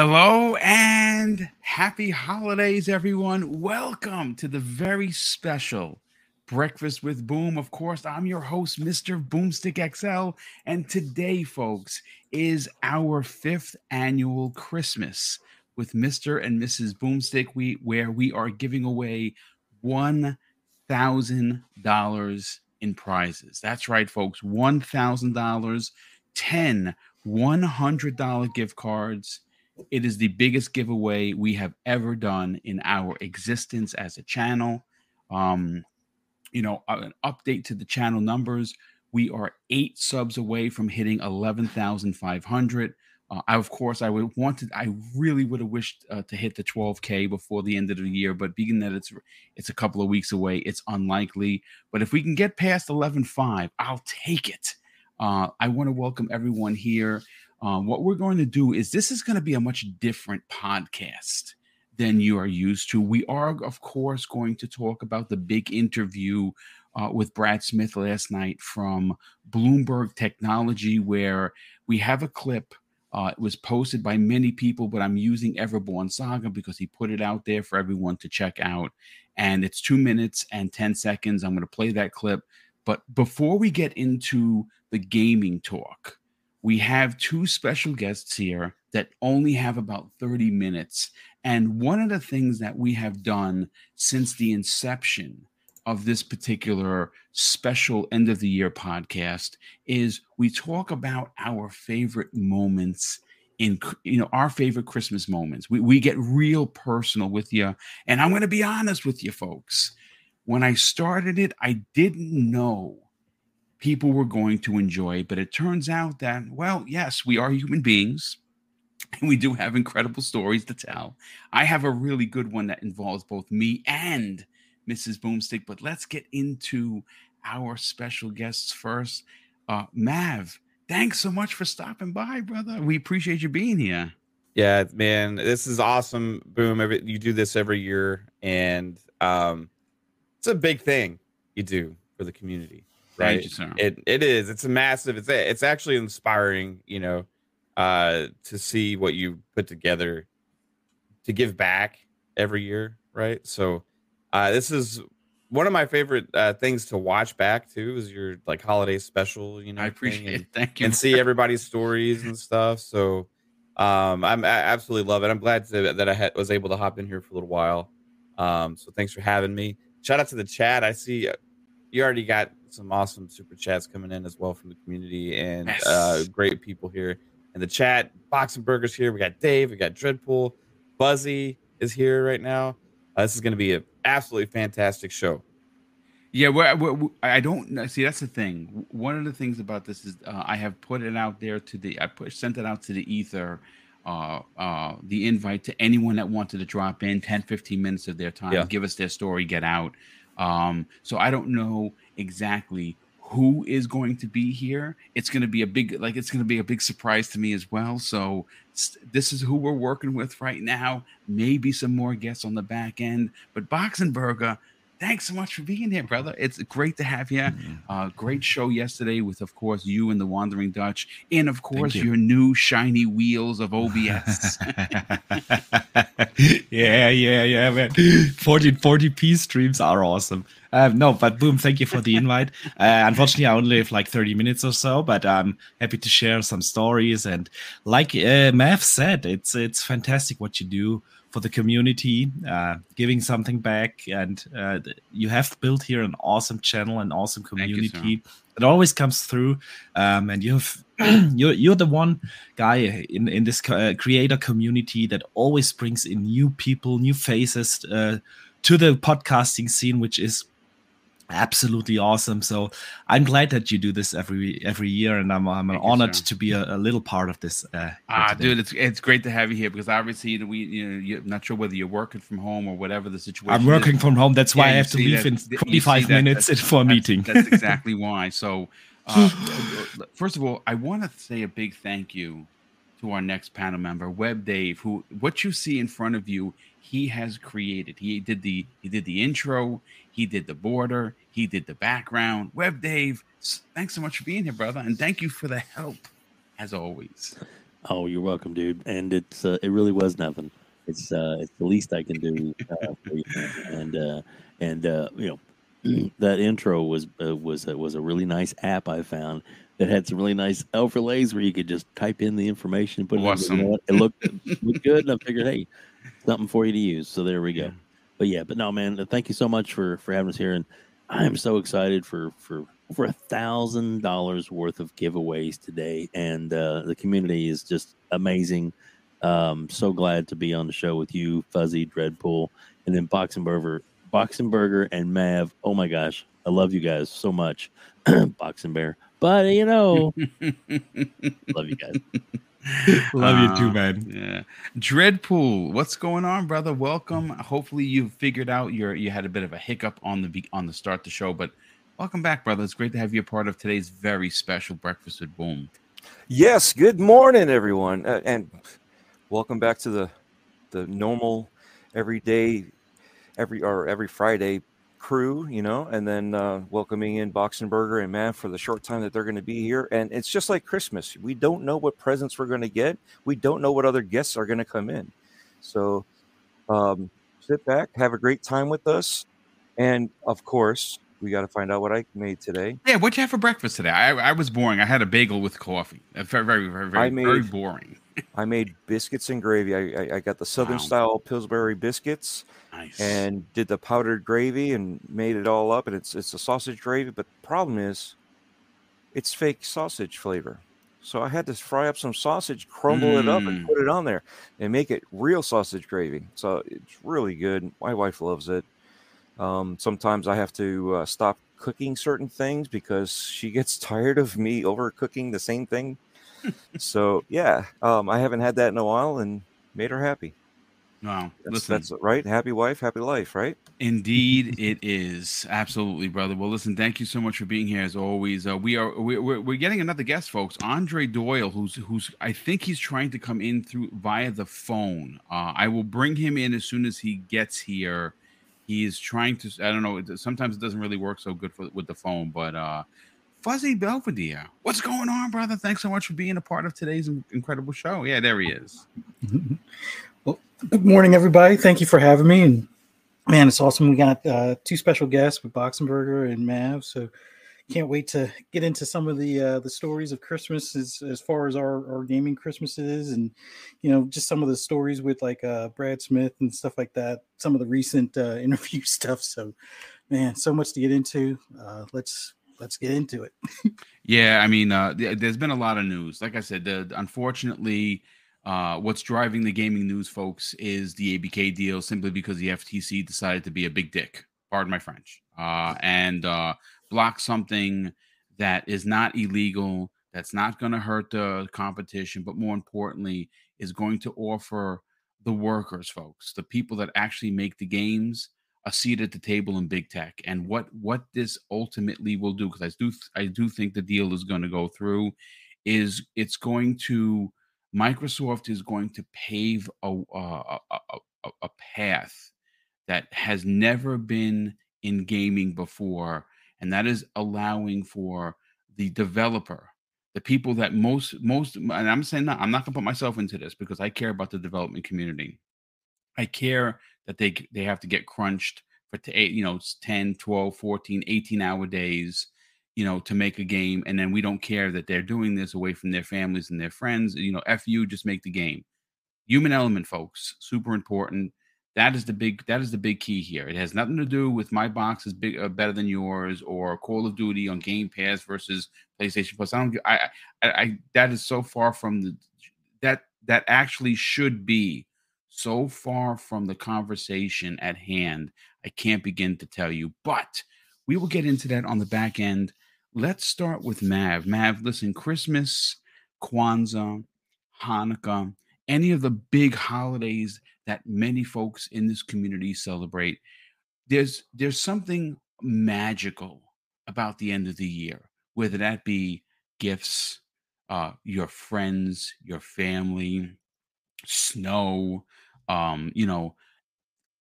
Hello and happy holidays, everyone. Welcome to the very special Breakfast with Boom. Of course, I'm your host, Mr. Boomstick XL. And today, folks, is our fifth annual Christmas with Mr. and Mrs. Boomstick, we, where we are giving away $1,000 in prizes. That's right, folks. $1,000, 10 $100 gift cards it is the biggest giveaway we have ever done in our existence as a channel. Um, you know, an update to the channel numbers. We are eight subs away from hitting 11,500. Uh, I, of course, I would wanted, I really would have wished uh, to hit the 12k before the end of the year, but being that it's it's a couple of weeks away, it's unlikely. But if we can get past 11.5, I'll take it. Uh, I want to welcome everyone here. Um, what we're going to do is this is going to be a much different podcast than you are used to. We are, of course, going to talk about the big interview uh, with Brad Smith last night from Bloomberg Technology, where we have a clip. Uh, it was posted by many people, but I'm using Everborn Saga because he put it out there for everyone to check out. And it's two minutes and 10 seconds. I'm going to play that clip. But before we get into the gaming talk, we have two special guests here that only have about 30 minutes. And one of the things that we have done since the inception of this particular special end of the year podcast is we talk about our favorite moments in you know our favorite christmas moments. We, we get real personal with you and i'm going to be honest with you folks. When i started it i didn't know people were going to enjoy. But it turns out that, well, yes, we are human beings and we do have incredible stories to tell. I have a really good one that involves both me and Mrs. Boomstick. But let's get into our special guests first. Uh, Mav, thanks so much for stopping by, brother. We appreciate you being here. Yeah, man, this is awesome. Boom, every, you do this every year, and um, it's a big thing you do for the community right? You, sir. It it is. It's a massive. It's a, it's actually inspiring. You know, uh, to see what you put together to give back every year, right? So, uh, this is one of my favorite uh, things to watch back too. Is your like holiday special? You know, I appreciate and, it. Thank you, and see everybody's stories and stuff. So. Um, I'm I absolutely love it. I'm glad to, that I had, was able to hop in here for a little while. Um, so thanks for having me. Shout out to the chat. I see uh, you already got some awesome super chats coming in as well from the community and yes. uh, great people here in the chat. Boxing Burgers here. We got Dave. We got Dreadpool. Buzzy is here right now. Uh, this is going to be an absolutely fantastic show. Yeah, well, well, I don't see. That's the thing. One of the things about this is uh, I have put it out there to the. I put sent it out to the ether. Uh, uh, the invite to anyone that wanted to drop in 10 15 minutes of their time yeah. give us their story get out um, so I don't know exactly who is going to be here. It's going to be a big, like, it's going to be a big surprise to me as well. So this is who we're working with right now. Maybe some more guests on the back end, but Boxenberger, thanks so much for being here, brother. It's great to have you. Mm-hmm. Uh, great show yesterday with, of course, you and the Wandering Dutch, and of course, you. your new shiny wheels of OBS. yeah, yeah, yeah, man. 1440p streams are awesome. Um, no, but boom, thank you for the invite. Uh, unfortunately, I only have like 30 minutes or so, but I'm happy to share some stories. And like uh, Mav said, it's it's fantastic what you do for the community, uh, giving something back. And uh, you have built here an awesome channel, an awesome community. You, it always comes through, um, and you've you're you're the one guy in in this uh, creator community that always brings in new people, new faces uh, to the podcasting scene, which is absolutely awesome. So I'm glad that you do this every every year, and I'm I'm honored you, to be a, a, little part of this. Uh, ah, today. dude, it's it's great to have you here because obviously we you know you're not sure whether you're working from home or whatever the situation. I'm working is. from home. That's why yeah, I have to leave that, in 25 minutes that, for a meeting. That's, that's exactly why. So. Uh, first of all, I want to say a big thank you to our next panel member, Web Dave, who what you see in front of you, he has created. He did the he did the intro, he did the border. He did the background. Web Dave, thanks so much for being here, brother. And thank you for the help, as always. Oh, you're welcome, dude. And it's uh, it really was nothing. It's uh, it's the least I can do uh, for you. And uh, and uh, you know that intro was uh, was uh, was a really nice app I found that had some really nice overlays where you could just type in the information. Put awesome. it, in, it looked it looked good, and I figured, hey, something for you to use. So there we go. But yeah, but no, man, thank you so much for for having us here, and I am so excited for for over a thousand dollars worth of giveaways today, and uh, the community is just amazing. Um, so glad to be on the show with you, Fuzzy Dreadpool, and then Boxenberger, Boxenberger, and Mav. Oh my gosh, I love you guys so much, Boxing Bear. But you know, love you guys. Love you too, uh, man. Yeah. Dreadpool, what's going on, brother? Welcome. Hopefully you figured out your you had a bit of a hiccup on the on the start the show, but welcome back, brother. It's great to have you a part of today's very special breakfast with Boom. Yes, good morning, everyone, uh, and welcome back to the the normal everyday every or every Friday crew, you know, and then uh, welcoming in Boxenberger and Matt for the short time that they're going to be here. And it's just like Christmas. We don't know what presents we're going to get. We don't know what other guests are going to come in. So um, sit back, have a great time with us. And of course, we got to find out what I made today. Yeah, what'd you have for breakfast today? I, I was boring. I had a bagel with coffee. Very, very, very, very, made, very boring. I made biscuits and gravy. I, I, I got the Southern wow. style Pillsbury biscuits Nice. And did the powdered gravy and made it all up, and it's it's a sausage gravy. But the problem is, it's fake sausage flavor. So I had to fry up some sausage, crumble mm. it up, and mm. put it on there, and make it real sausage gravy. So it's really good. My wife loves it. Um, sometimes I have to uh, stop cooking certain things because she gets tired of me overcooking the same thing. so yeah, um, I haven't had that in a while, and made her happy. Wow. That's, listen, that's right. Happy wife, happy life, right? Indeed, it is. Absolutely, brother. Well, listen, thank you so much for being here as always. Uh, we are we're, we're getting another guest, folks. Andre Doyle, who's who's I think he's trying to come in through via the phone. Uh, I will bring him in as soon as he gets here. He is trying to. I don't know. Sometimes it doesn't really work so good for, with the phone, but uh, Fuzzy Belvedere, what's going on, brother? Thanks so much for being a part of today's incredible show. Yeah, there he is. Good morning, everybody. Thank you for having me. And man, it's awesome. We got uh, two special guests with Boxenberger and Mav. So can't wait to get into some of the uh, the stories of Christmas as, as far as our, our gaming Christmases and you know just some of the stories with like uh, Brad Smith and stuff like that. Some of the recent uh, interview stuff. So man, so much to get into. Uh, let's let's get into it. yeah, I mean, uh, there's been a lot of news. Like I said, the, unfortunately uh, what's driving the gaming news, folks, is the ABK deal simply because the FTC decided to be a big dick, pardon my French, uh, and uh, block something that is not illegal, that's not going to hurt the competition, but more importantly, is going to offer the workers, folks, the people that actually make the games, a seat at the table in big tech. And what what this ultimately will do, because I do I do think the deal is going to go through, is it's going to Microsoft is going to pave a, a, a, a path that has never been in gaming before, and that is allowing for the developer, the people that most most, and I'm saying that I'm not going to put myself into this because I care about the development community. I care that they they have to get crunched for t- eh, you know 10 12 14 18 hour days you know, to make a game, and then we don't care that they're doing this away from their families and their friends. You know, f you, just make the game. Human element, folks, super important. That is the big. That is the big key here. It has nothing to do with my box is big, uh, better than yours, or Call of Duty on Game Pass versus PlayStation Plus. I don't. I, I, I that is so far from the that that actually should be so far from the conversation at hand. I can't begin to tell you, but we will get into that on the back end let's start with Mav. Mav, listen, Christmas, Kwanzaa, Hanukkah, any of the big holidays that many folks in this community celebrate, there's there's something magical about the end of the year, whether that be gifts, uh, your friends, your family, snow, um, you know,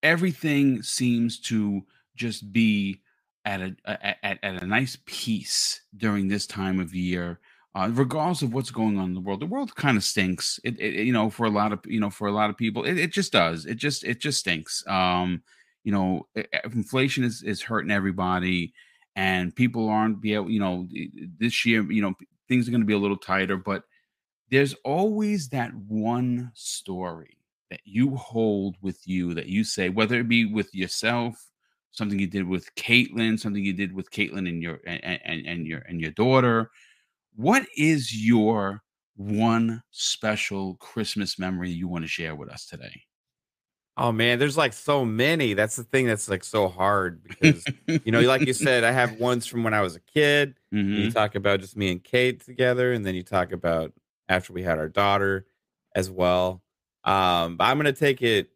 everything seems to just be at a at, at a nice peace during this time of year. uh, regardless of what's going on in the world. The world kind of stinks. It, it, you know, for a lot of you know, for a lot of people, it, it just does. It just it just stinks. Um, you know, inflation is is hurting everybody, and people aren't be able. You know, this year, you know, things are going to be a little tighter, but there's always that one story that you hold with you that you say, whether it be with yourself, something you did with Caitlin, something you did with Caitlin and your and, and, and your and your daughter what is your one special Christmas memory you want to share with us today? Oh man, there's like so many. That's the thing that's like so hard because you know, like you said, I have ones from when I was a kid. Mm-hmm. You talk about just me and Kate together, and then you talk about after we had our daughter as well. Um, but I'm gonna take it.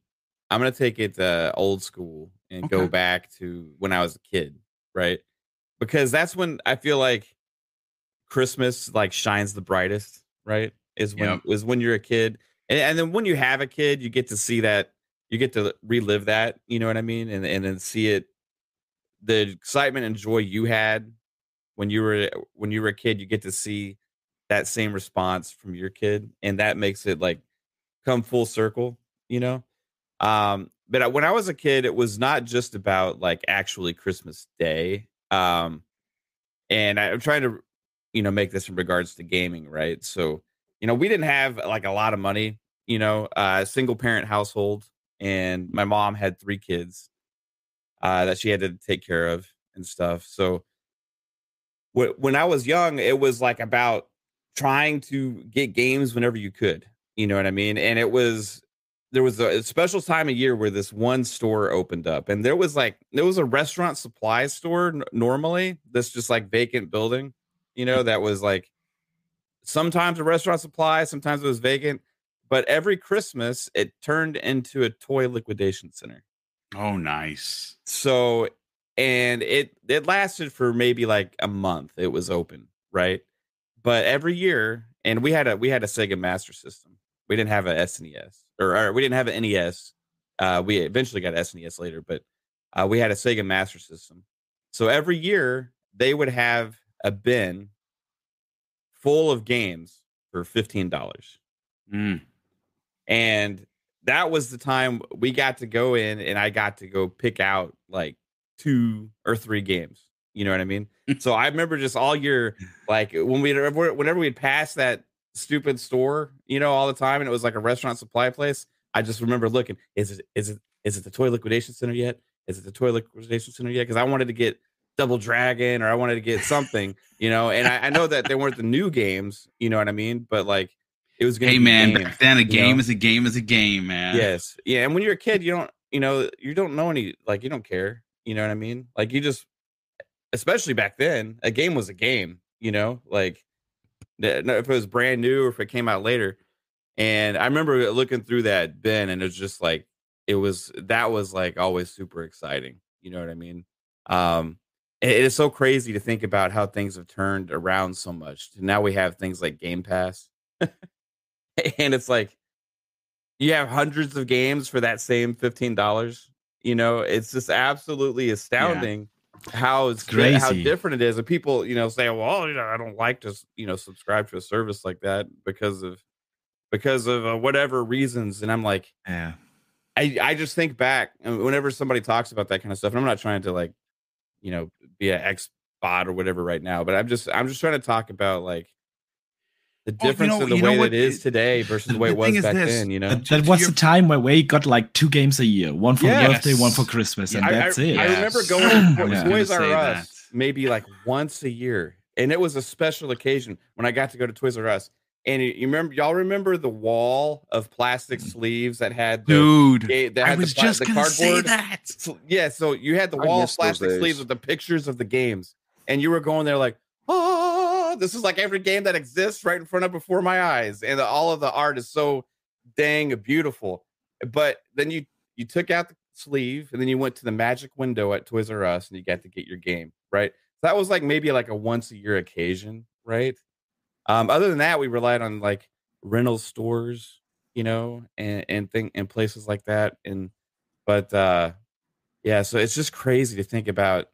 I'm gonna take it uh, old school and okay. go back to when I was a kid, right? Because that's when I feel like Christmas like shines the brightest, right? Is when yep. is when you're a kid, and, and then when you have a kid, you get to see that, you get to relive that. You know what I mean? And and then see it, the excitement and joy you had when you were when you were a kid, you get to see that same response from your kid, and that makes it like come full circle. You know, um, but when I was a kid, it was not just about like actually Christmas Day. Um, and I, I'm trying to you know make this in regards to gaming right so you know we didn't have like a lot of money you know uh single parent household and my mom had three kids uh that she had to take care of and stuff so wh- when i was young it was like about trying to get games whenever you could you know what i mean and it was there was a special time of year where this one store opened up and there was like there was a restaurant supply store n- normally this just like vacant building you know, mm. that was like sometimes a restaurant supply, sometimes it was vacant, but every Christmas it turned into a toy liquidation center. Oh, nice. So, and it it lasted for maybe like a month. It was open, right? But every year, and we had a we had a Sega Master System. We didn't have a SNES, or, or we didn't have an NES. Uh, we eventually got SNES later, but uh, we had a Sega Master System. So every year they would have a bin full of games for fifteen dollars. Mm. And that was the time we got to go in and I got to go pick out like two or three games. You know what I mean? so I remember just all year, like when we whenever we'd pass that stupid store, you know, all the time, and it was like a restaurant supply place. I just remember looking, is it is it is it the toy liquidation center yet? Is it the toy liquidation center yet? Because I wanted to get Double Dragon or I wanted to get something, you know. And I, I, know that they weren't the new games, you know what I mean? But like it was game. Hey man, games, back then a game know? is a game is a game, man. Yes. Yeah. And when you're a kid, you don't, you know, you don't know any like you don't care. You know what I mean? Like you just especially back then, a game was a game, you know, like if it was brand new or if it came out later. And I remember looking through that bin and it was just like it was that was like always super exciting. You know what I mean? Um it is so crazy to think about how things have turned around so much. Now we have things like Game Pass. and it's like you have hundreds of games for that same $15. You know, it's just absolutely astounding. How it's crazy how different it is. And people, you know, say, well, you know, I don't like to, you know, subscribe to a service like that because of because of uh, whatever reasons. And I'm like, yeah. I, I just think back whenever somebody talks about that kind of stuff, and I'm not trying to like you know, be an ex bot or whatever right now. But I'm just I'm just trying to talk about like the difference oh, you know, in the way that it is today versus the way it was back this. then. You know, that was the time where we got like two games a year, one for yes. birthday, one for Christmas, and I, that's I, it. I remember going to. Toys R Us maybe like once a year, and it was a special occasion when I got to go to Toys R Us. And you remember, y'all remember the wall of plastic mm. sleeves that had the, dude. That had I was the, just the gonna say that. So, yeah, so you had the wall of plastic sleeves with the pictures of the games, and you were going there like, oh, this is like every game that exists right in front of before my eyes, and all of the art is so dang beautiful. But then you you took out the sleeve, and then you went to the magic window at Toys R Us, and you got to get your game right. So that was like maybe like a once a year occasion, right? Um, other than that, we relied on like rental stores, you know, and and thing and places like that. And but uh yeah, so it's just crazy to think about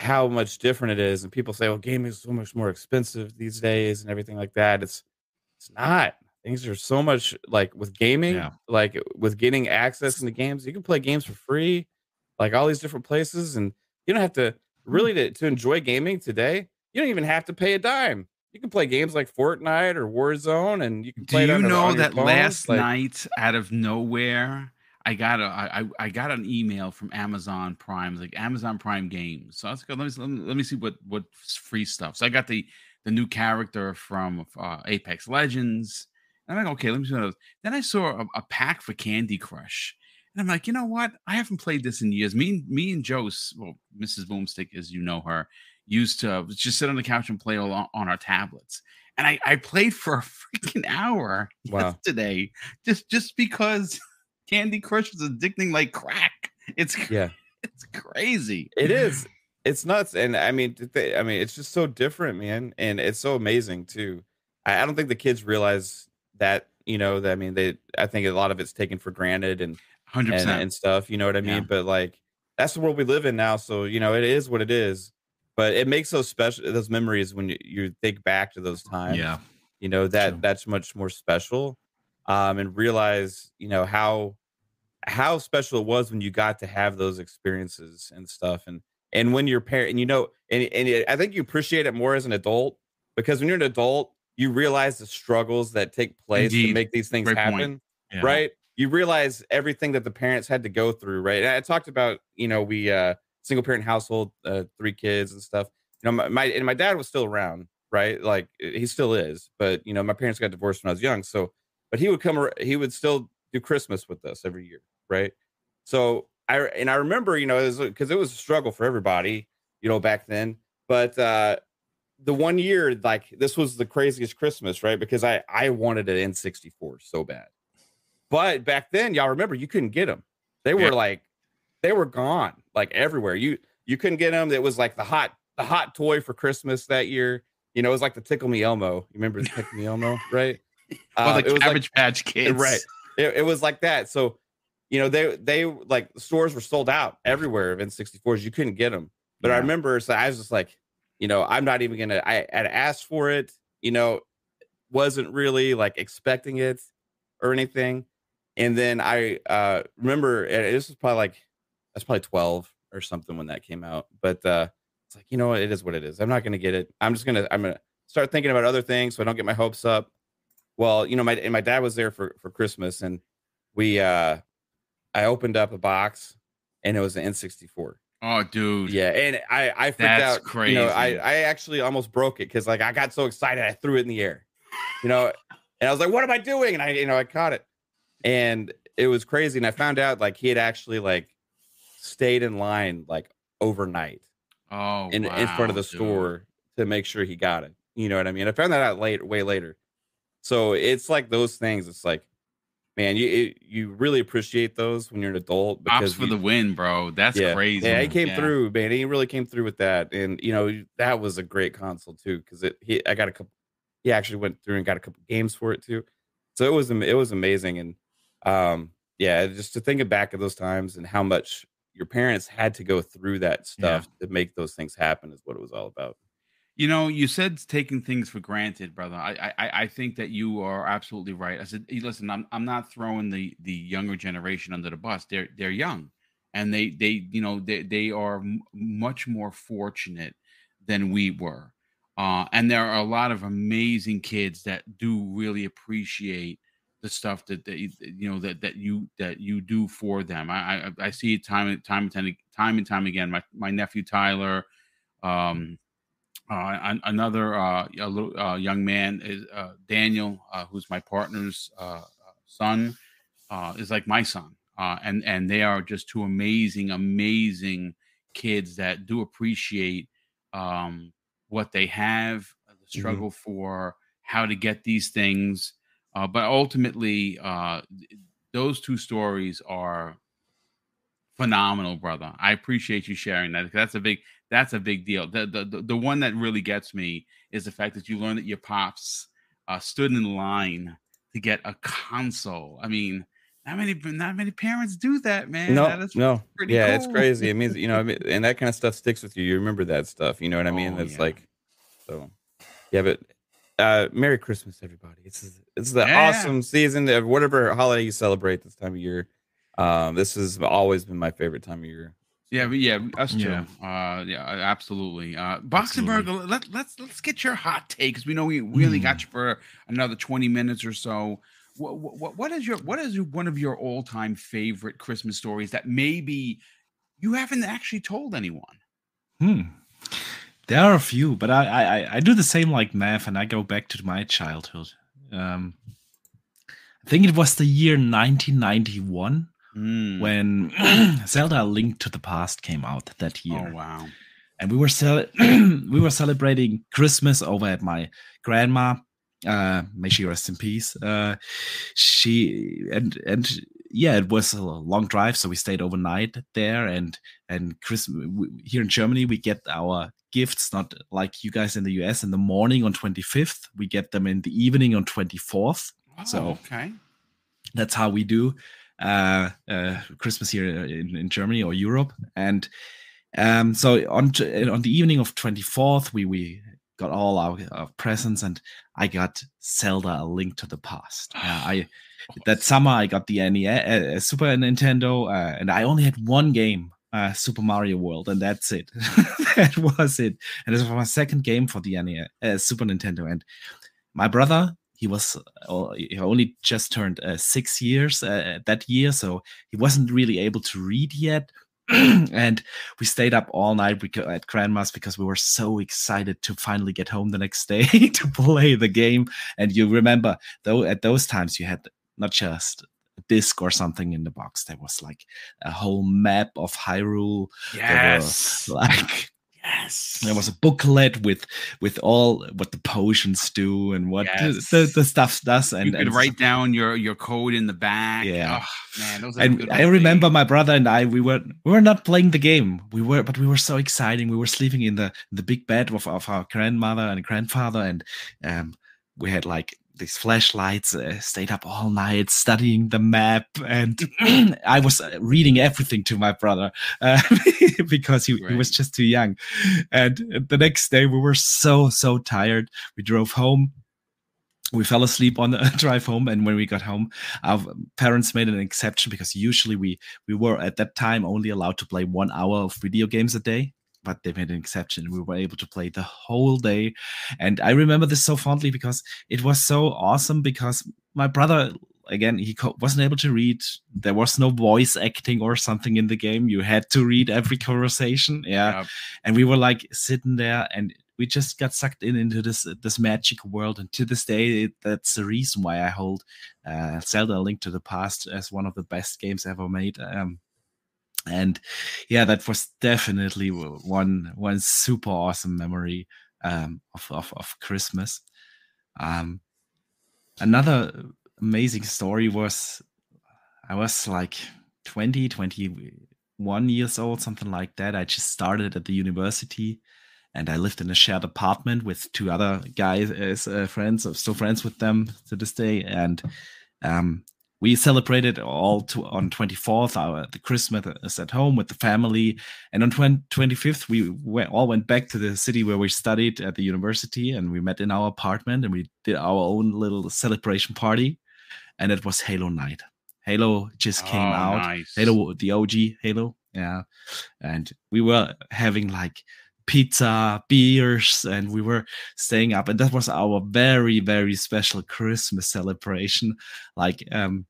how much different it is. And people say, well, gaming is so much more expensive these days and everything like that. It's it's not. Things are so much like with gaming, yeah. like with getting access into games, you can play games for free, like all these different places, and you don't have to hmm. really to, to enjoy gaming today. You don't even have to pay a dime. You can play games like Fortnite or Warzone, and you can play. Do you know that last like, night, out of nowhere, I got a I, I got an email from Amazon Prime, like Amazon Prime Games. So I was like, let me let me see what what free stuff. So I got the the new character from uh, Apex Legends. And I'm like, okay, let me see those. Then I saw a, a, pack for Candy Crush. And I'm like, you know what? I haven't played this in years. Me, me and Joe's, well, Mrs. Boomstick, as you know her, used to just sit on the couch and play all on, on our tablets. And I, I played for a freaking hour wow. yesterday just just because Candy Crush is addicting like crack. It's yeah, it's crazy. It is. It's nuts, and I mean, I mean, it's just so different, man, and it's so amazing too. I, I don't think the kids realize that. You know, that I mean, they. I think a lot of it's taken for granted and hundred percent and stuff. You know what I mean? Yeah. But like, that's the world we live in now. So you know, it is what it is. But it makes those special those memories when you, you think back to those times. Yeah, you know that True. that's much more special um, and realize you know how how special it was when you got to have those experiences and stuff and and when your parent and you know and, and i think you appreciate it more as an adult because when you're an adult you realize the struggles that take place Indeed. to make these things Great happen yeah. right? You realize everything that the parents had to go through right? And i talked about you know we uh single parent household uh, three kids and stuff. You know my, my and my dad was still around right? Like he still is but you know my parents got divorced when i was young so but he would come he would still do christmas with us every year right? So i and i remember you know because it, it was a struggle for everybody you know back then but uh the one year like this was the craziest christmas right? Because i i wanted an n64 so bad. But back then y'all remember you couldn't get them they were yeah. like they were gone like everywhere. You you couldn't get them it was like the hot the hot toy for christmas that year. You know it was like the tickle me elmo. You remember the tickle me elmo right well, uh, the Cabbage like, Patch Kids. Right. It, it, was like that. So, you know, they they like stores were sold out everywhere of N64s. You couldn't get them. But yeah. I remember, so I was just like, you know, I'm not even gonna. I had asked for it. You know, wasn't really like expecting it or anything. And then I uh remember this was probably like that's probably 12 or something when that came out. But uh it's like, you know what, it is what it is. I'm not gonna get it. I'm just gonna I'm gonna start thinking about other things so I don't get my hopes up well, you know, my and my dad was there for for Christmas, and we uh I opened up a box, and it was an N64. Oh, dude. Yeah, and I I freaked That's out. Crazy. You know, I I actually almost broke it because like I got so excited I threw it in the air. You know, and I was like, "What am I doing?" And I you know I caught it, and it was crazy. And I found out like he had actually like stayed in line like overnight. Oh, in wow, in front of the dude. store to make sure he got it. You know what I mean? I found that out late, way later. So it's like those things. It's like, man, you it, you really appreciate those when you're an adult because Ops for you, the win, bro. That's yeah, crazy. Yeah, he came yeah. through, man. He really came through with that, and you know that was a great console too because it. He, I got a couple. He actually went through and got a couple games for it too. So it was it was amazing, and um, yeah, just to think back of those times and how much your parents had to go through that stuff yeah. to make those things happen is what it was all about. You know, you said taking things for granted, brother. I, I I think that you are absolutely right. I said, listen, I'm I'm not throwing the the younger generation under the bus. They're they're young, and they they you know they they are m- much more fortunate than we were. Uh, and there are a lot of amazing kids that do really appreciate the stuff that, that you know that that you that you do for them. I I, I see it time and time and time, time and time again. My my nephew Tyler, um, uh, another uh, little, uh, young man is uh, Daniel, uh, who's my partner's uh, son, is like my son, and and they are just two amazing, amazing kids that do appreciate um, what they have, the mm-hmm. struggle mm-hmm. for how to get these things, but ultimately, those two stories are phenomenal, brother. I appreciate you sharing that. That's a big that's a big deal. The, the the one that really gets me is the fact that you learn that your pops uh, stood in line to get a console. I mean, not many not many parents do that, man. No, that no, yeah, cool. it's crazy. It means you know, and that kind of stuff sticks with you. You remember that stuff. You know what I mean? Oh, it's yeah. like, so, yeah. But uh Merry Christmas, everybody. It's it's the yeah. awesome season of whatever holiday you celebrate this time of year. Um, this has always been my favorite time of year. Yeah, yeah, us too. Yeah. Uh, yeah, absolutely. Uh, Boxenberg, let, let's let's get your hot takes. We know we, we only got mm. you for another twenty minutes or so. What, what, what is your what is one of your all time favorite Christmas stories that maybe you haven't actually told anyone? Hmm. There are a few, but I I, I do the same like math, and I go back to my childhood. Um, I think it was the year 1991 mm. when Zelda: Link to the Past came out that year. Oh wow! And we were cel- we were celebrating Christmas over at my grandma. Uh, may she rest in peace. Uh, she and and yeah, it was a long drive, so we stayed overnight there. And and Christmas here in Germany, we get our gifts not like you guys in the US in the morning on 25th. We get them in the evening on 24th. Oh, so okay, that's how we do uh, uh, Christmas here in, in, Germany or Europe. And um, so on on the evening of 24th, we we got all our, our, presents, and I got Zelda: A Link to the Past. Uh, I that summer I got the NES, uh, Super Nintendo, uh, and I only had one game. Uh, Super Mario World, and that's it. that was it. And this was my second game for the NES, uh, Super Nintendo. And my brother he was uh, he only just turned uh, six years uh, that year, so he wasn't really able to read yet. and we stayed up all night at grandma's because we were so excited to finally get home the next day to play the game. And you remember, though, at those times you had not just a disc or something in the box. There was like a whole map of Hyrule. Yes. like Yes. There was a booklet with with all what the potions do and what yes. the, the, stuff does. And you could and write down your your code in the back. Yeah, oh, man, those and I remember my brother and I we were we were not playing the game. We were, but we were so exciting. We were sleeping in the the big bed of, of our grandmother and grandfather, and um, we had like these flashlights, uh, stayed up all night studying the map, and I was uh, reading everything to my brother uh, because he, right. he, was just too young. And the next day, we were so so tired. We drove home. We fell asleep on the drive home, and when we got home, our parents made an exception because usually we we were at that time only allowed to play one hour of video games a day but they made an exception. We were able to play the whole day. And I remember this so fondly because it was so awesome because my brother again he wasn't able to read there was no voice acting or something in the game you had to read every conversation yeah yep. and we were like sitting there and we just got sucked in into this this magic world and to this day it, that's the reason why i hold uh, zelda link to the past as one of the best games ever made um, and yeah that was definitely one one super awesome memory um, of, of, of christmas. Um, another amazing story was i was like 20 21 years old something like that. I just started at the university and i lived in a shared apartment with two other guys as uh, friends. I'm still friends with them to this day and um, we celebrated all to, on 24th our the christmas at home with the family. And on 20, 25th we went, all went back to the city where we studied at the university and we met in our apartment and we did our own little celebration party. And it was halo night. Halo just oh, came oh, out. nice. halo the og halo yeah. And we were having like pizza, beers, and we were staying up. And that was our very, very special Christmas celebration. Like, um,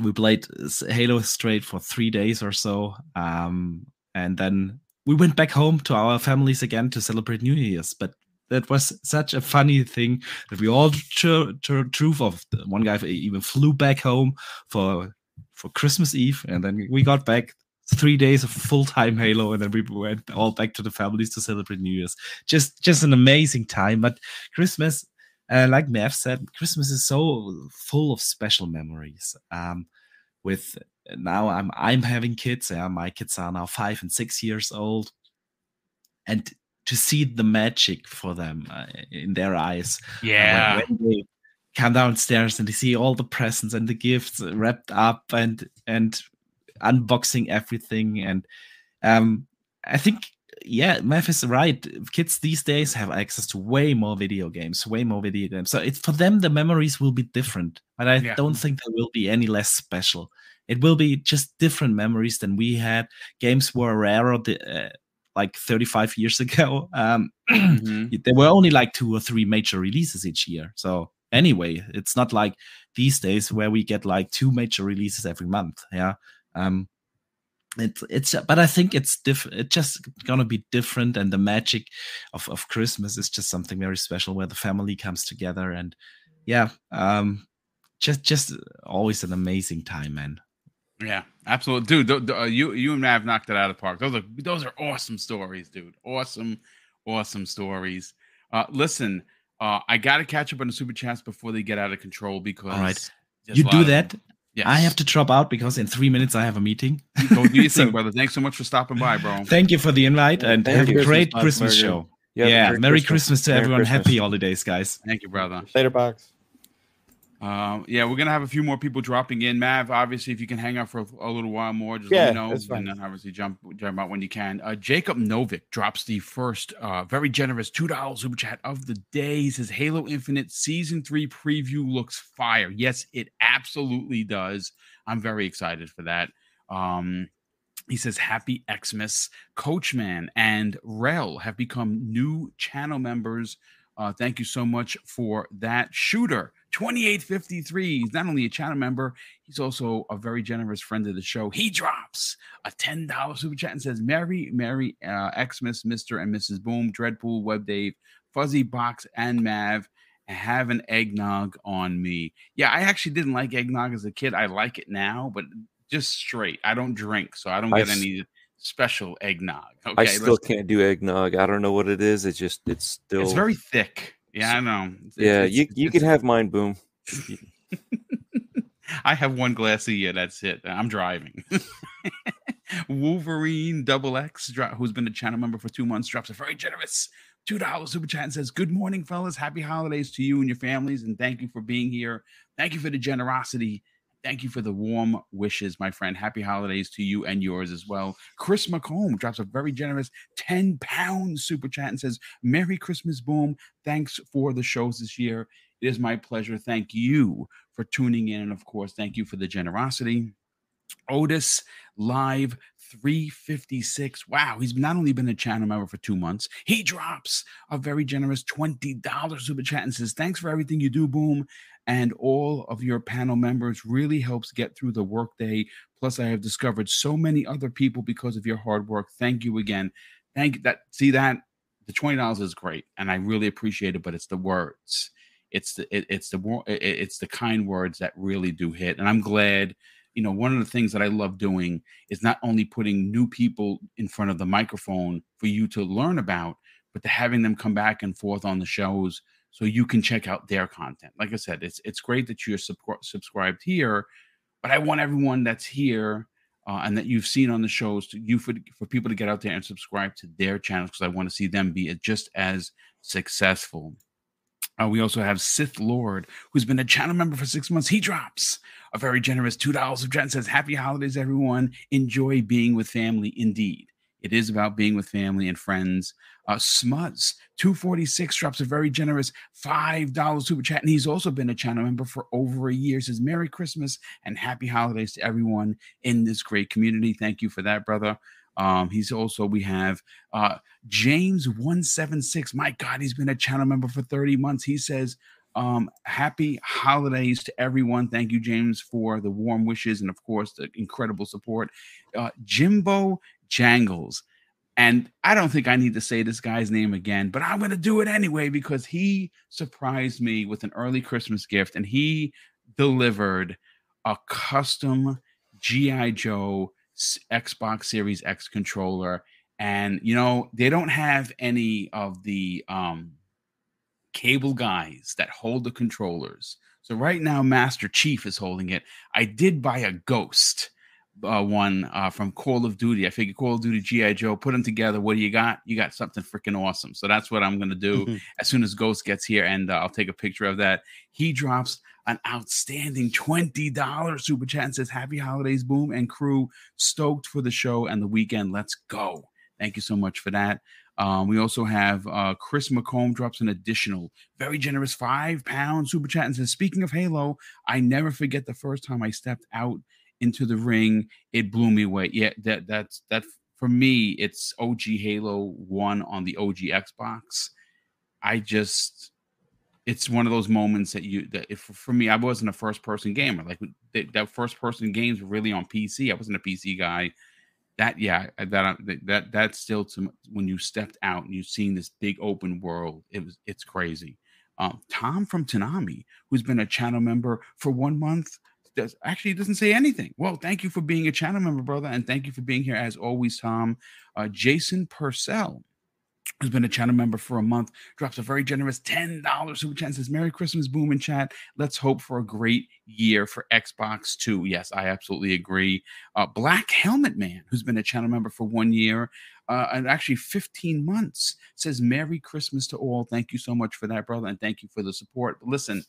we played Halo straight for three days or so. Um, and then we went back home to our families again to celebrate New Year's. But that was such a funny thing that we all truth of one guy even flew back home for for Christmas Eve, and then we got back three days of full time Halo, and then we went all back to the families to celebrate New Year's. Just just an amazing time. But Christmas, uh, like Mav said, Christmas is so full of special memories. Um, with now I'm I'm having kids. Yeah, my kids are now five and six years old, and to see the magic for them uh, in their eyes. Yeah. When, when, they come downstairs and they see all the presents and the gifts wrapped up and and unboxing everything and um i think yeah Mav is right. Kids these days have access to way more video games way more video games. So it's for them the memories will be different but i yeah. don't think they will be any less special. It will be just different memories than we had. Games were rarer uh, like 35 years ago. Um mm-hmm. there were only like two or three major releases each year. So anyway it's not like these days where we get like two major releases every month yeah um it's it's but i think it's different it's just gonna be different and the magic of of christmas is just something very special where the family comes together and yeah um just just always an amazing time man. Yeah absolutely dude uh, you you and have knocked it out of the park. Those are those are awesome stories dude. Awesome awesome stories. Uh listen uh i gotta catch up on the super chats before they get out of control because all right. you do that Yes. I have to drop out because in three minutes I have a meeting. Go do your thing, brother. Thanks so much for stopping by, bro. Thank you for the invite and Thank have a great Christmas, Christmas show. Yeah, yeah Merry, Merry Christmas, Christmas to Merry everyone. Christmas. Happy holidays, guys. Thank you, brother. Later, box. Um, yeah, we're gonna have a few more people dropping in. Mav, obviously, if you can hang out for a, a little while more, just yeah, let me know, and then obviously jump jump out when you can. Uh, Jacob Novik drops the first, uh, very generous two dollars super chat of the day. He says Halo Infinite season three preview looks fire. Yes, it absolutely does. I'm very excited for that. Um, he says, Happy Xmas. Coachman and Rel have become new channel members. Uh, thank you so much for that. Shooter 2853. He's not only a channel member, he's also a very generous friend of the show. He drops a $10 super chat and says, Merry, Merry uh, Xmas, Mr. and Mrs. Boom, Dreadpool, Web Dave, Fuzzy Box, and Mav. Have an eggnog on me. Yeah, I actually didn't like eggnog as a kid. I like it now, but just straight. I don't drink, so I don't get I any special eggnog. Okay, I still can't do eggnog. I don't know what it is. It's just it's still it's very thick. Yeah, I know. It's, yeah, it's, you you can have mine, boom. I have one glass a year. That's it. I'm driving. Wolverine Double X, who's been a channel member for two months, drops a very generous two dollars super chat and says, "Good morning, fellas. Happy holidays to you and your families, and thank you for being here. Thank you for the generosity Thank you for the warm wishes, my friend. Happy holidays to you and yours as well. Chris McComb drops a very generous 10 pound super chat and says, Merry Christmas, Boom. Thanks for the shows this year. It is my pleasure. Thank you for tuning in. And of course, thank you for the generosity. Otis Live 356. Wow, he's not only been a channel member for two months, he drops a very generous $20 super chat and says, Thanks for everything you do, Boom and all of your panel members really helps get through the workday. Plus, I have discovered so many other people because of your hard work. Thank you again. Thank you. That see that the twenty dollars is great, and I really appreciate it. But it's the words, it's the it, it's the it's the kind words that really do hit, and I'm glad. You know, one of the things that I love doing is not only putting new people in front of the microphone for you to learn about, but to having them come back and forth on the shows so you can check out their content. Like I said, it's it's great that you're subscribed here, but I want everyone that's here uh, and that you've seen on the shows to you for for people to get out there and subscribe to their channels because I want to see them be just as successful. Uh, we also have Sith Lord, who's been a channel member for six months. He drops a very generous two dollars of chat says, "Happy holidays, everyone! Enjoy being with family. Indeed, it is about being with family and friends. Uh, Smuds, 246 drops a very generous $5 super chat. And he's also been a channel member for over a year. Says Merry Christmas and happy holidays to everyone in this great community. Thank you for that, brother. Um, he's also, we have uh, James176. My God, he's been a channel member for 30 months. He says, um, happy holidays to everyone. Thank you, James, for the warm wishes and, of course, the incredible support. Uh, Jimbo Jangles. And I don't think I need to say this guy's name again, but I'm going to do it anyway because he surprised me with an early Christmas gift and he delivered a custom G.I. Joe Xbox Series X controller. And, you know, they don't have any of the um, cable guys that hold the controllers. So right now, Master Chief is holding it. I did buy a ghost uh, one uh, from Call of Duty. I figured Call of Duty GI Joe. Put them together. What do you got? You got something freaking awesome. So that's what I'm gonna do mm-hmm. as soon as Ghost gets here, and uh, I'll take a picture of that. He drops an outstanding twenty dollars super chat and says, "Happy holidays, boom and crew. Stoked for the show and the weekend. Let's go." Thank you so much for that. Um, we also have uh, Chris McComb drops an additional, very generous five pound super chat and says, Speaking of Halo, I never forget the first time I stepped out into the ring. It blew me away. Yeah, that that's that for me, it's OG Halo 1 on the OG Xbox. I just it's one of those moments that you that if for me I wasn't a first person gamer like that, that first person games were really on PC I wasn't a PC guy that yeah that that that still to when you stepped out and you've seen this big open world it was it's crazy um, tom from tanami who's been a channel member for one month does actually doesn't say anything well thank you for being a channel member brother and thank you for being here as always tom uh, jason purcell who's been a channel member for a month, drops a very generous $10 super chat says, Merry Christmas, boom in chat. Let's hope for a great year for Xbox 2. Yes, I absolutely agree. Uh, Black Helmet Man, who's been a channel member for one year uh, and actually 15 months, says, Merry Christmas to all. Thank you so much for that, brother, and thank you for the support. But listen,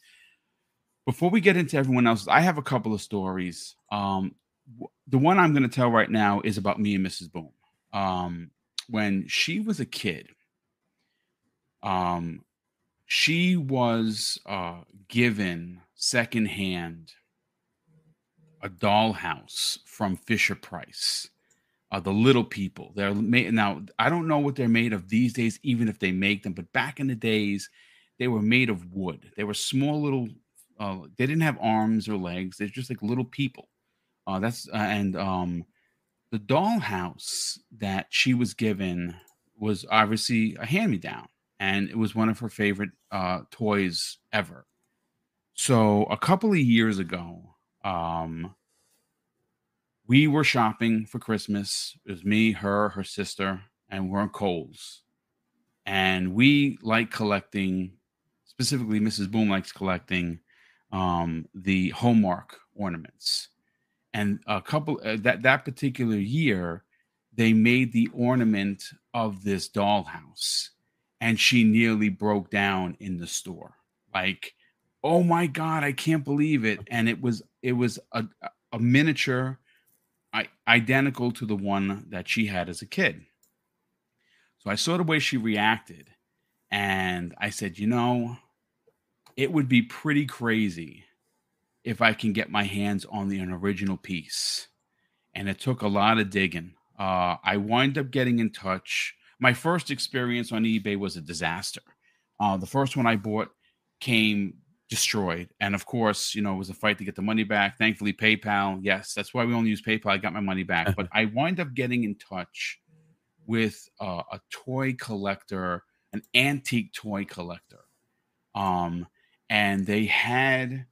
before we get into everyone else, I have a couple of stories. Um, the one I'm going to tell right now is about me and Mrs. Boom. Um, when she was a kid, um, she was uh, given secondhand a dollhouse from Fisher Price. Uh, the little people. They're made now. I don't know what they're made of these days, even if they make them. But back in the days, they were made of wood. They were small little. Uh, they didn't have arms or legs. They're just like little people. Uh, that's uh, and um, the dollhouse that she was given was obviously a hand me down, and it was one of her favorite uh, toys ever. So a couple of years ago, um, we were shopping for Christmas. It was me, her, her sister, and we're on Kohl's. And we like collecting, specifically, Mrs. Boom likes collecting um, the Hallmark ornaments. And a couple uh, that that particular year they made the ornament of this dollhouse and she nearly broke down in the store. Like oh my god i can't believe it. And it was it was a, a miniature I, identical to the one that she had as a kid. So i saw the way she reacted and i said you know it would be pretty crazy if I can get my hands on the an original piece. And it took a lot of digging. Uh, I wind up getting in touch. My first experience on eBay was a disaster. Uh, the first one I bought came destroyed. And of course, you know, it was a fight to get the money back. Thankfully, PayPal, yes, that's why we only use PayPal. I got my money back. but I wind up getting in touch with uh, a toy collector, an antique toy collector. Um, and they had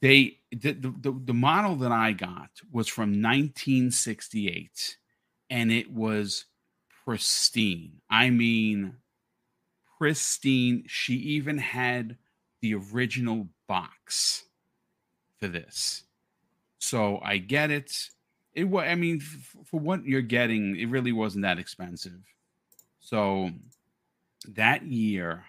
they the, the, the model that I got was from 1968 and it was pristine. I mean pristine. She even had the original box for this. So I get it. It was I mean f- for what you're getting, it really wasn't that expensive. So that year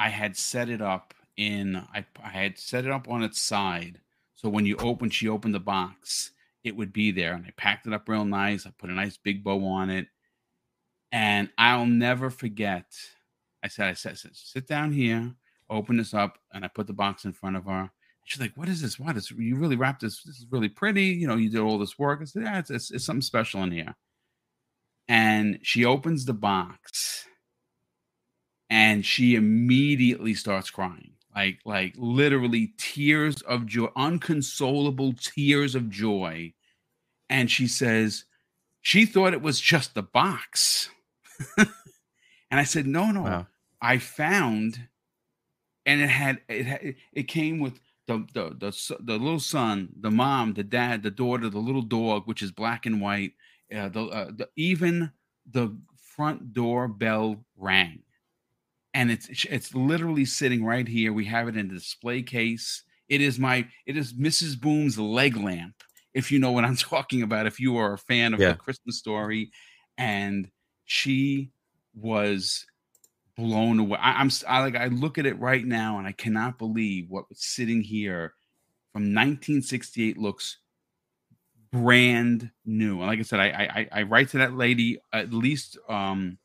I had set it up in I, I had set it up on its side. So when you open she opened the box it would be there. And i packed it up real nice. I put a nice big bow on it. And i'll never forget i said i said sit down here open this up and i put the box in front of her. She's like what is this? What is you really wrapped this this is really pretty. You know you did all this work. I said yeah it's, it's, it's something special in here. And she opens the box and she immediately starts crying. Like like literally tears of joy unconsolable tears of joy. And she says she thought it was just the box. And i said no no. Wow. i found and it had it had, it came with the, the the the little son the mom the dad the daughter the little dog which is black and white. Uh, the, uh, the even the front door bell rang and it's it's literally sitting right here. We have it in the display case. It is my it is Mrs. Boom's leg lamp if you know what I'm talking about, if you are a fan of yeah. the Christmas story, and she was blown away. I, am I like I look at it right now and I cannot believe what was sitting here from 1968 looks brand new. And like I said, I, I I write to that lady at least um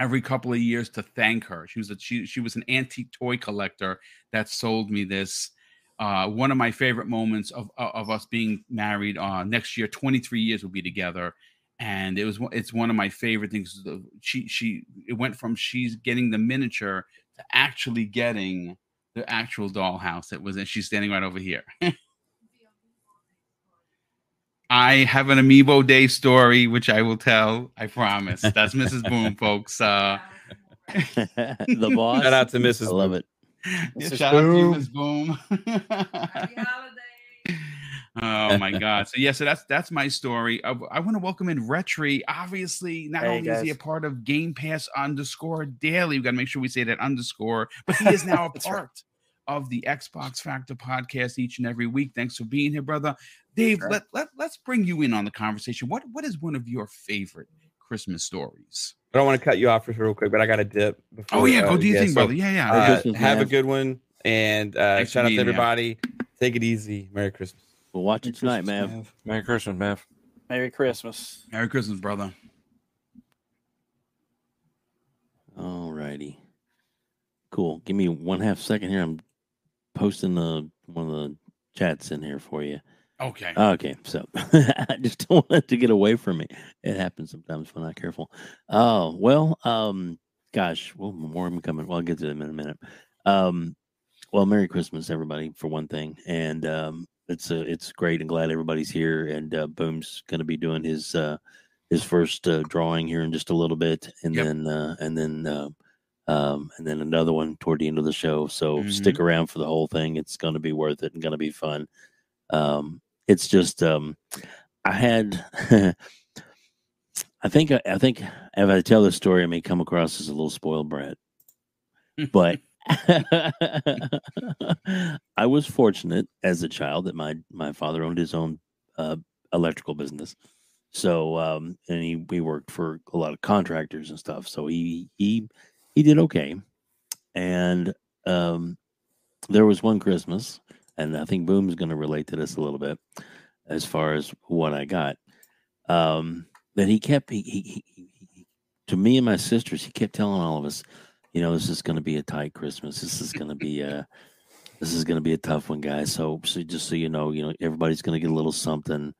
every couple of years to thank her. She was a she she was an antique toy collector that sold me this. Uh, one of my favorite moments of of us being married. Uh, next year, 23 years we'll be together, and it was it's one of my favorite things. She she it went from she's getting the miniature to actually getting the actual dollhouse. It was and she's standing right over here. I have an Amiibo Day story, which I will tell. I promise. That's Mrs. Boom, folks. Uh, the boss. Shout out to Mrs. I love it. Yeah, shout Boom. out to Mrs. Boom. Happy holiday. Oh my God! So yeah, so that's that's my story. I, I want to welcome in Retri. Obviously, not hey, only guys. is he a part of Game Pass underscore Daily, we got to make sure we say that underscore, but he is now a part right. of the Xbox Factor podcast each and every week. Thanks for being here, brother. Dave, right. let, let let's bring you in on the conversation. What what is one of your favorite Christmas stories? I don't want to cut you off real quick, but I got to dip. Before, oh yeah, go uh, do your yeah, thing, so, brother. Yeah, yeah. Uh, have a good one, and uh, shout out to everybody. Take it easy. Merry Christmas. We'll watch it tonight, man. Merry Christmas, man. Merry Christmas. Merry Christmas, brother. All righty. Cool. Give me one half second here. I'm posting the one of the chats in here for you. Okay. Okay. So I just don't want it to get away from me. It happens sometimes when I'm not careful. Oh, well, um, gosh, well, more of them coming. Well, I'll get to them in a minute. Um, well, Merry Christmas, everybody, for one thing. And um, it's uh, it's great and glad everybody's here. And uh, Boom's going to be doing his uh, his first uh, drawing here in just a little bit, and yep. then uh, and then uh, um, and then another one toward the end of the show. So mm-hmm. stick around for the whole thing. It's going to be worth it and going to be fun. Um, it's just um, I had. I think I think if I tell this story, I may come across as a little spoiled brat, but I was fortunate as a child that my my father owned his own uh, electrical business. So um, and he we worked for a lot of contractors and stuff. So he he he did okay. And um, there was one Christmas and I think Boom's going to relate to this a little bit as far as what I got. Um, that he kept he, he, he, to me and my sisters, he kept telling all of us, you know, this is going to be a tight Christmas. This is going to be a this is going to be a tough one, guys. So, so just so you know, you know, everybody's going to get a little something.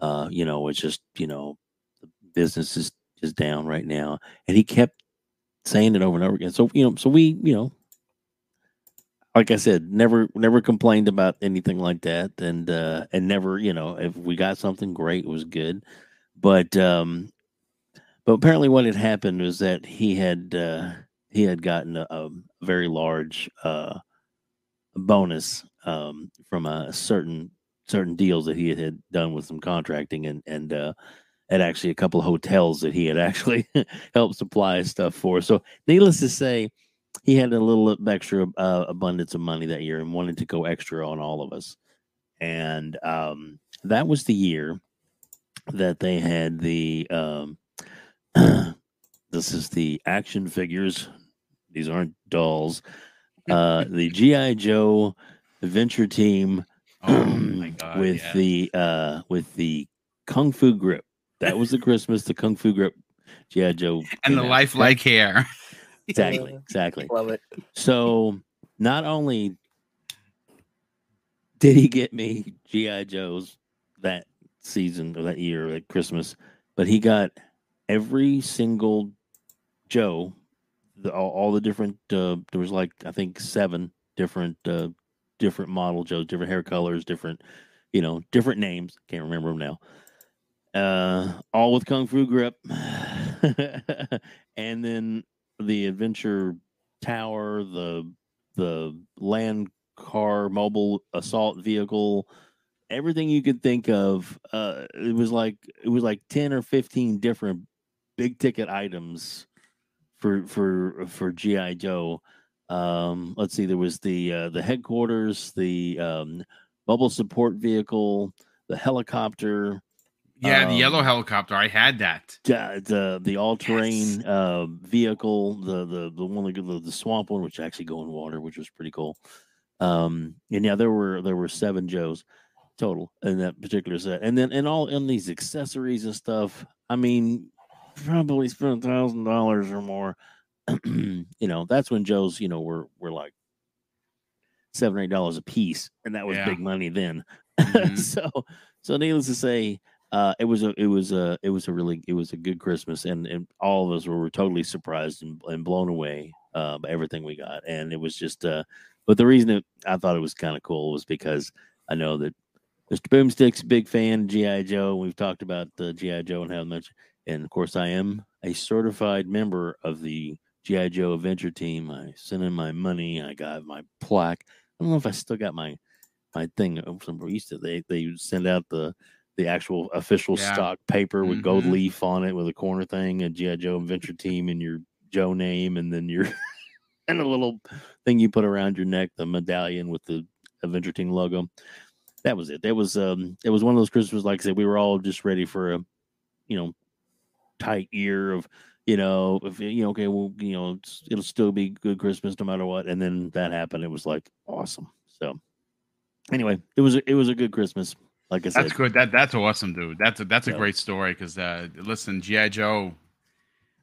Uh, you know, it's just you know, the business is is down right now, and he kept saying it over and over again. So you know, so we you know like I said, never never complained about anything like that, and uh, and never, you know, if we got something great, it was good. But um, but apparently, what had happened was that he had uh, he had gotten a, a very large uh, bonus um, from a certain certain deals that he had, had done with some contracting and and uh, at actually a couple of hotels that he had actually helped supply stuff for. So, needless to say he had a little extra uh, abundance of money that year and wanted to go extra on all of us. And um, that was the year that they had the. Um, this is the action figures. These aren't dolls. Uh, the GI Joe Adventure Team oh God, with yeah. the uh, with the Kung Fu grip. That was the Christmas. The Kung Fu grip GI Joe and the lifelike hair. Exactly. Exactly. Love it. So not only did he get me GI Joes that season or that year at Christmas, but he got every single Joe, the, all, all, the different. Uh, there was like I think seven different uh, different model Joes, different hair colors, different you know different names. Can't remember them now. Uh, all with kung fu grip, and then the adventure tower, the the land car, mobile assault vehicle, everything you could think of. Uh, it was like it was like ten or fifteen different big ticket items for for for GI Joe. Um, let's see, there was the uh, the headquarters, the um, mobile support vehicle, the helicopter. Yeah, um, the yellow helicopter. I had that. The the, the all terrain yes. uh, vehicle, the the the one the, the swamp one, which actually go in water, which was pretty cool. Um, and yeah, there were there were seven Joes total in that particular set, and then and all in these accessories and stuff. I mean, probably spent a thousand dollars or more. you know, that's when Joe's, you know, were were like seven or eight dollars a piece, and that was yeah. big money then. Mm-hmm. so, so needless to say, uh, it was a it was a it was a really it was a good Christmas, and and all of us were, were totally surprised and, and blown away uh, by everything we got, and it was just. Uh, but the reason it, I thought it was kind of cool was because I know that Mr. Boomstick's a big fan of GI Joe. We've talked about the GI Joe and how much, and of course, I am a certified member of the GI Joe Adventure Team. I sent in my money. I got my plaque. I don't know if I still got my my thing from used to. They they send out the the actual official yeah. stock paper with mm-hmm. gold leaf on it with a corner thing, a GI Joe Adventure Team, and your Joe name, and then your and a little thing you put around your neck, the medallion with the Adventure Team logo. That was it. That was um it was one of those Christmas, like I said, we were all just ready for a you know tight year of you know, if you know, okay, well, you know, it'll still be good Christmas no matter what. And then that happened. It was like awesome. So anyway, it was a, it was a good Christmas. Like I said, that's good. That that's awesome, dude. That's a that's a yeah. great story. Because uh, listen, GI Joe,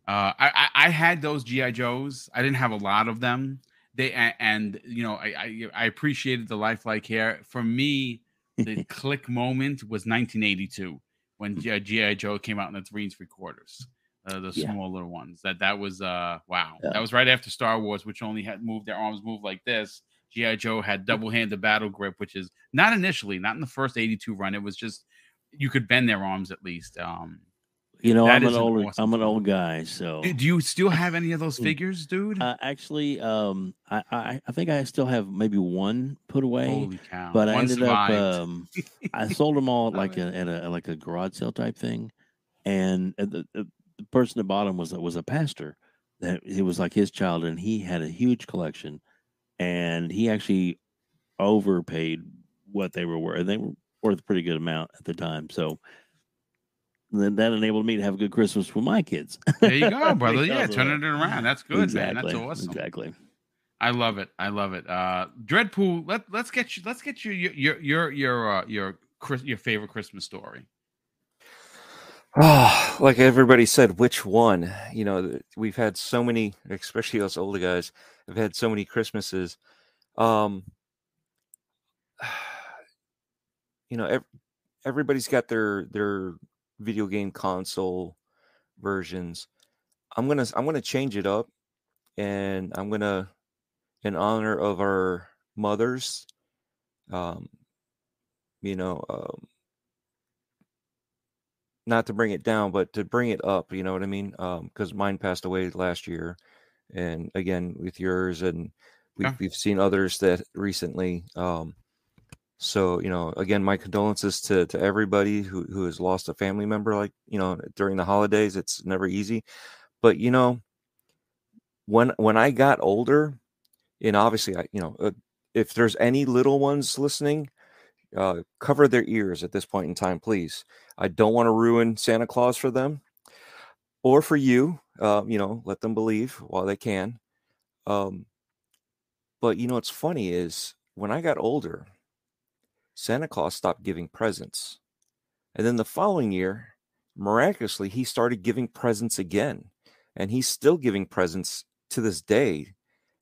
uh, I, I, I had those GI Joes. I didn't have a lot of them. They and, and you know I, I I appreciated the lifelike hair. For me, the click moment was 1982 when GI Joe came out in the three and three quarters uh, the yeah. smaller ones. That that was uh wow. Yeah. That was right after Star Wars, which only had moved their arms moved like this. GI Joe had double handed battle grip, which is not initially, not in the first eighty two run. It was just you could bend their arms at least. Um, you know, I'm an old awesome I'm an old guy, so do you still have any of those mm. figures, dude? Uh, actually, um, I, I, I think I still have maybe one put away. Holy cow! But I ended survived. up um, I sold them all like a, at a like a garage sale type thing, and the, the the person at the bottom was was a pastor that it was like his child, and he had a huge collection, and he actually overpaid what they were worth. They were worth a pretty good amount at the time, so then that enabled me to have a good Christmas with my kids. There you go, brother. yeah, turning it around. That's good, exactly. man. That's awesome. Exactly. I love it. I love it. Uh Dreadpool, let let's get you let's get you your your your your uh, your your favorite Christmas story. Oh, like everybody said, which one? You know, we've had so many, especially us older guys, have had so many Christmases. Um, you know, ev- everybody's got their their video game console versions. I'm gonna I'm gonna change it up, and I'm gonna, in honor of our mothers, um, you know, um, not to bring it down, but to bring it up. You know what I mean? Because um, mine passed away last year, and again with yours, and we've yeah. we've seen others that recently. Um, so you know, again, my condolences to to everybody who who has lost a family member. Like you know, during the holidays, it's never easy. But you know, when when I got older, and obviously, I you know, uh, if there's any little ones listening, uh, cover their ears at this point in time, please. I don't want to ruin Santa Claus for them or for you. Uh, you know, let them believe while they can. Um, but you know, what's funny is when I got older, Santa Claus stopped giving presents. And then the following year, miraculously, he started giving presents again. And he's still giving presents to this day.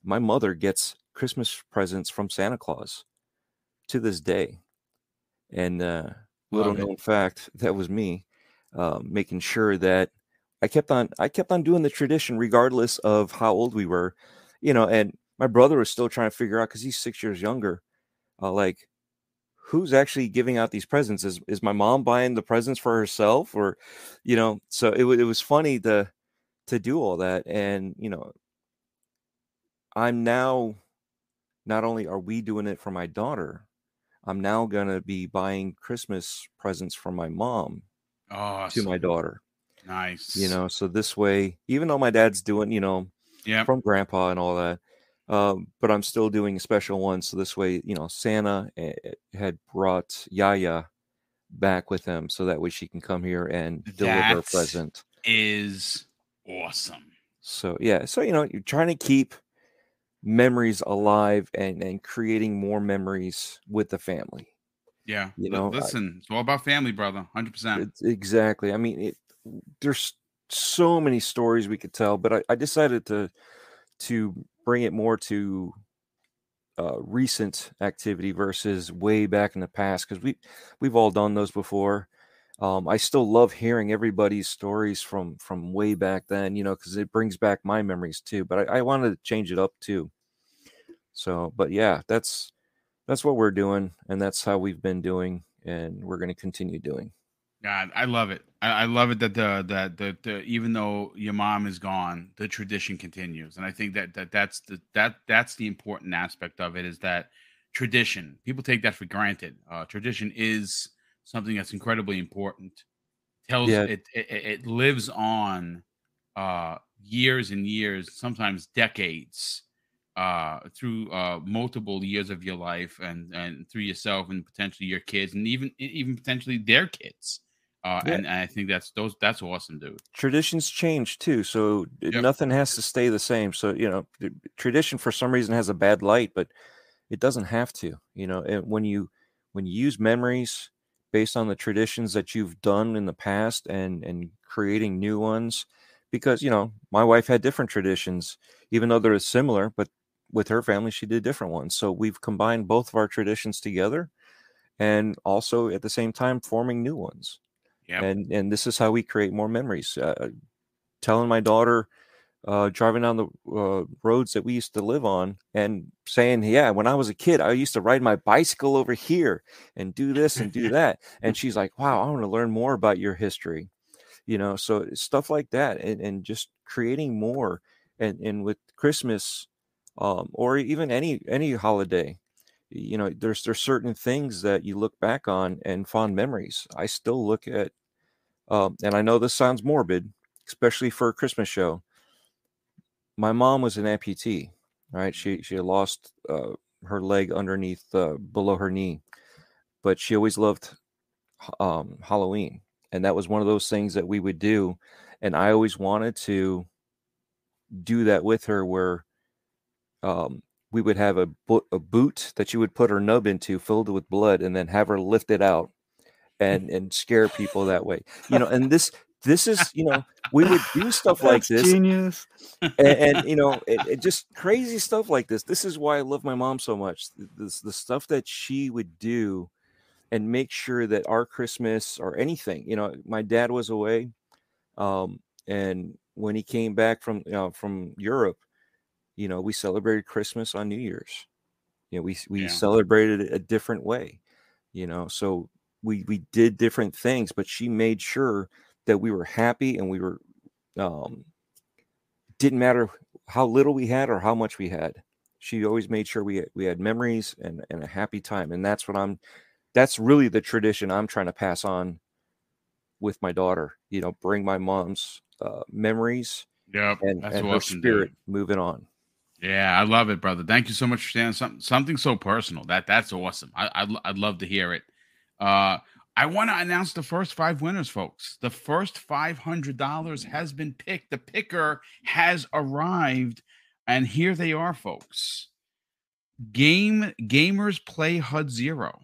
My mother gets Christmas presents from Santa Claus to this day. And uh, little known fact, that was me uh, making sure that I kept on I kept on doing the tradition regardless of how old we were, you know. And my brother was still trying to figure out because he's six years younger, uh, like who's actually giving out these presents? Is is my mom buying the presents for herself, or you know? So it it was funny to to do all that, and you know, I'm now not only are we doing it for my daughter, I'm now going to be buying Christmas presents for my mom awesome. to my daughter. Nice. You know, so this way, even though my dad's doing, you know, yeah, from grandpa and all that, um, but I'm still doing a special one. So this way, you know, Santa eh, eh, had brought Yaya, back with him, so that way she can come here and deliver a present. Is awesome. So yeah, so you know, you're trying to keep memories alive and and creating more memories with the family. Yeah, you know, listen, I, it's all about family, brother. Hundred percent. Exactly. I mean, it, there's so many stories we could tell, but I, I decided to to bring it more to uh, recent activity versus way back in the past because we we've all done those before. Um, I still love hearing everybody's stories from from way back then, you know, because it brings back my memories too. But I, I wanted to change it up too. So, but yeah, that's that's what we're doing, and that's how we've been doing, and we're going to continue doing. God, I love it. I, I, love it that the that the, the even though your mom is gone, the tradition continues, and I think that that that's the that that's the important aspect of it is that tradition. People take that for granted. Uh, tradition is something that's incredibly important. Tells yeah. it, it it lives on uh, years and years, sometimes decades, uh, through uh, multiple years of your life, and and through yourself, and potentially your kids, and even even potentially their kids uh, yeah. and, and, I think that's those that's awesome, dude. Traditions change too, so yep. nothing has to stay the same. So you know, tradition for some reason has a bad light, but it doesn't have to. You know, and when you when you use memories based on the traditions that you've done in the past and and creating new ones, because you know, my wife had different traditions, even though they're similar, but with her family, she did different ones. So we've combined both of our traditions together, and also at the same time forming new ones. Yep. And and this is how we create more memories. Uh, telling my daughter, uh, driving down the uh, roads that we used to live on, and saying, "Yeah, when I was a kid, I used to ride my bicycle over here and do this and do that." and she's like, "Wow, I want to learn more about your history." You know, so stuff like that, and and just creating more. And and with Christmas, um, or even any any holiday, you know there's there's certain things that you look back on and fond memories i still look at um, and I know this sounds morbid, especially for a Christmas show. My mom was an amputee, right? She she lost uh, her leg underneath uh, below her knee, but she always loved um, Halloween, and that was one of those things that we would do, and I always wanted to do that with her, where um, we would have a, bo- a boot that you would put her nub into, filled with blood, and then have her lift it out and and scare people that way you know and this this is you know we would do stuff like this genius. and, and you know it, it just crazy stuff like this. This is why i love my mom so much. This the stuff that she would do and make sure that our christmas or anything you know my dad was away um and when he came back from you know from europe you know we celebrated christmas on new year's. You know we we yeah. celebrated it a different way you know so we we did different things, but she made sure that we were happy and we were um didn't matter how little we had or how much we had. She always made sure we had, we had memories and, and a happy time. And that's what I'm that's really the tradition I'm trying to pass on with my daughter. You know, bring my mom's uh, memories yeah, and, and her spirit moving on. Yeah, I love it, brother. Thank you so much for saying something something so personal. That that's awesome. I I'd, I'd love to hear it. Uh, I want to announce the first five winners, folks. The first $500 has been picked. The picker has arrived. And here they are, folks. Game Gamers Play HUD Zero,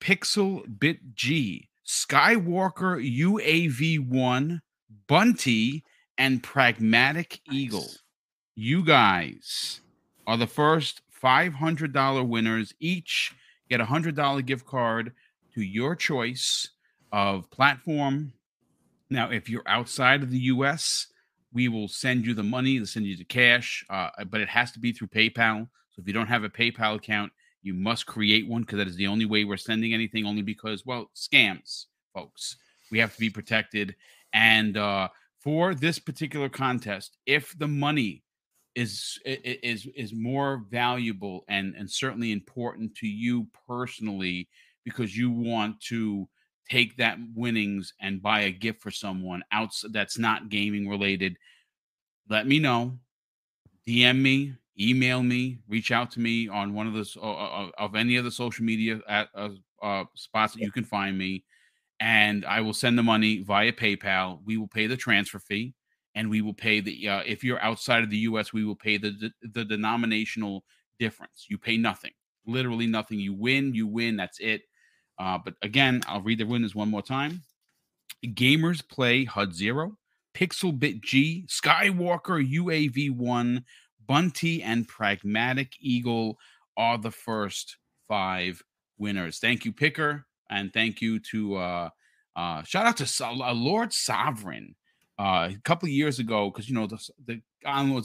Pixel Bit G, Skywalker UAV One, Bunty, and Pragmatic nice. Eagle. You guys are the first $500 winners. Each get a $100 gift card to your choice of platform. Now, if you're outside of the US, we will send you the money, they'll send you the cash, uh, but it has to be through PayPal. So if you don't have a PayPal account, you must create one because that is the only way we're sending anything, only because, well, scams, folks. We have to be protected. And uh, for this particular contest, if the money is is is more valuable and and certainly important to you personally because you want to take that winnings and buy a gift for someone else that's not gaming related, let me know. DM me, email me, reach out to me on one of the uh, uh, of any of the social media at, uh, uh, spots that you can find me. and I will send the money via PayPal. We will pay the transfer fee, and we will pay the uh, if you're outside of the U.S., we will pay the the, the denominational difference. You pay nothing, literally nothing. You win, you win. That's it. Uh, but again, I'll read the winners one more time. Gamers play HUD Zero, Pixel Bit G, Skywalker UAV One, Bunty, and Pragmatic Eagle are the first five winners. Thank you, Picker, and thank you to uh, uh, shout out to uh, Lord Sovereign. Uh, a couple years ago, because you know the, the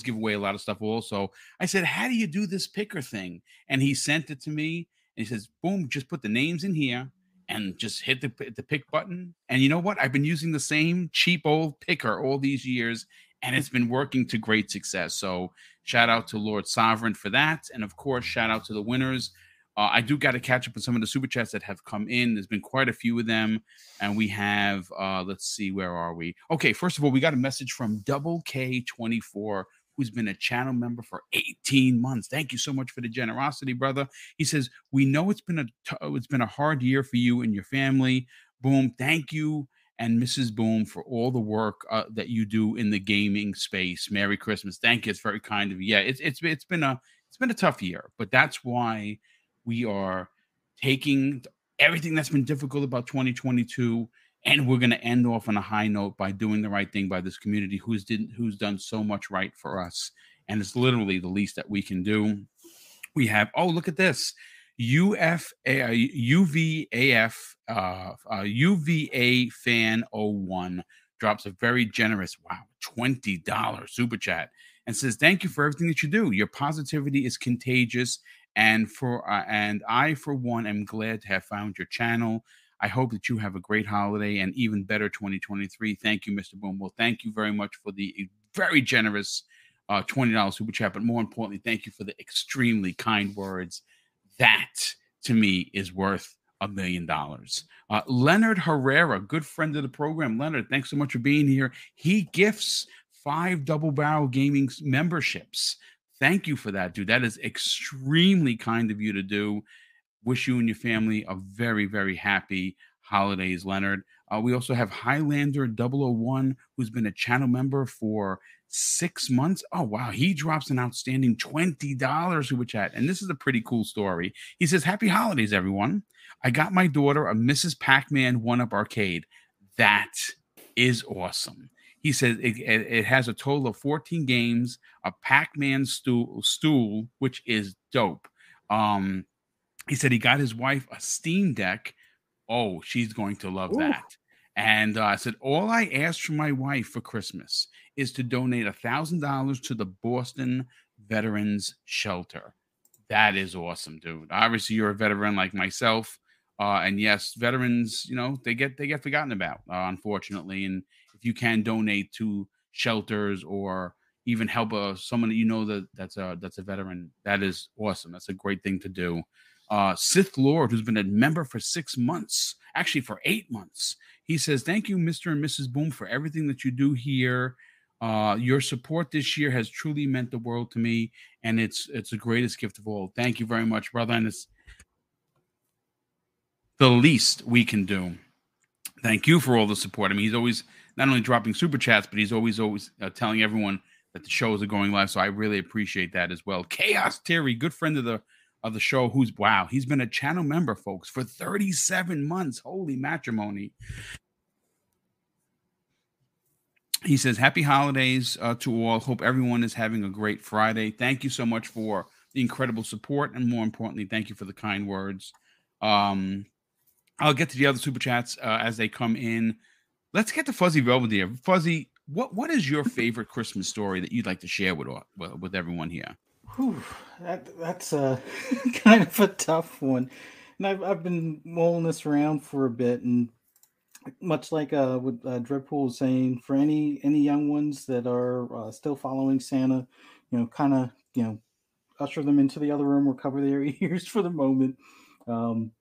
give away a lot of stuff. Also, I said, "How do you do this picker thing?" And he sent it to me, he says, "Boom, just put the names in here." and just hit the, the pick button. And you know what? I've been using the same cheap old picker all these years, and it's been working to great success. So shout out to Lord Sovereign for that, and of course, shout out to the winners. Uh, I do got to catch up on some of the super chats that have come in. There's been quite a few of them, and we have. Uh, let's see, where are we? Okay, first of all, we got a message from Double K twenty four who's been a channel member for 18 months. Thank you so much for the generosity, brother. He says, "We know it's been a t- it's been a hard year for you and your family. Boom, thank you." And Mrs. Boom for all the work uh, that you do in the gaming space. Merry Christmas. Thank you. It's very kind of you. Yeah, it's it's it's been a it's been a tough year, but that's why we are taking everything that's been difficult about 2022 and we're going to end off on a high note by doing the right thing by this community who's did who's done so much right for us. And it's literally the least that we can do. We have oh look at this. UF UVAF uh, uh, UVA fan 01 drops a very generous wow $20 super chat and says thank you for everything that you do. Your positivity is contagious. And for uh, and I for one am glad to have found your channel I hope that you have a great holiday and even better 2023. Thank you, Mr. Boom. Well, thank you very much for the very generous uh, $20 super chat. But more importantly, thank you for the extremely kind words. That to me is worth a million dollars. Uh, Leonard Herrera, good friend of the program. Leonard, thanks so much for being here. He gifts five double barrel gaming memberships. Thank you for that, dude. That is extremely kind of you to do. Wish you and your family a very, very happy holidays, Leonard. Uh, we also have Highlander 001, who's been a channel member for six months. Oh, wow. He drops an outstanding $20 super chat. And this is a pretty cool story. He says, Happy holidays, everyone. I got my daughter a Mrs. Pac Man one up arcade. That is awesome. He says it, it, it, has a total of 14 games, a Pac Man stool, stool, which is dope. Um, he said he got his wife a Steam Deck. Oh, she's going to love Ooh. that. And uh, I said, all I asked from my wife for Christmas is to donate a thousand dollars to the Boston Veterans Shelter. That is awesome, dude. Obviously, you're a veteran like myself, uh, and yes, veterans, you know, they get they get forgotten about, uh, unfortunately. And if you can donate to shelters or even help uh, someone that you know that that's a that's a veteran, that is awesome. That's a great thing to do uh, Sith Lord, who's been a member for six months, actually for eight months. He says, Thank you, Mr. and Mrs. Boom, for everything that you do here. Uh, your support this year has truly meant the world to me, and it's it's the greatest gift of all. Thank you very much, brother. And it's the least we can do. Thank you for all the support. I mean, he's always not only dropping super chats, but he's always always uh, telling everyone that the shows are going live. So I really appreciate that as well. Chaos Terry, good friend of the of the show who's wow he's been a channel member folks for 37 months. Holy matrimony. He says happy holidays uh, to all. Hope everyone is having a great friday. Thank you so much for the incredible support and more importantly thank you for the kind words. Um, i'll get to the other super chats uh, as they come in. Let's get to fuzzy belvedere fuzzy what what is your favorite christmas story that you'd like to share with with everyone here Whew, that that's a kind of a tough one, and I've I've been mulling this around for a bit, and much like uh, what uh, Dreadpool was saying, for any any young ones that are uh, still following Santa, you know, kind of you know, usher them into the other room or cover their ears for the moment. Um,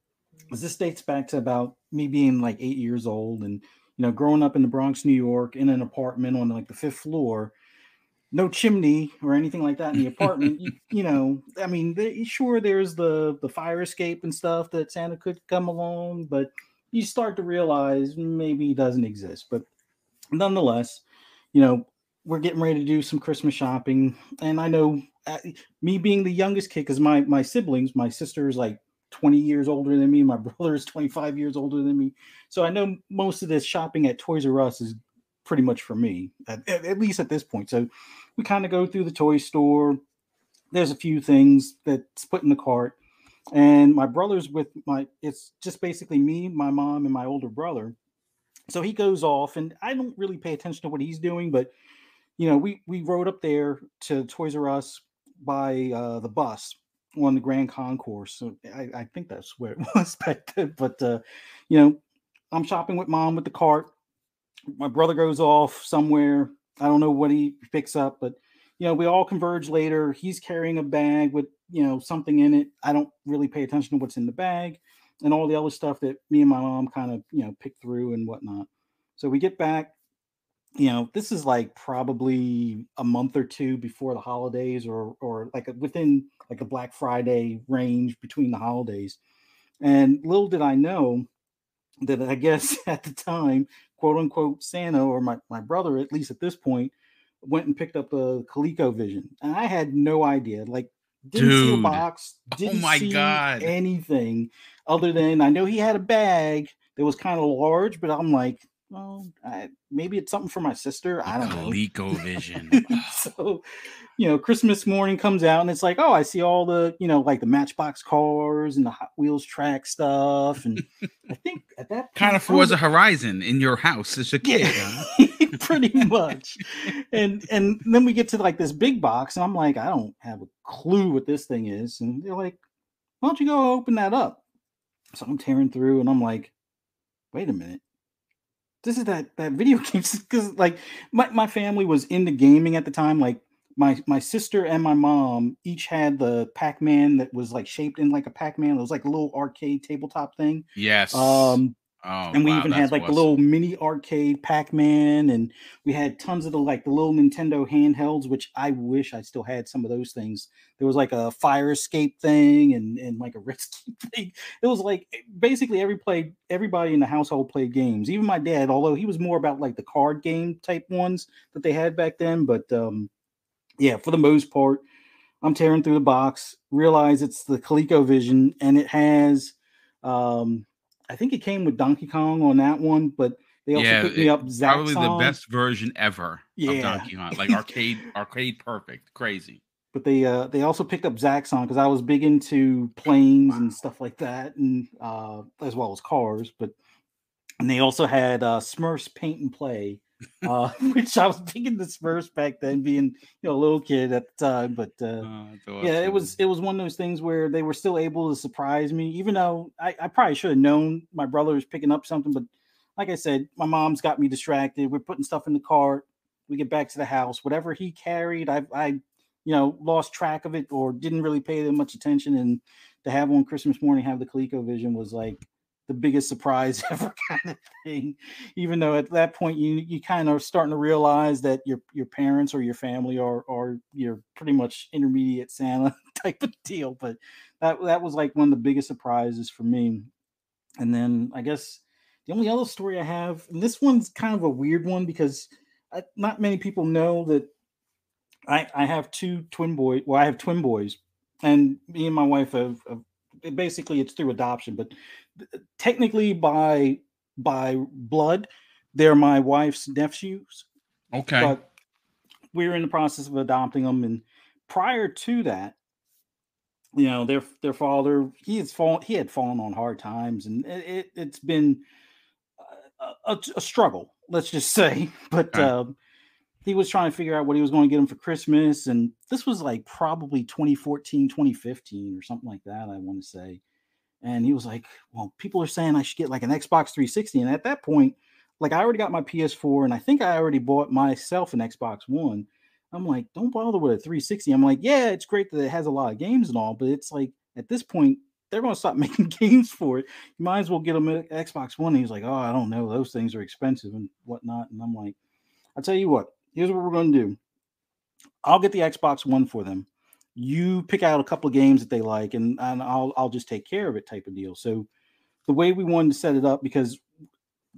this dates back to about me being like eight years old, and you know, growing up in the Bronx, New York, in an apartment on like the fifth floor no chimney or anything like that in the apartment. you, you, know, I mean, they, sure, there's the the fire escape and stuff that Santa could come along, but you start to realize maybe he doesn't exist. But nonetheless, you know, we're getting ready to do some Christmas shopping, and I know uh, me being the youngest kid, because my my siblings, my sister is like 20 years older than me, my brother is 25 years older than me, so I know most of this shopping at Toys R Us is pretty much for me, at, at least at this point. So we kind of go through the toy store. There's a few things that's put in the cart, and my brother's with my. It's just basically me, my mom, and my older brother. So he goes off, and I don't really pay attention to what he's doing, but you know, we we rode up there to Toys R Us by uh, the bus on the Grand Concourse. So I, I think that's where it was back then. But uh, you know, I'm shopping with mom with the cart. My brother goes off somewhere. I don't know what he picks up, but you know, we all converge later. He's carrying a bag with you know something in it. I don't really pay attention to what's in the bag and all the other stuff that me and my mom kind of you know pick through and whatnot. So we get back you know, this is like probably a month or two before the holidays, or or like within like the Black Friday range between the holidays. And little did I know that I guess at the time, quote unquote, Santa or my, my brother, at least at this point, went and picked up a ColecoVision. And I had no idea. Like didn't Dude. see a box, oh didn't oh my see God. anything other than I know he had a bag that was kind of large, but I'm like, well, I, maybe it's something for my sister. I don't know. ColecoVision. so, you know, Christmas morning comes out and it's like, oh, I see all the, you know, like the Matchbox cars and the Hot Wheels track stuff. And I think that kind of Forza Horizon in your house as a kid. Yeah, pretty much. and and then we get to like this big box, and I'm like, I don't have a clue what this thing is. And they're like, why don't you go open that up? So I'm tearing through, and I'm like, wait a minute this is that that video games because like my, my family was into gaming at the time like my my sister and my mom each had the pac-man that was like shaped in like a pac-man it was like a little arcade tabletop thing yes um Oh, and we wow, even had like awesome. the little mini arcade Pac-Man, and we had tons of the like the little Nintendo handhelds, which I wish I still had some of those things. There was like a fire escape thing and and like a rescue thing. It was like basically every play everybody in the household played games. Even my dad, although he was more about like the card game type ones that they had back then. But um yeah, for the most part, I'm tearing through the box, realize it's the ColecoVision, and it has um I think it came with Donkey Kong on that one, but they also yeah, picked me up Zaxxon. Probably the best version ever yeah. of Donkey Kong, like arcade, arcade perfect, crazy. But they uh they also picked up Zaxxon because I was big into planes and stuff like that, and uh as well as cars. But and they also had uh Smurfs Paint and Play, uh, which I was thinking the Smurfs back then, being you know a little kid at the time. But uh, oh, yeah, it was it was one of those things where they were still able to surprise me, even though I, I probably should have known my brother was picking up something. But like I said, my mom's got me distracted. We're putting stuff in the cart. We get back to the house. Whatever he carried, I I you know lost track of it or didn't really pay that much attention. And to have on Christmas morning have the ColecoVision was like the biggest surprise ever kind of thing even though at that point you you kind of starting to realize that your your parents or your family are are you're pretty much intermediate santa type of deal but that that was like one of the biggest surprises for me. And then i guess the only other story i have and this one's kind of a weird one because I, not many people know that i i have two twin boys well i have twin boys and me and my wife have, have basically it's through adoption but technically by by blood, they're my wife's nephews. Okay. But we are in the process of adopting them, and prior to that, you know, their their father he has fallen he had fallen on hard times, and it, it has been a, a, a, struggle. Let's just say, but. Okay. Um, he was trying to figure out what he was going to get him for Christmas. And this was like probably 2014, 2015 or something like that, I want to say. And he was like, Well, people are saying I should get like an Xbox 360. And at that point, like I already got my PS4 and I think I already bought myself an Xbox One. I'm like, don't bother with a 360. I'm like, yeah, it's great that it has a lot of games and all, but it's like at this point, they're going to stop making games for it. You might as well get them an Xbox One. And he's like, oh, I don't know. Those things are expensive and whatnot. And I'm like, I'll tell you what, here's what we're going to do. I'll get the Xbox One for them you pick out a couple of games that they like and, and I'll I'll just take care of it type of deal. So the way we wanted to set it up because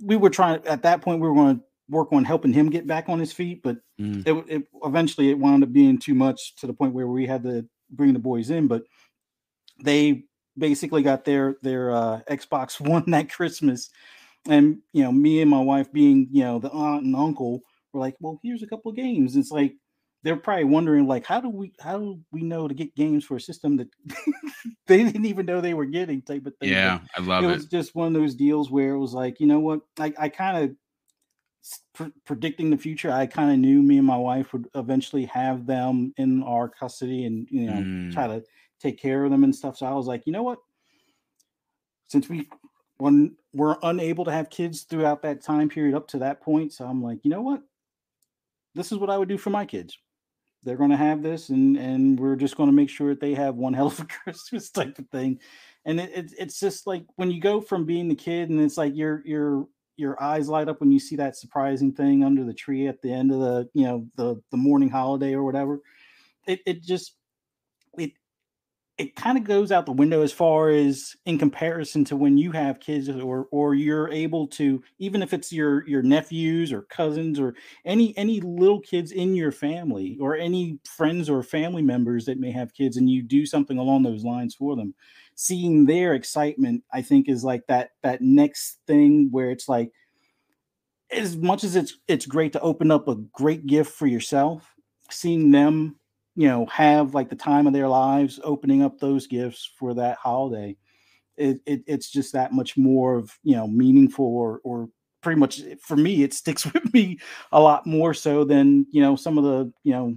we were trying at that point we were going to work on helping him get back on his feet, but mm. it, it eventually it wound up being too much to the point where we had to bring the boys in. But they basically got their their uh, Xbox One that Christmas, and you know me and my wife being you know the aunt and uncle were like, well, here's a couple of games. It's like they're probably wondering like how do we how do we know to get games for a system that they didn't even know they were getting type of thing. Yeah, but I love it. It was just one of those deals where it was like, you know what, I, I kind of pr- predicting the future. I kind of knew me and my wife would eventually have them in our custody and you know mm. try to take care of them and stuff. So I was like, you know what, since we when we're unable to have kids throughout that time period up to that point, so I'm like, you know what, this is what I would do for my kids they're going to have this and and we're just going to make sure that they have one hell of a christmas type of thing. And it, it, it's just like when you go from being the kid and it's like your your your eyes light up when you see that surprising thing under the tree at the end of the you know the the morning holiday or whatever it, it just it kind of goes out the window as far as in comparison to when you have kids or or you're able to even if it's your your nephews or cousins or any any little kids in your family or any friends or family members that may have kids and you do something along those lines for them seeing their excitement i think is like that that next thing where it's like as much as it's it's great to open up a great gift for yourself seeing them you know have like the time of their lives opening up those gifts for that holiday it, it it's just that much more of you know meaningful or or pretty much for me it sticks with me a lot more so than you know some of the you know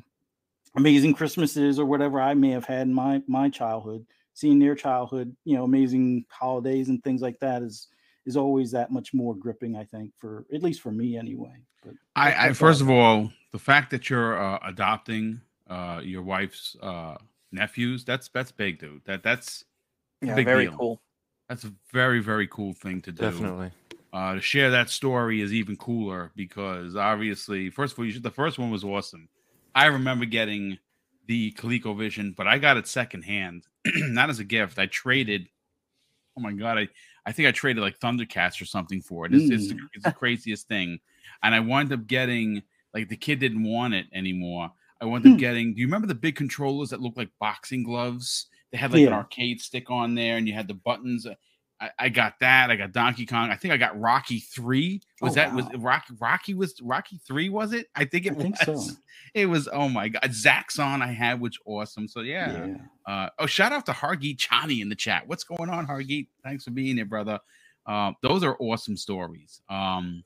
amazing christmases or whatever i may have had in my my childhood. Seeing their childhood you know amazing holidays and things like that is is always that much more gripping i think for at least for me anyway but i, I first of all the fact that you're uh, adopting uh, your wife's uh, nephews. That's that's big, dude. That that's yeah, very deal. cool. That's a very very cool thing to do. Definitely. Uh, to share that story is even cooler because obviously, first of all, should, the first one was awesome. I remember getting the ColecoVision, but I got it secondhand, not as a gift. I traded. Oh my god, I I think I traded like Thundercats or something for it. It's, mm. it's, the, it's the craziest thing, and I wound up getting like the kid didn't want it anymore. I wound up hmm. getting. Do you remember the big controllers that looked like boxing gloves? They had like yeah. an arcade stick on there, and you had the buttons. I, I, got that. I got Donkey Kong. I think I got Rocky Three. Was oh, that wow. was Rocky? Rocky was Rocky Three? Was it? I think it I think was. So. It was. Oh my god, Zaxxon I had, which awesome. So yeah. yeah. Uh, oh, shout out to Hargeet Chani in the chat. What's going on, Hargeet? Thanks for being here, brother. Uh, those are awesome stories. Um,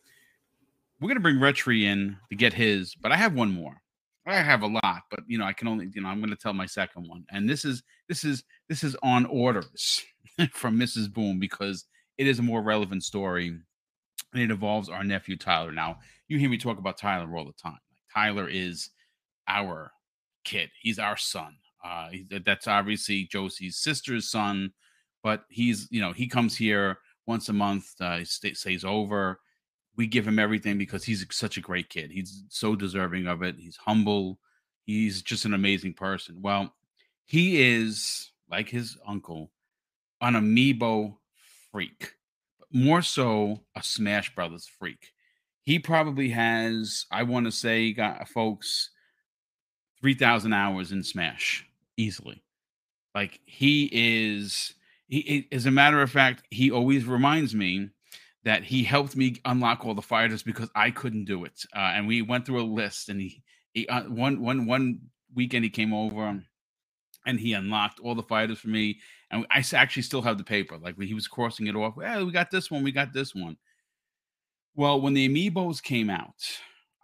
we're gonna bring Retri in to get his, but I have one more. I have a lot, but you know, I can only, you know, I'm going to tell my second one, and this is this is this is on orders from Mrs. Boom because it is a more relevant story, and it involves our nephew Tyler. Now, you hear me talk about Tyler all the time. Tyler is our kid; he's our son. Uh, that's obviously Josie's sister's son, but he's, you know, he comes here once a month. Uh, he stays over we give him everything because he's such a great kid. He's so deserving of it. He's humble. He's just an amazing person. Well, he is like his uncle, an amiibo freak, but more so a Smash Brothers freak. He probably has, I want to say, got folks, 3,000 hours in Smash easily. Like he is, he, as a matter of fact, he always reminds me that he helped me unlock all the fighters because I couldn't do it. Uh, and we went through a list, and he he uh, one one one weekend he came over and he unlocked all the fighters for me. And I actually still have the paper. Like when he was crossing it off. Well, we got this one. We got this one. Well, when the amiibos came out,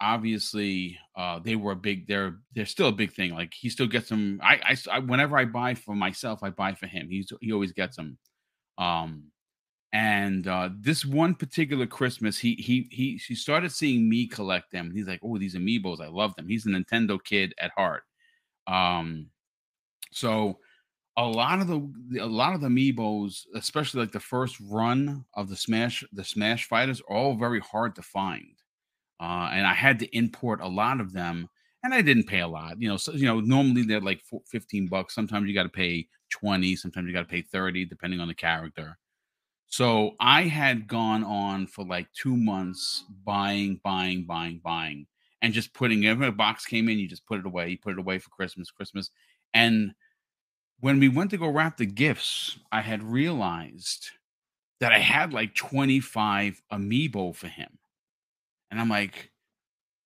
obviously uh, they were a big. They're they're still a big thing. Like he still gets them. I, I, I whenever I buy for myself, I buy for him. He's he always gets them. Um, and uh, this one particular Christmas, he he he he started seeing me collect them. He's like, "Oh, these amiibos, I love them." He's a Nintendo kid at heart. Um, so a lot of the a lot of the amiibos, especially like the first run of the Smash the Smash fighters, are all very hard to find. Uh, and I had to import a lot of them, and I didn't pay a lot. You know, so you know, normally they're like 15 bucks. Sometimes you got to pay 20. Sometimes you got to pay 30, depending on the character. So I had gone on for like two months buying, buying, buying, buying, and just putting every box came in, you just put it away. You put it away for Christmas, Christmas. And when we went to go wrap the gifts, I had realized that I had like 25 amiibo for him. And I'm like,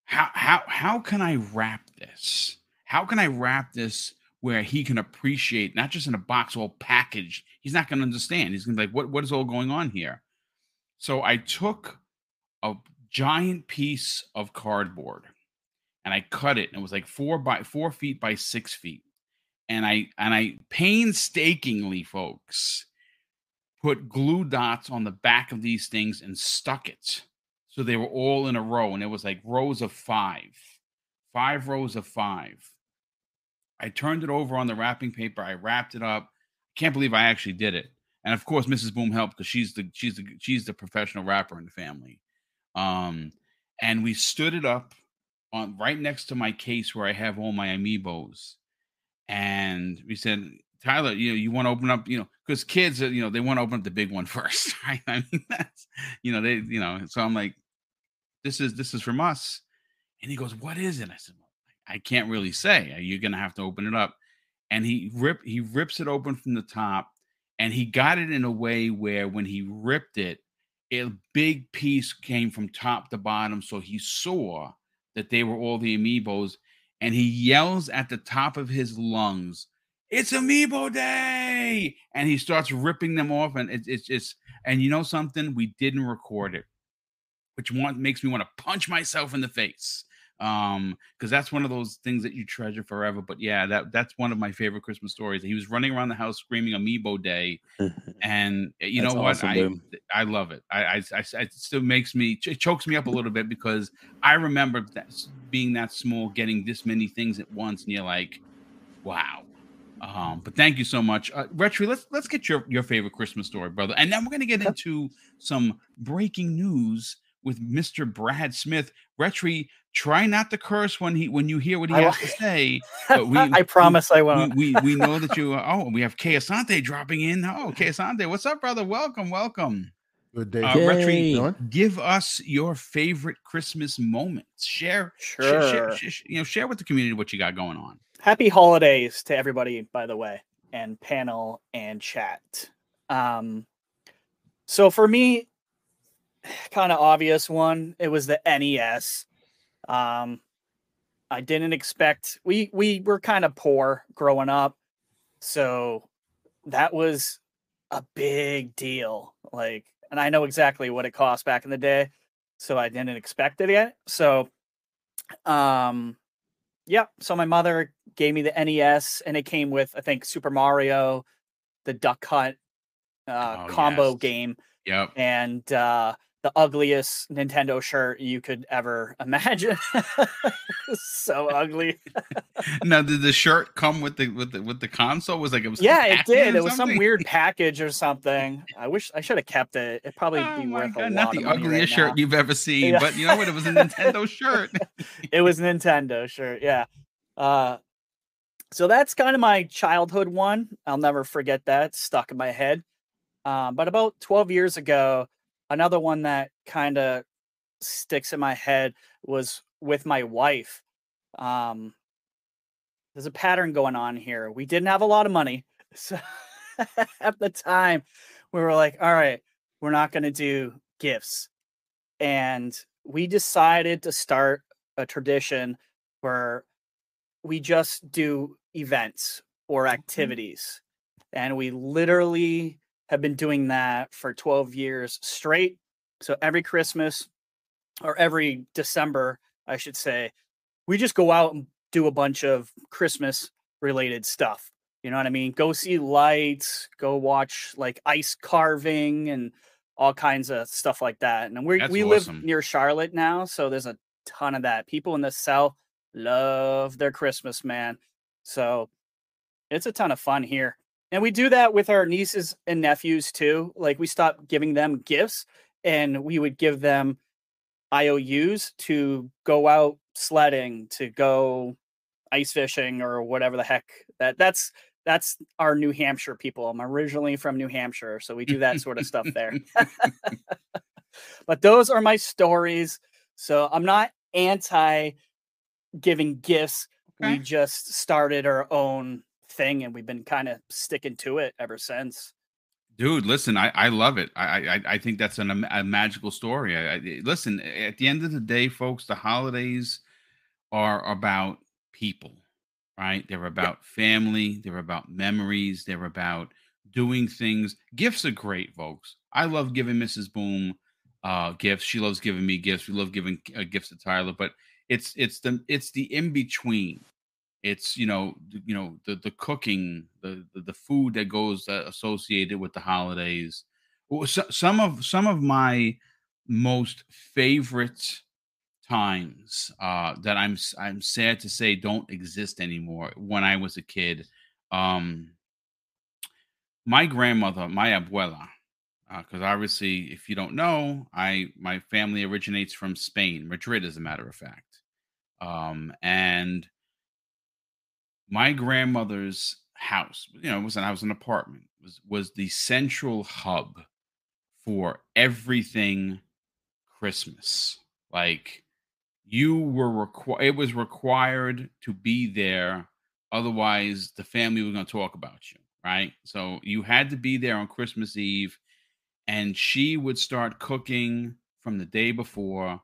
how how how can I wrap this? How can I wrap this where he can appreciate not just in a box all packaged? He's not going to understand. He's going to be like, what what is all going on here? So I took a giant piece of cardboard and I cut it. And it was like four by four feet by six feet. And I and I painstakingly, folks, put glue dots on the back of these things and stuck it so they were all in a row, and it was like rows of five, five rows of five. I turned it over on the wrapping paper. I wrapped it up. Can't believe I actually did it. And of course, Mrs. Boom helped because she's the she's the she's the professional wrapper in the family. Um, and we stood it up on right next to my case where I have all my amiibos. And we said, Tyler, you know, you want to open up, you know, because kids, you know, they want to open up the big one first, right? I mean, that's, you know, they, you know, so I'm like, this is this is from us, and he goes, what is it? I said, I can't really say. Uh, you're gonna have to open it up, and he rip he rips it open from the top, and he got it in a way where when he ripped it, a big piece came from top to bottom, so he saw that they were all the amiibos, and he yells at the top of his lungs it's Amiibo Day, and he starts ripping them off, and it's it's just and you know something, we didn't record it, which one makes me want to punch myself in the face, um, because that's one of those things that you treasure forever. But yeah, that that's one of my favorite Christmas stories. He was running around the house screaming Amiibo Day, and eh, you know what, awesome, I I love it. I, I, I it still makes me it chokes me up a little bit because I remember that being that small, getting this many things at once, and you're like, wow um, but thank you so much, uh, Retri. Let's let's get your your favorite Christmas story, brother, and then we're gonna get into some breaking news with Mr. Brad Smith. Retri, try not to curse when he when you hear what he I has to say. But we, I promise we, I won't. We, we, we know that you. oh, we have Kay Asante dropping in. Oh, Kay Asante, what's up, brother? Welcome, welcome. Good day. Uh, Retri, give us your favorite Christmas moments. Share, sure. Share, share, share, you know, share with the community what you got going on happy holidays to everybody, by the way, and panel and chat. Um, so for me, kind of obvious one, it was the NES. Um, I didn't expect we we were kind of poor growing up, so that was a big deal. Like, and I know exactly what it cost back in the day, so I didn't expect it yet. So, um, yeah. So my mother gave me the NES, and it came with I think Super Mario, the Duck Hunt uh, oh, combo yes. game. Yep. And uh, the ugliest Nintendo shirt you could ever imagine. so ugly. now, did the shirt come with the with the with the console? Was like it was yeah, it did. It was some weird package or something. I wish I should have kept it. It probably oh be worth God, a not the ugliest right shirt now. you've ever seen, yeah. but you know what? It was a Nintendo shirt. it was Nintendo shirt. Yeah. Uh, so that's kind of my childhood one. I'll never forget that. stuck in my head. Um, but about 12 years ago, another one that kind of sticks in my head was with my wife. Um, there's a pattern going on here. We didn't have a lot of money. So at the time, we were like, all right, we're not going to do gifts. And we decided to start a tradition where we just do events or mm-hmm. activities. And we literally have been doing that for 12 years straight. So every Christmas or every December, I should say, we just go out and do a bunch of Christmas related stuff. You know what I mean? Go see lights, go watch like ice carving and all kinds of stuff like that. And we we awesome. live near Charlotte now, so there's a ton of that. People in the South love their Christmas, man. So it's a ton of fun here. And we do that with our nieces and nephews too. Like we stopped giving them gifts and we would give them IOUs to go out sledding, to go ice fishing or whatever the heck that that's that's our New Hampshire people. I'm originally from New Hampshire, so we do that sort of stuff there. but those are my stories. So I'm not anti giving gifts. Okay. We just started our own thing and we've been kind of sticking to it ever since. Dude, listen, I, I love it. I, I I think that's an, a magical story. I, I, listen, at the end of the day, folks, the holidays are about people, right? They're about family. They're about memories. They're about doing things. Gifts are great, folks. I love giving Mrs. Boom uh, gifts. She loves giving me gifts. We love giving uh, gifts to Tyler, but it's it's the it's the in between it's you know you know the the cooking the the, food that goes uh, associated with the holidays. So, some of some of my most favorite times uh that i'm i'm sad to say don't exist anymore when i was a kid um my grandmother my abuela because uh, obviously if you don't know i my family originates from spain madrid as a matter of fact. Um and my grandmother's house, you know, it was an house, an apartment, was was the central hub for everything Christmas. Like you were required, it was required to be there, otherwise the family was going to talk about you, right? So you had to be there on Christmas Eve, and she would start cooking from the day before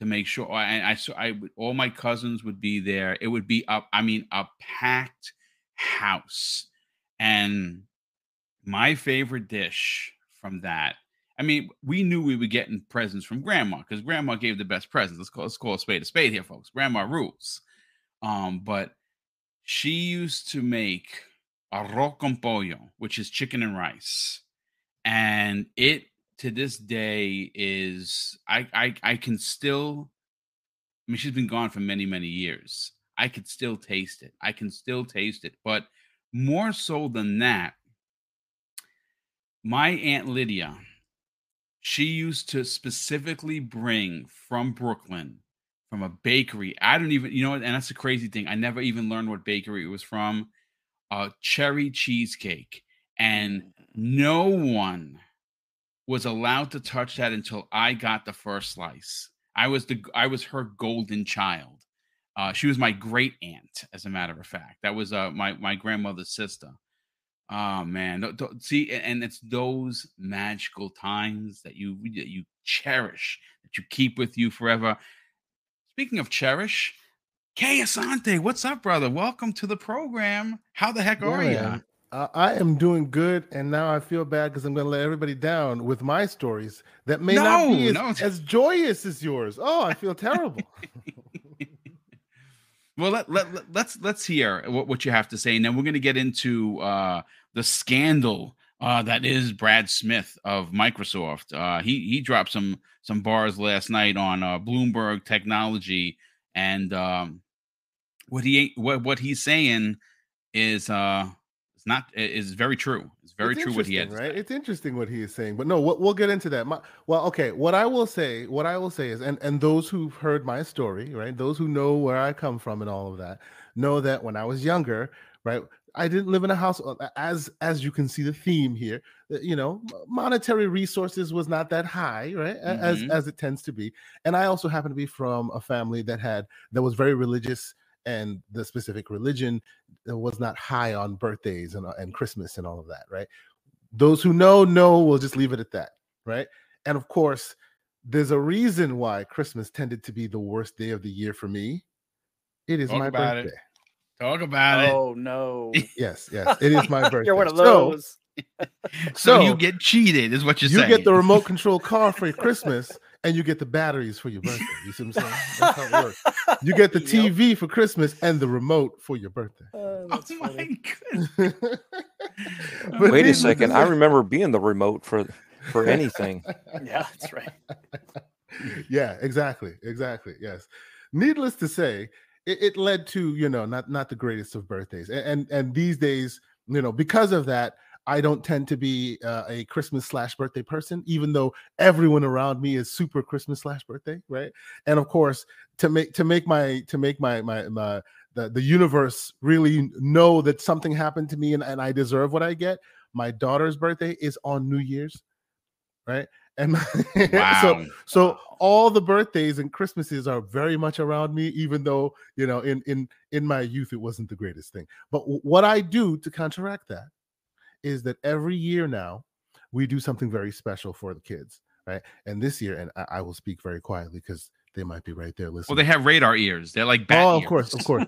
to make sure. And I, so I, all my cousins would be there. It would be up. I mean, a packed house. And my favorite dish from that. I mean, we knew we were getting presents from grandma because grandma gave the best presents. Let's call let's call a spade a spade here, folks. Grandma rules. Um, but she used to make arroz con pollo, which is chicken and rice, and it to this day is I I I can still I mean she's been gone for many many years. I could still taste it. I can still taste it, but more so than that, my aunt Lydia, she used to specifically bring from Brooklyn from a bakery. I don't even, you know, and that's a crazy thing. I never even learned what bakery it was from. A cherry cheesecake, and no one was allowed to touch that until I got the first slice. I was the I was her golden child. Uh, she was my great aunt, as a matter of fact. That was uh, my my grandmother's sister. Oh man, see, and it's those magical times that you that you cherish, that you keep with you forever. Speaking of cherish, Kay Asante, what's up, brother? Welcome to the program. How the heck are you? Uh, I am doing good, and now I feel bad because I'm going to let everybody down with my stories that may no, not be as, no. as, joyous as yours. Oh, I feel terrible. well, let, let, let, let's let's hear what, what you have to say, and then we're going to get into uh, the scandal uh, that is Brad Smith of Microsoft. Uh, he he dropped some some bars last night on uh, Bloomberg Technology, and um, what he what what he's saying is uh it's not. It's very true. It's very it's true what he had. Right. It's interesting what he is saying, but no, we'll, we'll get into that. My, well, okay. What I will say, what I will say is, and and those who've heard my story, right, those who know where I come from and all of that, know that when I was younger, right, I didn't live in a house. Uh, as as you can see the theme here, uh, you know, monetary resources was not that high, right, mm-hmm. as as it tends to be. And I also happen to be from a family that had that was very religious and the specific religion was not high on birthdays and, uh, and Christmas and all of that, right? Those who know, know, we'll just leave it at that, right? And of course, there's a reason why Christmas tended to be the worst day of the year for me. It is Talk my birthday. It. Talk about it. Oh no. yes, yes. It is my birthday. You're one of those. So, so, so you get cheated, is what you're you saying. You get the remote control car for Christmas, and you get the batteries for your birthday. You see what I'm saying? That's how it works. You get the TV for Christmas and the remote for your birthday. Uh, oh my goodness. Wait a second. I remember being the remote for for anything. yeah, that's right. yeah, exactly. Exactly. Yes. Needless to say, it, it, led to, you know, not not the greatest of birthdays. And, and and these days, you know, because of that, I don't tend to be uh, a Christmas slash birthday person, even though everyone around me is super Christmas slash birthday, right? And of course, to make to make my to make my my, my the, the universe really know that something happened to me and, and I deserve what I get. My daughter's birthday is on New Year's, right? And wow. so so all the birthdays and Christmases are very much around me, even though you know in in in my youth it wasn't the greatest thing. But what I do to counteract that is that every year now we do something very special for the kids, right? And this year, and I, I will speak very quietly because they might be right there listening. Well, they have radar ears. They're like bat oh, of course, of course.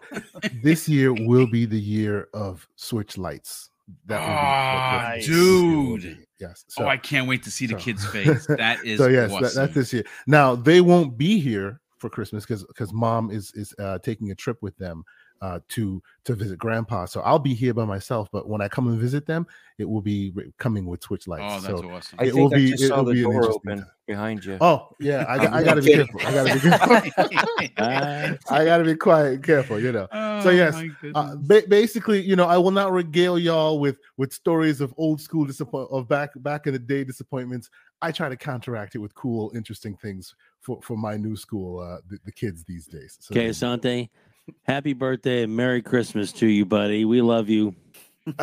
this year will be the year of Switch Lites. That be, oh, dude. Yes. So, oh, I can't wait to see the so. kid's face. That is so. Yes, awesome. that, that's this year. Now they won't be here for Christmas because because mom is is uh, taking a trip with them uh, to to visit grandpa. So I'll be here by myself, but when I come and visit them, it will be coming with Switch Lites. Oh, that's so awesome! I it will be. it will be door open time. behind you. Oh yeah, I, I got to be careful. I got to be careful. I got to be quiet and careful. You know. Oh, so yes, uh, ba- basically, you know, I will not regale y'all with with stories of old school disappoint of back back in the day disappointments. I try to counteract it with cool, interesting things for for my new school, uh, the, the kids these days. So, okay, Asante. Happy birthday and Merry Christmas to you, buddy. We love you.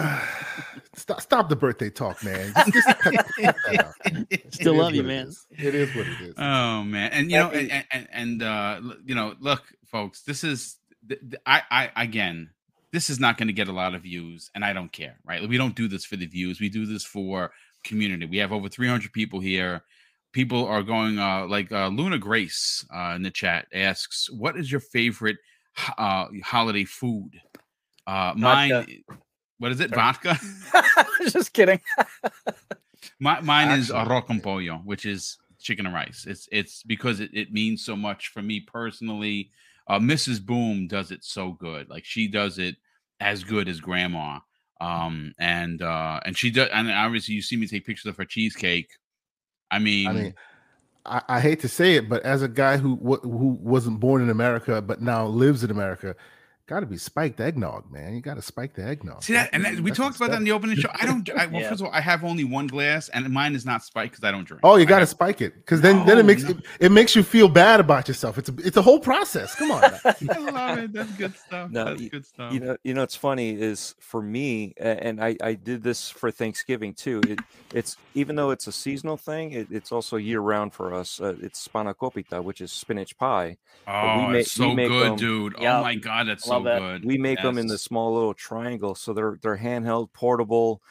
stop, stop the birthday talk, man. Just, just Still love you, man. It is what it is. Oh man, and you know, and and, and uh, you know, look, folks, this is I I again, this is not going to get a lot of views, and I don't care, right? We don't do this for the views. We do this for community. We have over 300 people here. People are going uh like uh Luna Grace uh in the chat asks, "What is your favorite?" Uh, holiday food. Uh, mine, what is it? Sorry. Vodka? Just kidding. My, mine Actually, is arroz con pollo, which is chicken and rice. It's it's because it, it means so much for me personally. Uh, Mrs. Boom does it so good. Like she does it as good as grandma. Um, and uh, and she does, and obviously you see me take pictures of her cheesecake. I mean, I mean, I, I, hate to say it, but as a guy who who wasn't born in America but now lives in America, got to be spiked eggnog, man. You got to spike the eggnog. See that, and that, we talked about that in the opening show. I don't. I, well, yeah. first of all, I have only one glass, and mine is not spiked because I don't drink. Oh, you got to spike it because then, no, then it makes no. it, it, makes you feel bad about yourself. It's a it's a whole process. Come on, I love it. That's good stuff. No, That's you, good stuff. You know, you know, it's funny is for me, and I I did this for Thanksgiving too. It it's even though it's a seasonal thing, it, it's also year round for us. Uh, it's spanakopita, which is spinach pie. Oh, we make, it's so good, them, dude. Yep. Oh my god, that's so that. good. We make yes. them in the small little triangle, so they're they're handheld, portable.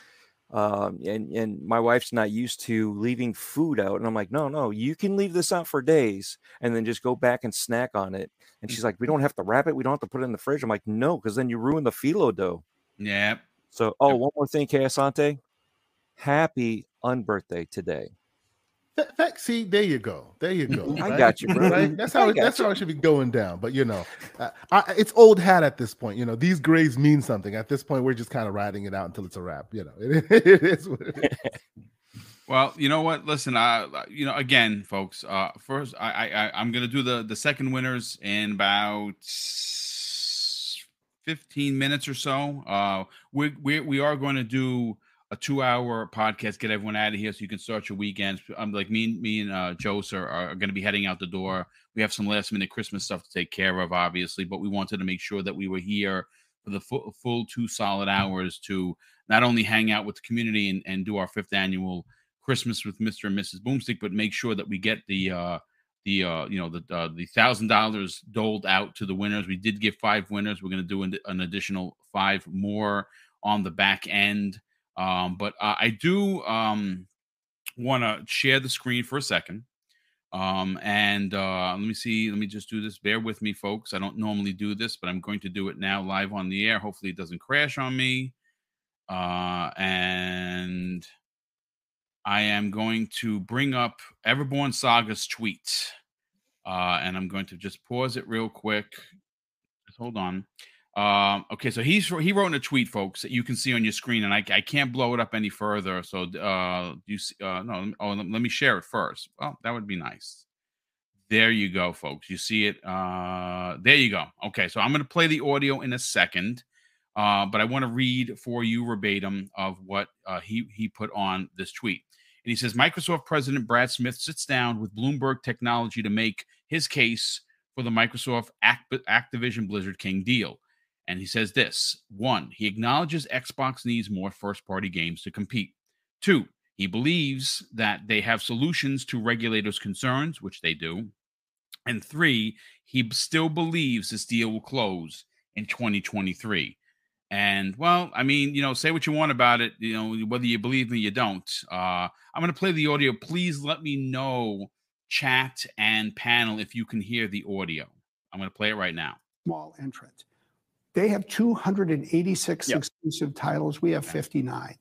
Um, and and my wife's not used to leaving food out, and I'm like, no, no, you can leave this out for days, and then just go back and snack on it. And she's like, we don't have to wrap it, we don't have to put it in the fridge. I'm like, no, because then you ruin the phyllo dough. Yeah. So, oh, one more thing, Asante. Happy unbirthday today. See, there you go. There you go. I got you, bro. Right? That's how. It, that's you. how it should be going down. But you know, uh, I, it's old hat at this point. You know, these grades mean something. At this point, we're just kind of riding it out until it's a wrap. You know, it, it is what it is. Well, you know what? Listen, uh, you know, again, folks. Uh, first, I, I, I'm gonna do the the second winners in about 15 minutes or so. Uh, we we we are going to do a two hour podcast, get everyone out of here so you can start your weekends. I'm like me and me and uh Jose are, are going to be heading out the door. We have some last minute Christmas stuff to take care of, obviously, but we wanted to make sure that we were here for the full, full two solid hours to not only hang out with the community and, and do our fifth annual Christmas with Mr. and Mrs. Boomstick, but make sure that we get the uh the uh you know the uh, the thousand dollars doled out to the winners. We did give five winners. We're going to do an, an additional five more on the back end. Um, but uh, I do um, want to share the screen for a second. Um, and uh, let me see. Let me just do this. Bear with me, folks. I don't normally do this, but I'm going to do it now live on the air. Hopefully, it doesn't crash on me. Uh, and I am going to bring up Everborn Saga's tweet. Uh, and I'm going to just pause it real quick. Just hold on. Um, okay, so he's he wrote in a tweet, folks, that you can see on your screen, and I, I can't blow it up any further. So, uh, you see, uh, no, oh, let, me share it first. Well, that would be nice. There you go, folks. You see it. Uh, there you go. Okay, so I'm going to play the audio in a second, uh, but I want to read for you verbatim of what uh, he he put on this tweet. And he says Microsoft President Brad Smith sits down with Bloomberg Technology to make his case for the Microsoft Activision Blizzard King deal. And he says this one, he acknowledges Xbox needs more first party games to compete. Two, he believes that they have solutions to regulators' concerns, which they do. And three, he still believes this deal will close in 2023. And well, I mean, you know, say what you want about it, you know, whether you believe me, you don't. Uh, I'm going to play the audio. Please let me know, chat and panel, if you can hear the audio. I'm going to play it right now. Small entrant. They have 286 yep. exclusive titles. We have 59.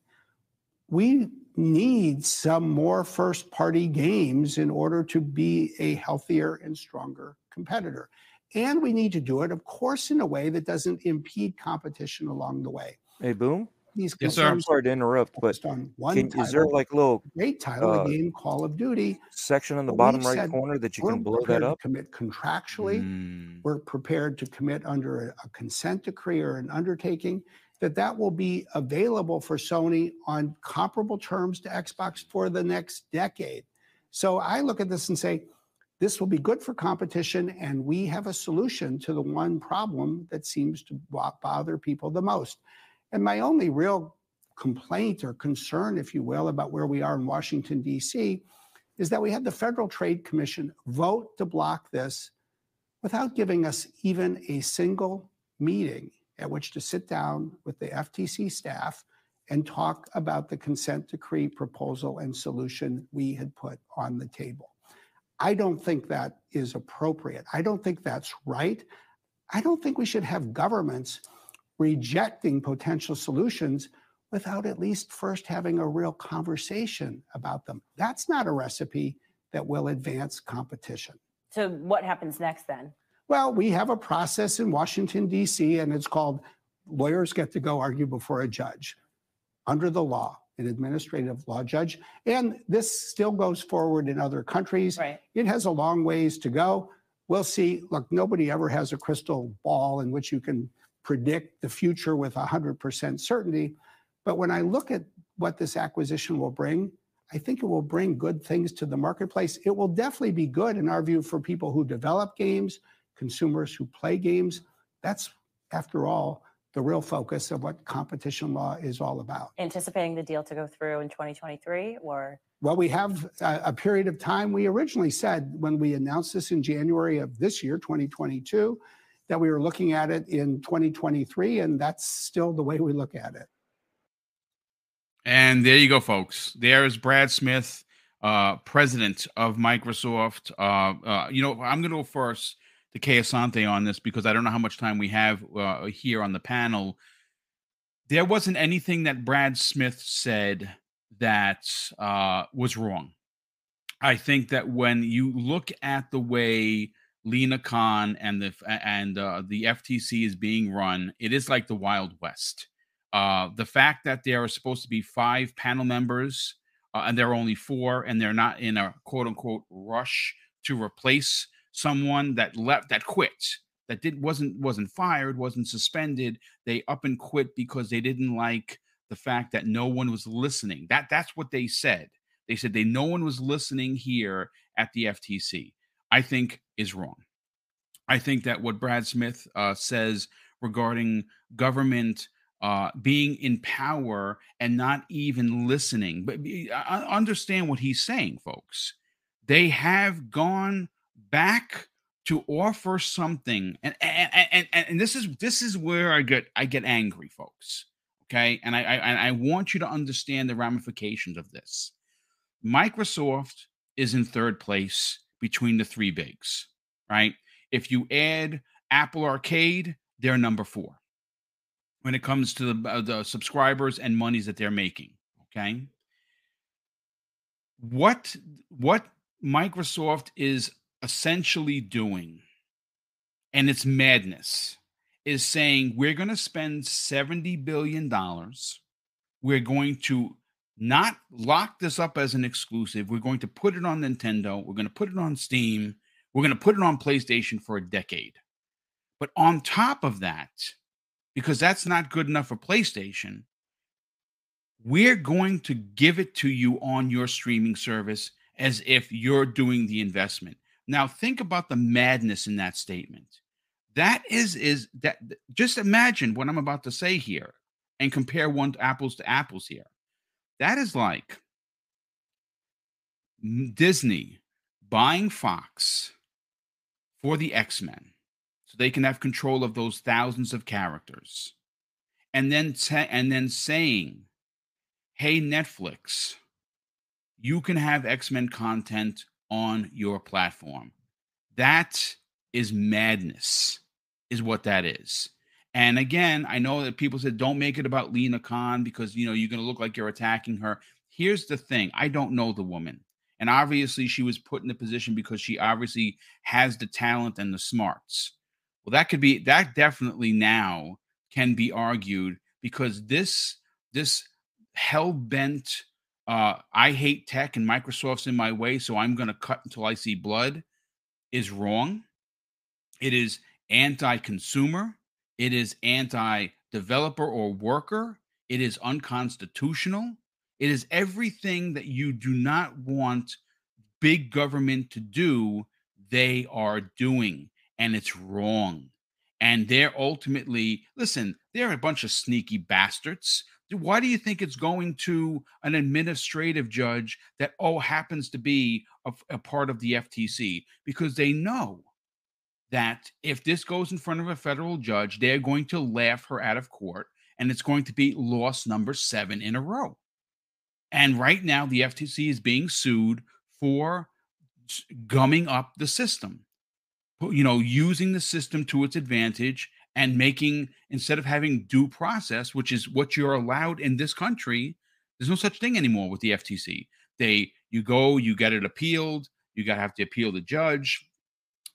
We need some more first party games in order to be a healthier and stronger competitor. And we need to do it, of course, in a way that doesn't impede competition along the way. Hey, Boom. These yes, sir. Sorry to interrupt, but on one can, title, is there like a little great title, uh, a game Call of Duty section on the bottom right corner that you can blow that up? commit contractually. Mm. We're prepared to commit under a, a consent decree or an undertaking that that will be available for Sony on comparable terms to Xbox for the next decade. So I look at this and say, this will be good for competition, and we have a solution to the one problem that seems to bother people the most. And my only real complaint or concern, if you will, about where we are in Washington, D.C., is that we had the Federal Trade Commission vote to block this without giving us even a single meeting at which to sit down with the FTC staff and talk about the consent decree proposal and solution we had put on the table. I don't think that is appropriate. I don't think that's right. I don't think we should have governments rejecting potential solutions without at least first having a real conversation about them. That's not a recipe that will advance competition. So, what happens next then? Well, we have a process in Washington, D.C., and it's called lawyers get to go argue before a judge under the law an administrative law judge. And this still goes forward in other countries. Right. It has a long ways to go. We'll see. Look, nobody ever has a crystal ball in which you can predict the future with 100% certainty. But when I look at what this acquisition will bring, I think it will bring good things to the marketplace. It will definitely be good, in our view, for people who develop games, consumers who play games. That's, after all, the real focus of what competition law is all about. Anticipating the deal to go through in 2023 or? Well, we have a, a, period of time. We originally said when we announced this in January of this year, 2022, that we were looking at it in 2023, and that's still the way we look at it. And there you go, folks. There's Brad Smith, uh, president of Microsoft. Uh, uh, you know, I'm going to go first to Kay Asante on this because I don't know how much time we have uh, here on the panel. There wasn't anything that Brad Smith said that uh, was wrong. I think that when you look at the way Lina Khan and the and uh, the FTC is being run, it is like the Wild West. Uh, the fact that there are supposed to be five panel members uh, and there are only four, and they're not in a quote unquote rush to replace someone that left that quit that did wasn't wasn't fired wasn't suspended they up and quit because they didn't like the fact that no one was listening. That that's what they said. They said they no one was listening here at the ftc i think is wrong. I think that what brad smith uh, says regarding government uh, being in power and not even listening but uh, understand what he's saying folks. They have gone back to offer something and and, and and this is this is where i get i get angry folks okay? And i i, I want you to understand the ramifications of this. Microsoft is in third place between the three bigs right if you add apple arcade they're number four when it comes to the, uh, the subscribers and monies that they're making okay what what microsoft is essentially doing, and it's madness, is saying we're going to spend $70 billion. We're going to not lock this up as an exclusive. We're going to put it on Nintendo. We're going to put it on Steam. We're going to put it on PlayStation for a decade. But on top of that, because that's not good enough for PlayStation, we're going to give it to you on your streaming service as if you're doing the investment. Now, think about the madness in that statement. That is is that just imagine what I'm about to say here and compare one to apples to apples here. That is like Disney buying Fox for the X-Men so they can have control of those thousands of characters. And then and then saying, "Hey Netflix, you can have X-Men content on your platform." That is madness is what that is. And again, I know that people said don't make it about Lina Khan because you know you're going to look like you're attacking her. Here's the thing: I don't know the woman, and obviously she was put in the position because she obviously has the talent and the smarts. Well, that could be that definitely now can be argued because this this hell bent. Uh, I hate tech and Microsoft's in my way, so I'm going to cut until I see blood. Is wrong. It is anti consumer, it is anti developer or worker, it is unconstitutional. It is everything that you do not want big government to do, they are doing, and it's wrong. And they're ultimately, listen, they're a bunch of sneaky bastards. Why do you think it's going to an administrative judge that, oh, happens to be a, a part of the FTC? Because they know that if this goes in front of a federal judge, they're going to laugh her out of court and it's going to be loss number seven in a row. And right now, the FTC is being sued for gumming up the system, you know, using the system to its advantage and making, instead of having due process, which is what you're allowed in this country, there's no such thing anymore with the FTC. They, you go, you get it appealed, you got to have to appeal the judge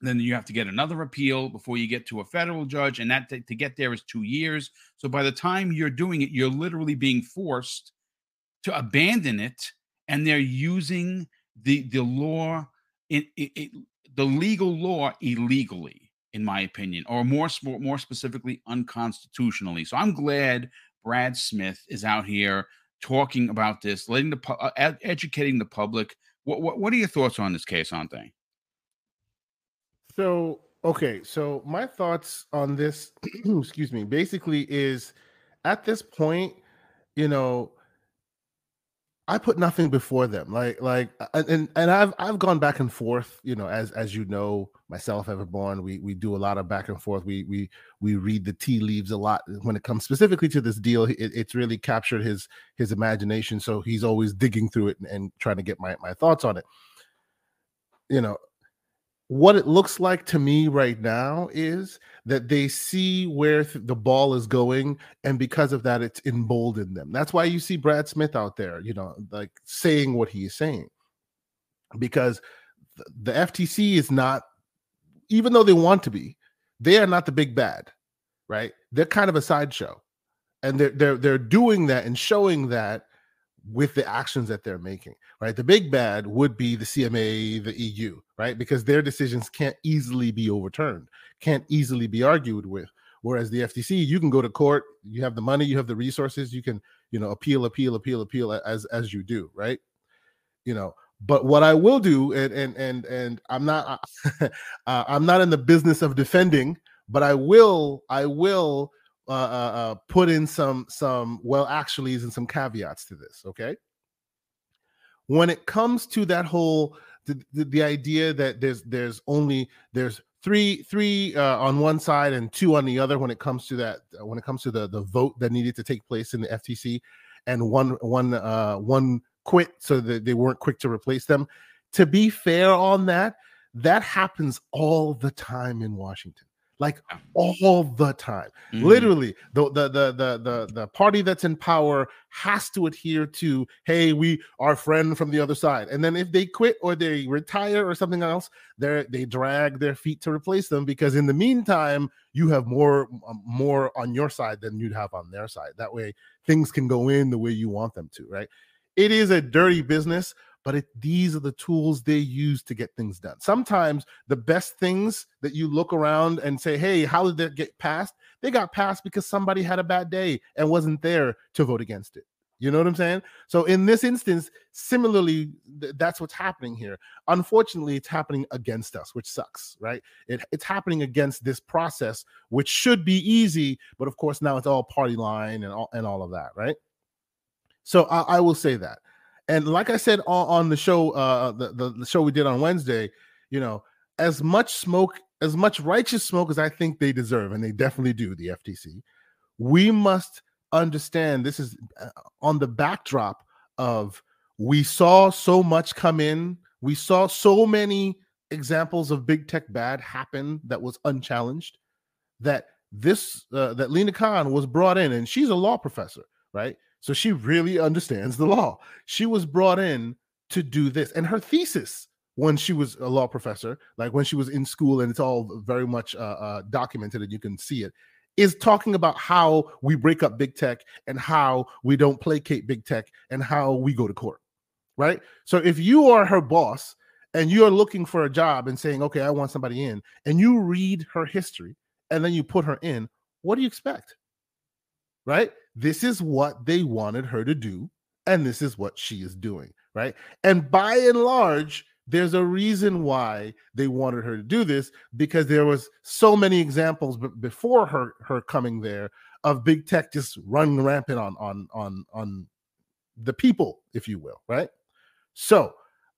then you have to get another appeal before you get to a federal judge and that to, to get there is two years. So by the time you're doing it you're literally being forced to abandon it and they're using the the law in, the legal law illegally in my opinion or more more specifically unconstitutionally. So i'm glad brad smith is out here talking about this letting the uh, educating the public. What, what what are your thoughts on this case aren't they so, okay, so my thoughts on this, excuse me, basically is at this point, you know, I put nothing before them. Like, like, and and I've I've gone back and forth. You know, as as you know, myself, Everborn, we we do a lot of back and forth. We we we read the tea leaves a lot when it comes specifically to this deal. It, it's really captured his his imagination, so he's always digging through it and, and trying to get my my thoughts on it. You know, what it looks like to me right now is that they see where th- the ball is going and because of that it's emboldened them. That's why you see brad smith out there you know like saying what he is saying. Because th- the ftc is not even though they want to be they are not the big bad right? They're kind of a sideshow. And they're they're they're doing that and showing that with the actions that they're making, right? The big bad would be the CMA, the EU, right? Because their decisions can't easily be overturned, can't easily be argued with. Whereas the FTC, you can go to court, you have the money, you have the resources, you can, you know, appeal, appeal, appeal, appeal as as you do, right? You know, but what I will do, and and and and I'm not, uh, I'm not in the business of defending, but I will, I will uh, uh, uh, put in some some well actuallys and some caveats to this. Okay, when it comes to that whole the, the, the idea that there's there's only there's three three uh, on one side and two on the other when it comes to that uh, when it comes to the the vote that needed to take place in the FTC and one one uh one quit so that they weren't quick to replace them to be fair on that that happens all the time in Washington like all the time. Mm-hmm. Literally, the, the the the the the party that's in power has to adhere to, hey, we are friend from the other side. And then if they quit or they retire or something else, they they drag their feet to replace them because in the meantime, you have more um, more on your side than you'd have on their side. That way things can go in the way you want them to, right? It is a dirty business, but it, these are the tools they use to get things done. Sometimes the best things that you look around and say, hey, how did that get passed? They got passed because somebody had a bad day and wasn't there to vote against it. You know what I'm saying? So in this instance, similarly, th- that's what's happening here. Unfortunately, it's happening against us, which sucks, right? It, it's happening against this process, which should be easy, but of course now it's all party line and all and all of that, right? So I, I will say that. And like I said on, on the show, uh, the, the the show we did on Wednesday, you know, as much smoke, as much righteous smoke as I think they deserve, and they definitely do, the FTC, we must understand this is uh, on the backdrop of we saw so much come in, we saw so many examples of big tech bad happen that was unchallenged that this uh, that Lina Khan was brought in and she's a law professor, right? So she really understands the law. She was brought in to do this and her thesis when she was a law professor, like when she was in school and it's all very much uh, uh, documented and you can see it, is talking about how we break up big tech and how we don't placate big tech and how we go to court. Right. So if you are her boss and you're looking for a job and saying, okay, I want somebody in, and you read her history and then you put her in, what do you expect? Right. This is what they wanted her to do. And this is what she is doing. Right. And by and large, there's a reason why they wanted her to do this because there was so many examples b- before her her coming there of big tech just running rampant on on on on the people if you will right so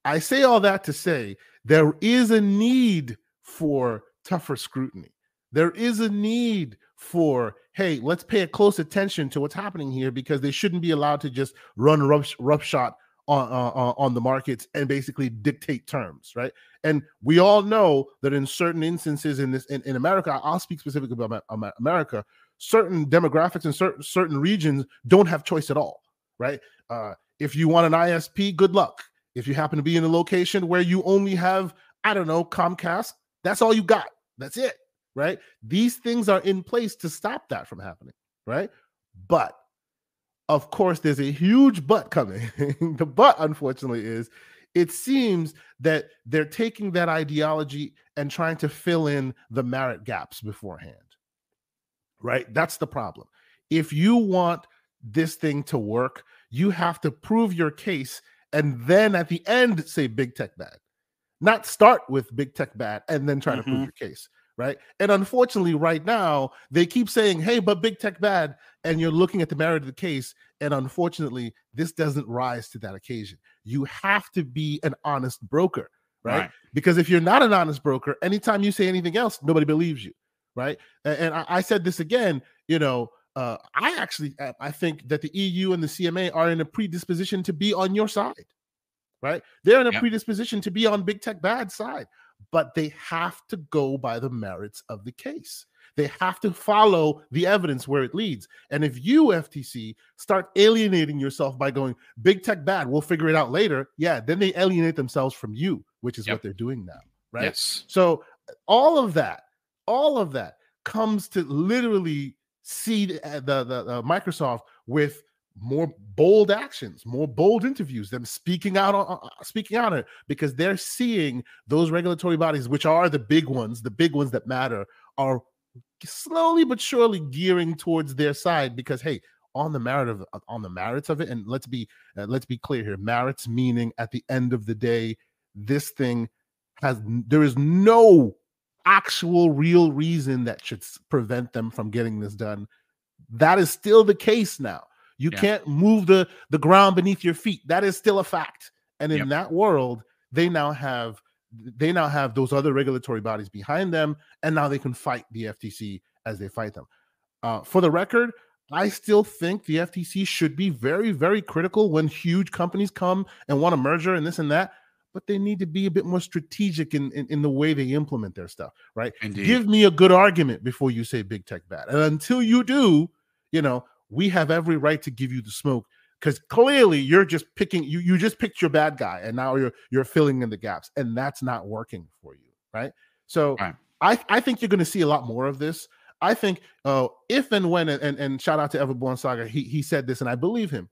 i say all that to say there is a need for tougher scrutiny there is a need for hey let's pay a close attention to what's happening here because they shouldn't be allowed to just run rough, roughshod on uh, on the markets and basically dictate terms, right? And we all know that in certain instances in this in, in America, I'll speak specifically about America. Certain demographics and certain certain regions don't have choice at all, right? Uh, if you want an ISP, good luck. If you happen to be in a location where you only have, I don't know, Comcast, that's all you got. That's it, right? These things are in place to stop that from happening, right? But of course, there's a huge but coming. the but, unfortunately, is it seems that they're taking that ideology and trying to fill in the merit gaps beforehand. Right? That's the problem. If you want this thing to work, you have to prove your case and then at the end say big tech bad. Not start with big tech bad and then try mm-hmm. to prove mm-hmm. your case right? And unfortunately, right now, they keep saying, hey, but big tech bad. And you're looking at the merit of the case. And unfortunately, this doesn't rise to that occasion. You have to be an honest broker, right? right. Because if you're not an honest broker, anytime you say anything else, nobody believes you, right? And, and I, I, said this again, you know. Uh, I actually I think that the EU and the CMA are in a predisposition to be on your side, right? They're in a yep. predisposition to be on big tech bad side but they have to go by the merits of the case. They have to follow the evidence where it leads. And if you, FTC, start alienating yourself by going, big tech bad, we'll figure it out later, yeah, then they alienate themselves from you, which is yep. what they're doing now. Right. Yes. So all of that, all of that comes to literally see eh, the, the, the Microsoft with more bold actions, more bold interviews, them speaking out on speaking out on it because they're seeing those regulatory bodies, which are the big ones, the big ones that matter, are slowly but surely gearing towards their side because hey, on the merit of uh, on the merits of it, and let's be uh, let's be clear here, merits meaning at the end of the day, this thing has there is no actual real reason that should prevent them from getting this done. That is still the case now you yeah. can't move the the ground beneath your feet. That is still a fact. And in yep. that world, they now have they now have those other regulatory bodies behind them, and now they can fight the FTC as they fight them. Uh, for the record, I still think the FTC should be very, very critical when huge companies come and want a merger and this and that. But they need to be a bit more strategic in, in, in the way they implement their stuff, right? Indeed. Give me a good argument before you say big tech bad. And until you do, you know, we have every right to give you the smoke because clearly you're just picking you you just picked your bad guy and now you're you're filling in the gaps and that's not working for you right? So right. i i think you're going to see a lot more of this. I think uh if and when and and shout out to everborn saga he he said this and i believe him.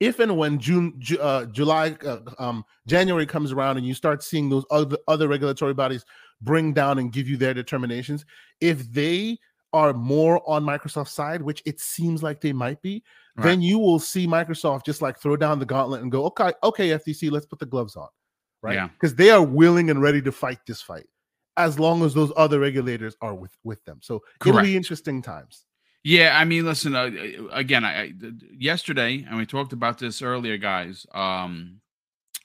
If and when june uh, july uh, um january comes around and you start seeing those other other regulatory bodies bring down and give you their determinations if they are more on Microsoft's side, which it seems like they might be, right. then you will see Microsoft just like throw down the gauntlet and go, okay, okay, FTC, let's put the gloves on, right? Yeah. Because they are willing and ready to fight this fight, as long as those other regulators are with with them. So Correct. it'll be interesting times. Yeah, I mean, listen. Uh, again, I, I, yesterday, and we talked about this earlier, guys. Um,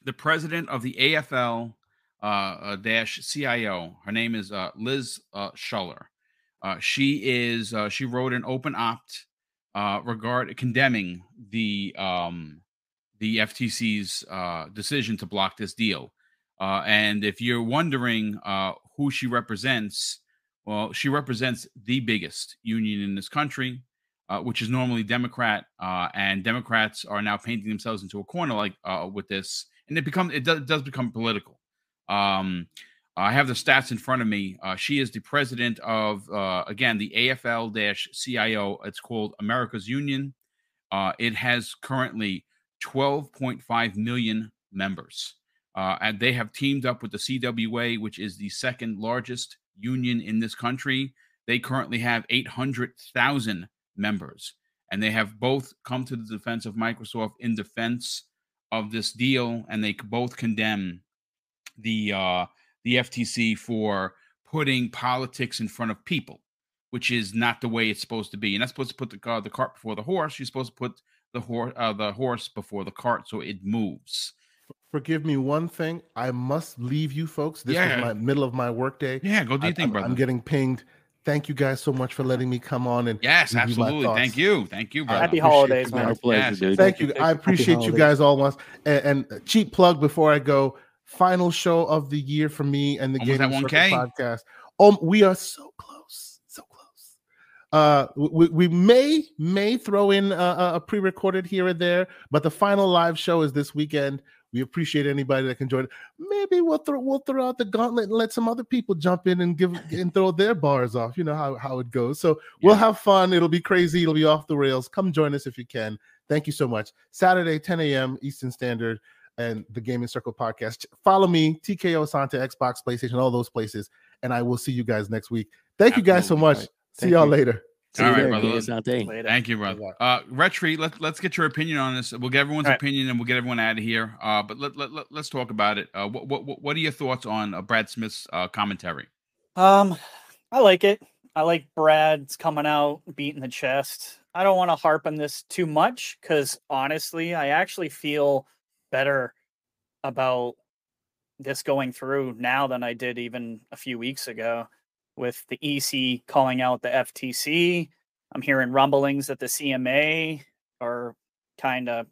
the president of the AFL uh, uh, dash CIO, her name is uh, Liz uh, Shuler. Uh, she is uh, she wrote an open opt uh, regard condemning the um, the FTC's uh, decision to block this deal. Uh, and if you're wondering uh, who she represents, well, she represents the biggest union in this country, uh, which is normally Democrat, uh, and Democrats are now painting themselves into a corner like uh, with this, and it becomes it does, it does become political. Um, I have the stats in front of me. Uh, she is the president of, uh, again, the AFL CIO. It's called America's Union. Uh, it has currently 12.5 million members. Uh, and they have teamed up with the CWA, which is the second largest union in this country. They currently have 800,000 members. And they have both come to the defense of Microsoft in defense of this deal. And they both condemn the uh, the FTC for putting politics in front of people, which is not the way it's supposed to be. You're not supposed to put the uh, the cart before the horse. You're supposed to put the horse uh, the horse before the cart so it moves. Forgive me one thing. I must leave you folks. This yeah. is my middle of my workday. Yeah, go do your thing, brother. I'm getting pinged. Thank you guys so much for letting me come on and yes, absolutely. Thank you, thank you, brother. Happy holidays, man. Our pleasure, yes. dude. Thank, thank you. I appreciate you guys all once. And, and cheap plug before I go final show of the year for me and the Almost Gaming Circle podcast. Um, we are so close, so close. Uh, we, we may may throw in a, a pre-recorded here and there, but the final live show is this weekend. We appreciate anybody that can join. Maybe we'll throw we'll throw out the gauntlet and let some other people jump in and give and throw their bars off. You know how, how it goes. So we'll have fun. It'll be crazy. It'll be off the rails. Come join us if you can. Thank you so much. Saturday, 10 a.m. Eastern Standard and the Gaming Circle podcast. Follow me, TKO Santa, Xbox, PlayStation, all those places, and I will see you guys next week. Thank Absolutely. you guys so much. Right. See y'all you. later. See all right, brother. Thank you, brother. Uh, Retri, let, let's get your opinion on this. We'll get everyone's right. opinion and we'll get everyone out of here. Uh, but let, let, let, us talk about it. Uh, what, what, what are your thoughts on uh, Brad Smith's uh, commentary? Um, I like it. I like Brad's coming out, beating the chest. I don't want to harp on this too much because honestly, I actually feel better about this going through now than I did even a few weeks ago with the EC calling out the FTC. I'm hearing rumblings that the CMA are kind of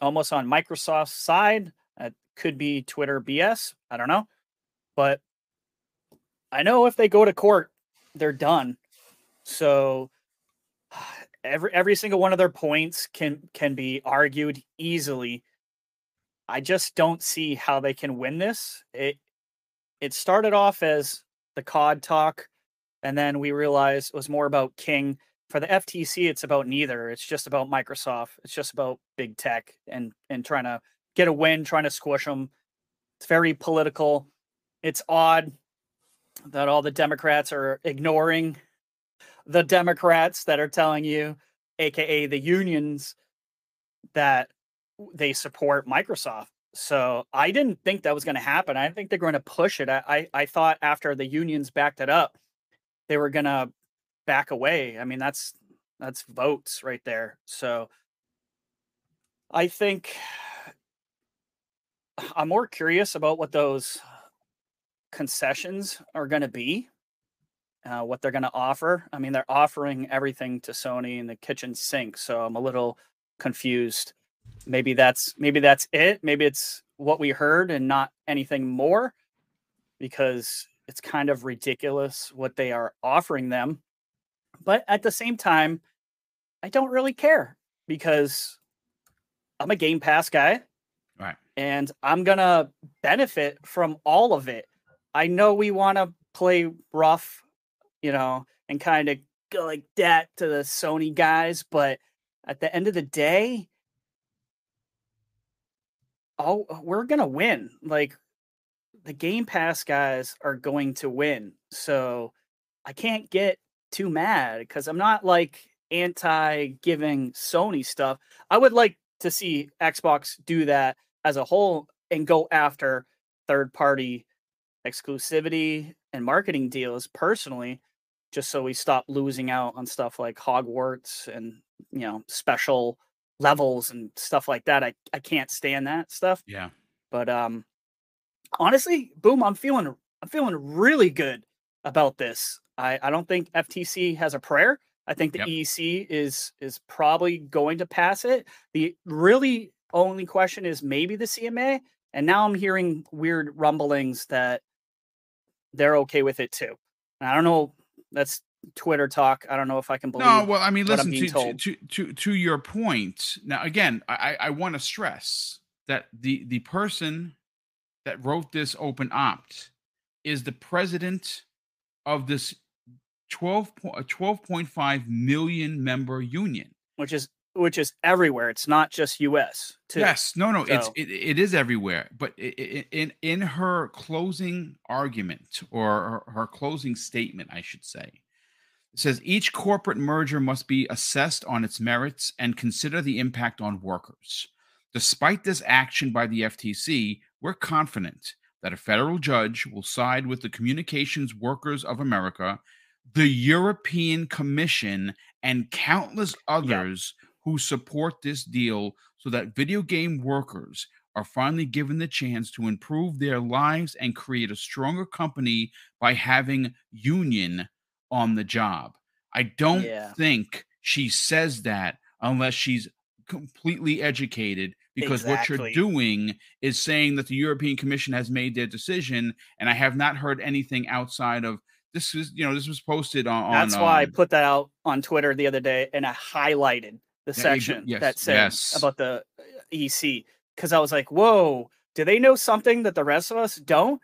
almost on Microsoft's side. It could be Twitter BS. I don't know. But I know if they go to court, they're done. So every every single one of their points can can be argued easily I just don't see how they can win this. It it started off as the COD talk, and then we realized it was more about King. For the FTC, it's about neither. It's just about Microsoft. It's just about big tech and and trying to get a win, trying to squish them. It's very political. It's odd that all the Democrats are ignoring the Democrats that are telling you, aka the unions, that they support Microsoft. So I didn't think that was going to happen. I think they're going to push it. I, I thought after the unions backed it up, they were going to back away. I mean, that's that's votes right there. So I think I'm more curious about what those concessions are going to be, uh, what they're going to offer. I mean, they're offering everything to Sony in the kitchen sink, so I'm a little confused maybe that's maybe that's it. Maybe it's what we heard and not anything more because it's kind of ridiculous what they are offering them. But at the same time i don't really care because i'm a game pass guy right. and i'm gonna benefit from all of it. I know we want to play rough you know and kind of go like that to the sony guys but at the end of the day oh, uh, we're gonna win. Like the Game Pass guys are going to win. So I can't get too mad because I'm not like anti giving Sony stuff. I would like to see Xbox do that as a whole and go after third party exclusivity and marketing deals personally, just so we stop losing out on stuff like Hogwarts and you know special levels and stuff like that. I, I can't stand that stuff. Yeah. But um honestly, boom, I'm feeling I'm feeling really good about this. I, I don't think FTC has a prayer. I think the yep. EC is is probably going to pass it. The really only question is maybe the CMA. And now I'm hearing weird rumblings that they're okay with it too. And I don't know. That's Twitter talk. I don't know if I can believe. No, well, I mean, listen to, to, to to your point. Now, again, I I want to stress that the the person that wrote this open opt is the president of this 12 12.5 uh, million member union, which is which is everywhere. It's not just U.S. Too. Yes, no, no, so. it's it, it is everywhere. But in in her closing argument or her, her closing statement, I should say, it says each corporate merger must be assessed on its merits and consider the impact on workers. Despite this action by the FTC, we're confident that a federal judge will side with the Communications Workers of America, the European Commission, and countless others yeah who support this deal so that video game workers are finally given the chance to improve their lives and create a stronger company by having union on the job. I don't yeah. think she says that unless she's completely educated because exactly. what you're doing is saying that the European Commission has made their decision and I have not heard anything outside of this is you know this was posted on That's on, why um, I put that out on Twitter the other day and I highlighted the section yes, that said yes. about the uh, EC because I was like, whoa, do they know something that the rest of us don't?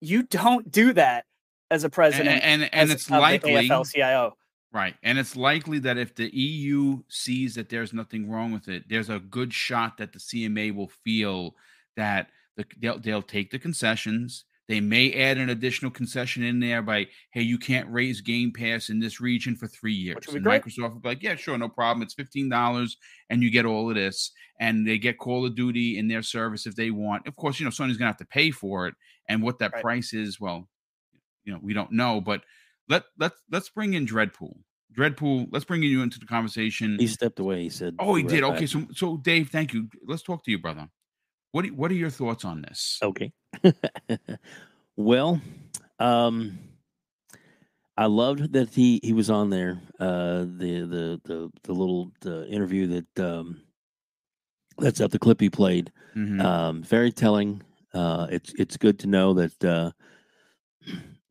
You don't do that as a president, and and, and it's likely AFL-CIO. Right, and it's likely that if the EU sees that there's nothing wrong with it, there's a good shot that the CMA will feel that the, they'll they'll take the concessions they may add an additional concession in there by, hey, you can't raise Game Pass in this region for three years. And great. Microsoft will be like, yeah, sure, no problem. It's $15 and you get all of this. And they get Call of Duty in their service if they want. Of course, you know, Sony's going to have to pay for it. And what that right. price is, well, you know, we don't know. But let, let's let's bring in Dreadpool. Dreadpool, let's bring you into the conversation. He stepped away. He said, "Oh, he right did." Back. Okay, so so Dave, thank you. Let's talk to you, brother. What do, what are your thoughts on this? Okay. well, um, I loved that he he was on there. Uh, the the the the little the interview that um, that's up the clip he played. Mm-hmm. Um, very telling. Uh, it's it's good to know that uh,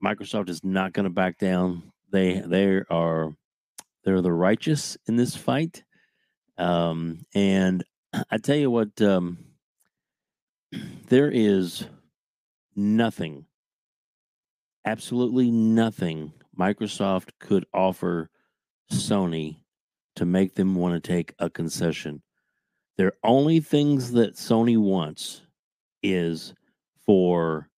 Microsoft is not going to back down. They they are they're the righteous in this fight. Um, and I tell you what, um, there is nothing, absolutely nothing Microsoft could offer Sony to make them want to take a concession. Their only things that Sony wants is for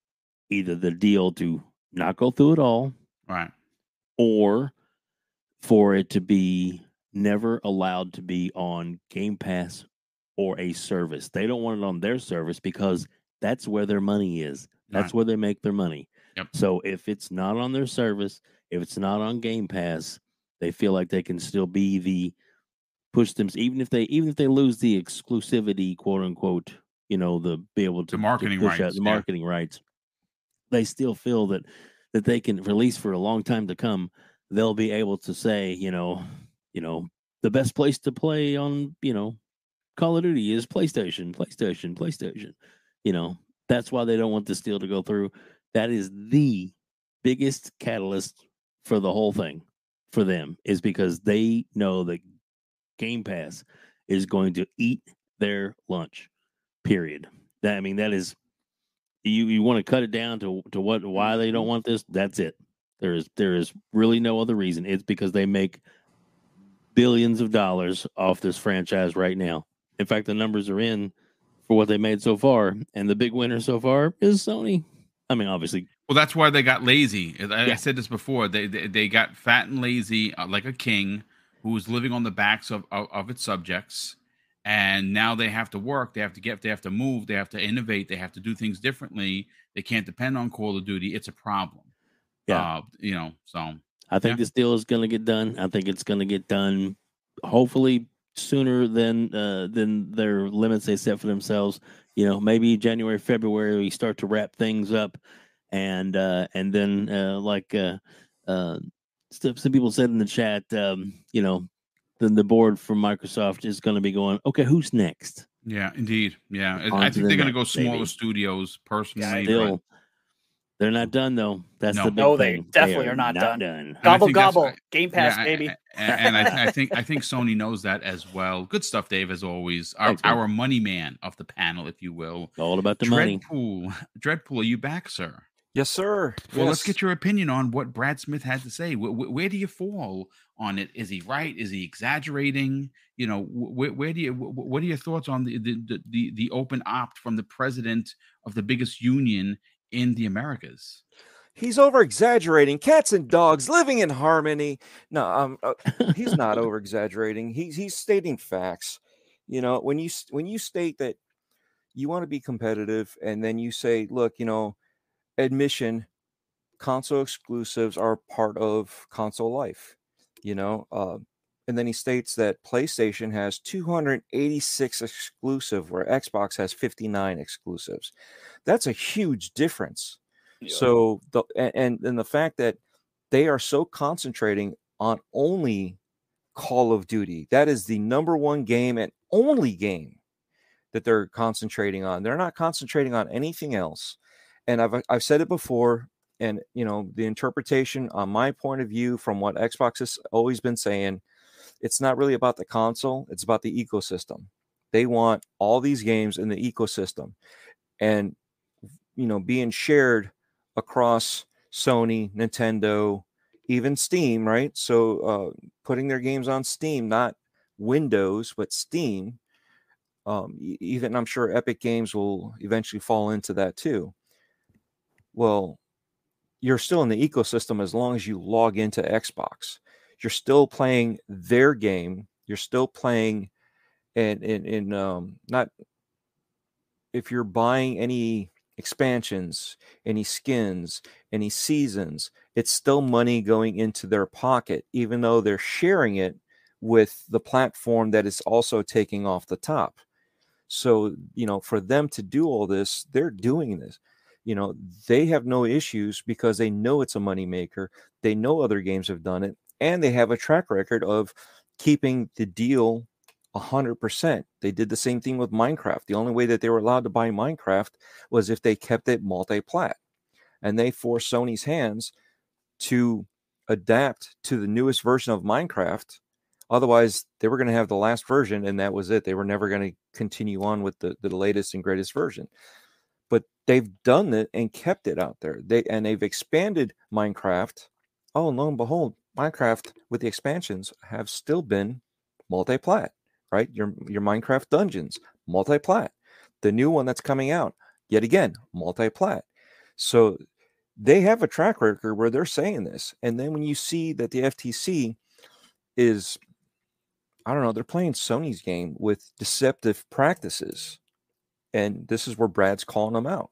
either the deal to not go through it all, right, or for it to be never allowed to be on Game Pass or a service. They don't want it on their service because that's where their money is. That's right. where they make their money. Yep. So if it's not on their service, if it's not on Game Pass, they feel like they can still be the push them even if they even if they lose the exclusivity, quote unquote, you know, the be able to the marketing to rights, the marketing yeah. rights. They still feel that that they can, at least for a long time to come, they'll be able to say, you know, you know, the best place to play on, you know, Call of Duty is PlayStation, PlayStation, PlayStation. You know, that's why they don't want this deal to go through. That is the biggest catalyst for the whole thing for them is because they know that Game Pass is going to eat their lunch. Period. That I mean that is you you want to cut it down to to what why they don't want this? That's it. There is there is really no other reason. It's because they make billions of dollars off this franchise right now. In fact, the numbers are in for what they made so far, and the big winner so far is Sony. I mean, obviously, Well, that's why they got lazy. I, yeah. I said this before. They, they, they got fat and lazy, uh, like a king who was living on the backs of, of, of its subjects, and now they have to work. They have to get. They have to move. They have to innovate. They have to do things differently. They can't depend on Call of Duty. It's a problem. Yeah, uh, you know. So I think yeah. this deal is going to get done. I think it's going to get done. Hopefully sooner than uh, than their limits they set for themselves. You know, maybe January, February, we start to wrap things up and uh, and then uh, like uh, uh, some people said in the chat, um, you know, then the board from Microsoft is going to be going, okay, who's next? Yeah, indeed. Yeah, On I think they're going to go smaller baby. studios personally. Still, they're not done though. That's no. the big no, they thing. definitely they are, are, not, not done. done. Gobble gobble, Game Pass, yeah, baby. and, and I, I, think I think Sony knows that as well. Good stuff, Dave, as always. Our, Thanks, our money man of the panel, if you will. All about the Dreadpool. money. Dreadpool, Dreadpool, are you back, sir? Yes, sir. Well, yes. let's get your opinion on what Brad Smith had to say. Where, where, do you fall on it? Is he right? Is he exaggerating? You know, where, where do you? What are your thoughts on the, the the the open opt from the president of the biggest union in the Americas? He's over exaggerating. Cats and dogs living in harmony. No, um, uh, he's not over exaggerating. He's he's stating facts. You know, when you when you state that you want to be competitive, and then you say, look, you know admission console exclusives are part of console life you know uh, and then he states that playstation has 286 exclusive where xbox has 59 exclusives. That's a huge difference. Yeah. so the and and the fact that they are so concentrating on only call of duty that is the number one game and only game that they're concentrating on. They're not concentrating on anything else and I've I've said it before, and you know the interpretation on my point of view from what Xbox has always been saying, it's not really about the console; it's about the ecosystem. They want all these games in the ecosystem, and you know being shared across Sony, Nintendo, even Steam, right? So uh, putting their games on Steam, not Windows, but Steam. Um, even I'm sure Epic Games will eventually fall into that too. Well, you're still in the ecosystem as long as you log into Xbox. You're still playing their game. You're still playing, and in, in um, not if you're buying any expansions, any skins, any seasons, it's still money going into their pocket, even though they're sharing it with the platform that is also taking off the top. So, you know, for them to do all this, they're doing this you know they have no issues because they know it's a moneymaker they know other games have done it and they have a track record of keeping the deal 100% they did the same thing with minecraft. The only way that they were allowed to buy minecraft was if they kept it multi-plat and they forced sony's hands to adapt to the newest version of minecraft. Otherwise they were going to have the last version and that was it. They were never going to continue on with the, the latest and greatest version they've done it and kept it out there. They and they've expanded Minecraft. Oh, and lo and behold, Minecraft with the expansions have still been multi-plat, right? Your your Minecraft dungeons, multi-plat. The new one that's coming out, yet again, multi-plat. So they have a track record where they're saying this. And then when you see that the FTC is I don't know, they're playing Sony's game with deceptive practices and this is where Brad's calling them out.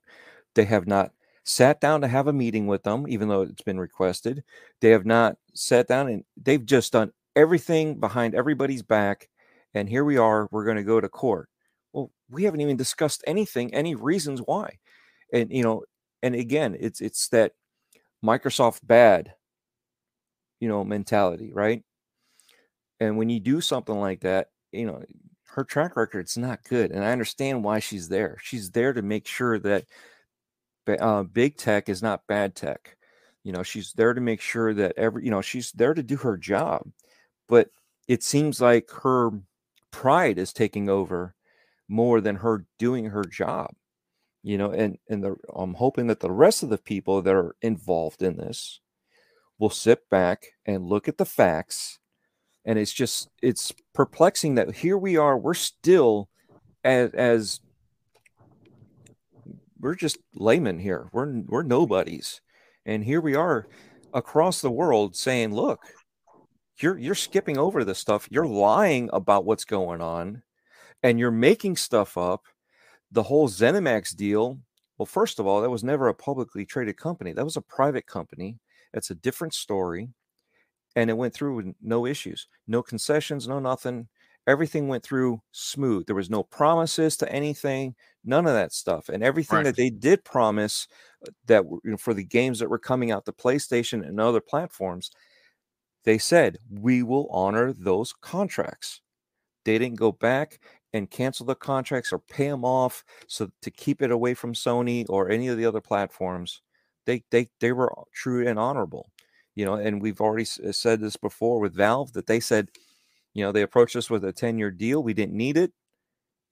They have not sat down to have a meeting with them, even though it's been requested. They have not sat down and they've just done everything behind everybody's back. And here we are, we're going to go to court. Well, we haven't even discussed anything, any reasons why. And, you know, and again, it's, it's that Microsoft bad, you know, mentality, right? And when you do something like that, you know, her track record's not good, and I understand why she's there. She's there to make sure that uh, big tech is not bad tech. You know, she's there to make sure that every, you know, she's there to do her job. But it seems like her pride is taking over more than her doing her job. You know, and and the, I'm hoping that the rest of the people that are involved in this will sit back and look at the facts and it's just it's perplexing that here we are we're still as as we're just laymen here we're we're nobodies And here we are across the world saying, look, you're you're skipping over this stuff. You're lying about what's going on and you're making stuff up. The whole ZeniMax deal, well, first of all, that was never a publicly traded company. That was a private company. That's a different story. And it went through with no issues, no concessions, no nothing. Everything went through smooth. There was no promises to anything, none of that stuff. And everything right. that they did promise uh, that you know, for the games that were coming out to PlayStation and other platforms, they said, we will honor those contracts. They didn't go back and cancel the contracts or pay them off so to keep it away from Sony or any of the other platforms. They they they were true and honorable, you know. And we've already uh, said this before with Valve that they said, you know, they approached us with a ten year deal. We didn't need it,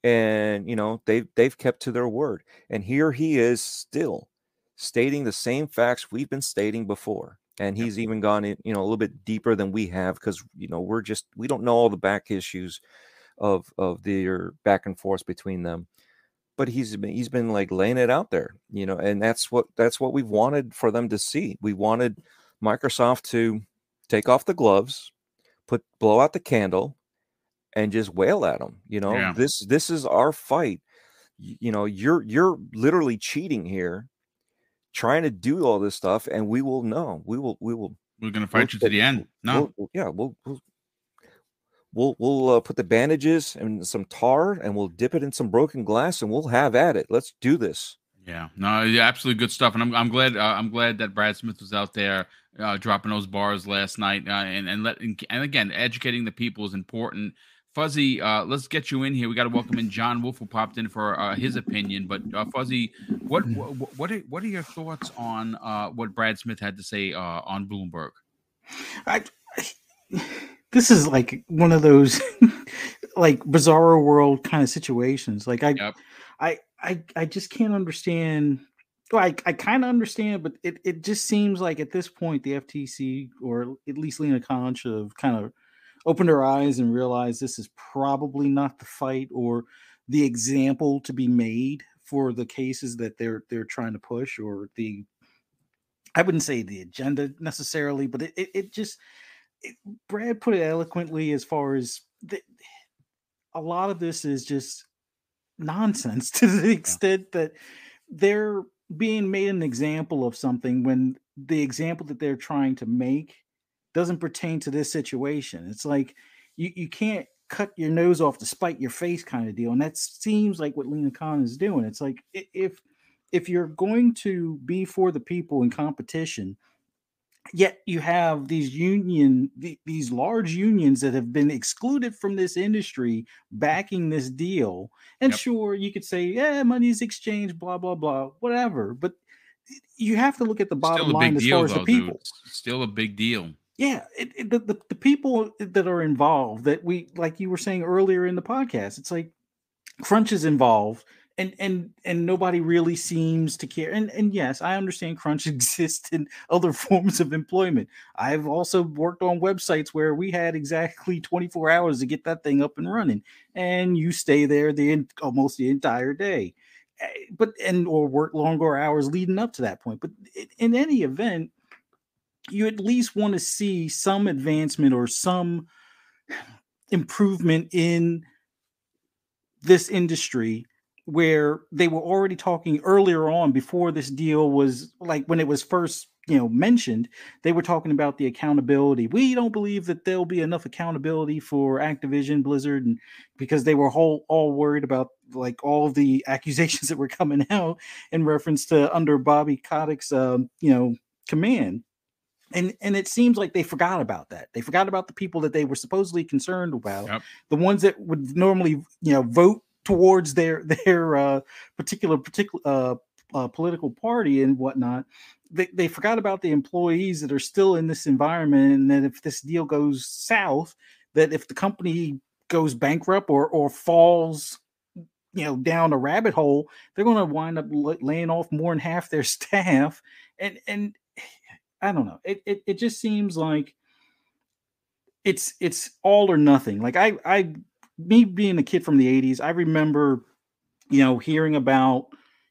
and you know they've, they've kept to their word. And here he is still stating the same facts we've been stating before and he's even gone in you know a little bit deeper than we have because you know we're just we don't know all the back issues of of their back and forth between them but he's been he's been like laying it out there you know and that's what that's what we've wanted for them to see we wanted microsoft to take off the gloves put blow out the candle and just wail at them you know yeah. this this is our fight you know you're you're literally cheating here trying to do all this stuff and we will know we will we will we're going to fight we'll, you to the end no we'll, yeah we'll, we'll we'll we'll uh, put the bandages and some tar and we'll dip it in some broken glass and we'll have at it. Let's do this. Yeah, no, yeah, absolutely good stuff, and I'm I'm glad uh, I'm glad that Brad Smith was out there uh, dropping those bars last night, uh, and and let and, and, again educating the people is important. Fuzzy, uh, let's get you in here. We got to welcome in John Wolf, who popped in for uh, his opinion. But Fuzzy, what what what are, what are your thoughts on what Brad Smith had to say on Bloomberg? I this is like one of those like bizarre world kind of situations. Like I, yep. I, I, I just can't understand. Like I, kind of understand, but it, it just seems like at this point the FTC or at least Lina Khan should have kind of opened her eyes and realized this is probably not the fight or the example to be made for the cases that they're they're trying to push or the I wouldn't say the agenda necessarily, but it, it, it just Brad put it eloquently as far as the, a lot of this is just nonsense to the extent yeah. that they're being made an example of something when the example that they're trying to make doesn't pertain to this situation. It's like you, you can't cut your nose off to spite your face kind of deal. And that seems like what Lina Khan is doing. It's like if if you're going to be for the people in competition, yet you have these union these large unions that have been excluded from this industry backing this deal. And yep. sure you could say yeah money's exchanged blah blah blah whatever but you have to look at the bottom line as deal, far as though, the people. Still a big deal. Yeah it, it, the, the, the people that are involved that we like you were saying earlier in the podcast it's like crunch is involved and and and nobody really seems to care and and yes i understand crunch exists in other forms of employment. I've also worked on websites where we had exactly 24 hours to get that thing up and running and you stay there the almost the entire day. Eh, but and or work longer hours leading up to that point but in any event you at least want to see some advancement or some improvement in this industry where they were already talking earlier on before this deal was like when it was first you know mentioned they were talking about the accountability. We don't believe that there'll be enough accountability for activision blizzard and because they were whole all worried about like all the accusations that were coming out in reference to under bobby kotick's um, you know command. And and it seems like they forgot about that. They forgot about the people that they were supposedly concerned about yep. the ones that would normally you know vote towards their their uh, particular particular uh, uh, political party and whatnot. They, they forgot about the employees that are still in this environment, and that if this deal goes south, that if the company goes bankrupt or or falls you know down a rabbit hole they're going to wind up laying off more than half their staff and and i don't know it, it it just seems like it's it's all or nothing like i i me being a kid from the 80s, I remember, you know, hearing about,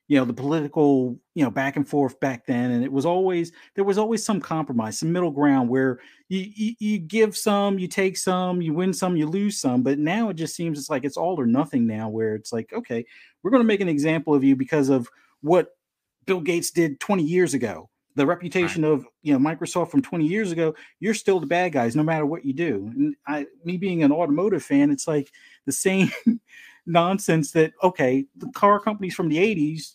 you know the political you know back and forth back then and it was always there was always some compromise some middle ground where you, you, you give some you take some you win some you lose some but now it just seems it's like it's all or nothing now where it's like okay we're going to make an example of you because of what bill gates did 20 years ago the reputation right. of you know microsoft from 20 years ago you're still the bad guys no matter what you do and i me being an automotive fan it's like the same nonsense that okay, the car companies from the 80s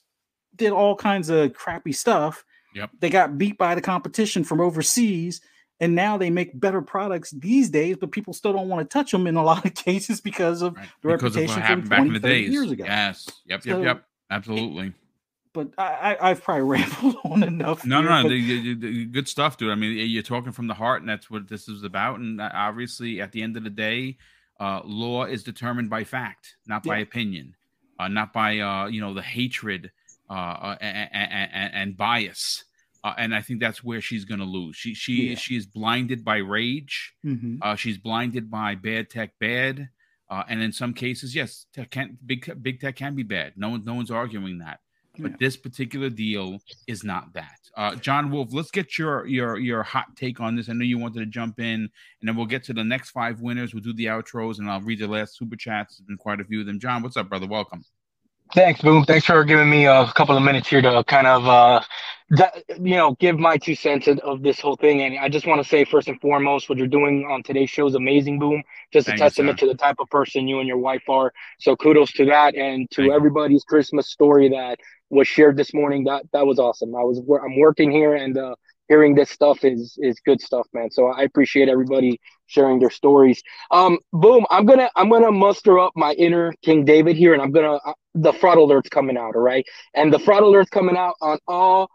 did all kinds of crappy stuff. Yep. They got beat by the competition from overseas and now they make better products these days, but people still don't want to touch them in a lot of cases because of right. the because reputation of from 20, back in the days. years ago. Yes. Yep. So, yep. Yep. Absolutely. But I, I, have probably rambled on enough. No, here, no, no. The, the, good stuff, dude. I mean, you're talking from the heart, and that's what this is about. And uh, obviously, at the end of the day, uh, law is determined by fact, not by opinion, uh, not by uh, you know the hatred uh, and, and, and, bias. Uh, and I think that's where she's going to lose. She she yeah. she is blinded by rage. Mm-hmm. Uh, she's blinded by bad tech, bad, and in some cases, yes, tech can big big tech can be bad. No one no one's arguing that. But yeah. this particular deal is not that. Uh, John Wolf, let's get your your your hot take on this. I know you wanted to jump in, and then we'll get to the next five winners. We'll do the outros, and I'll read the last super chats. There's been quite a few of them. John, what's up, brother? Welcome. Thanks, Boom. Thanks for giving me a couple of minutes here to kind of, uh, you know, give my two cents of this whole thing. And I just want to say, first and foremost, what you're doing on today's show is amazing, Boom. Just Thank a testament you, to the type of person you and your wife are. So kudos to that and to Thank everybody's you. Christmas story that was shared this morning. That that was awesome. I was I'm working here and uh, hearing this stuff is is good stuff, man. So I appreciate everybody sharing their stories. Um, boom. I'm gonna I'm gonna muster up my inner King David here, and I'm gonna the fraud alert's coming out. All right, and the fraud alert's coming out on all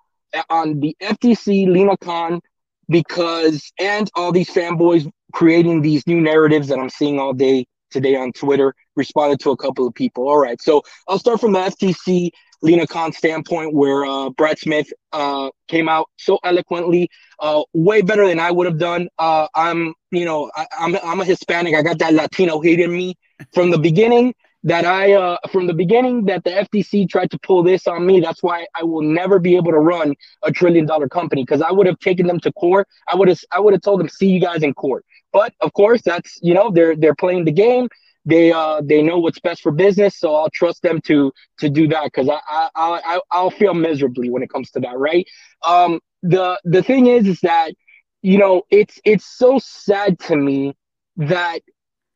on the FTC Lina Khan because and all these fanboys creating these new narratives that I'm seeing all day today on Twitter. Responded to a couple of people. All right, so I'll start from the FTC Lina Khan standpoint, where uh, Brad Smith uh, came out so eloquently, uh, way better than I would have done. Uh, I'm, you know, I, am I'm, I'm a Hispanic. I got that Latino hate in me from the beginning. That I, uh, from the beginning, that the FTC tried to pull this on me. That's why I will never be able to run a trillion dollar company because I would have taken them to court. I would have, I would have told them, see you guys in court. But of course, that's you know, they're they're playing the game they uh they know what's best for business so i'll trust them to to do that because I, I i i'll feel miserably when it comes to that right um the the thing is is that you know it's it's so sad to me that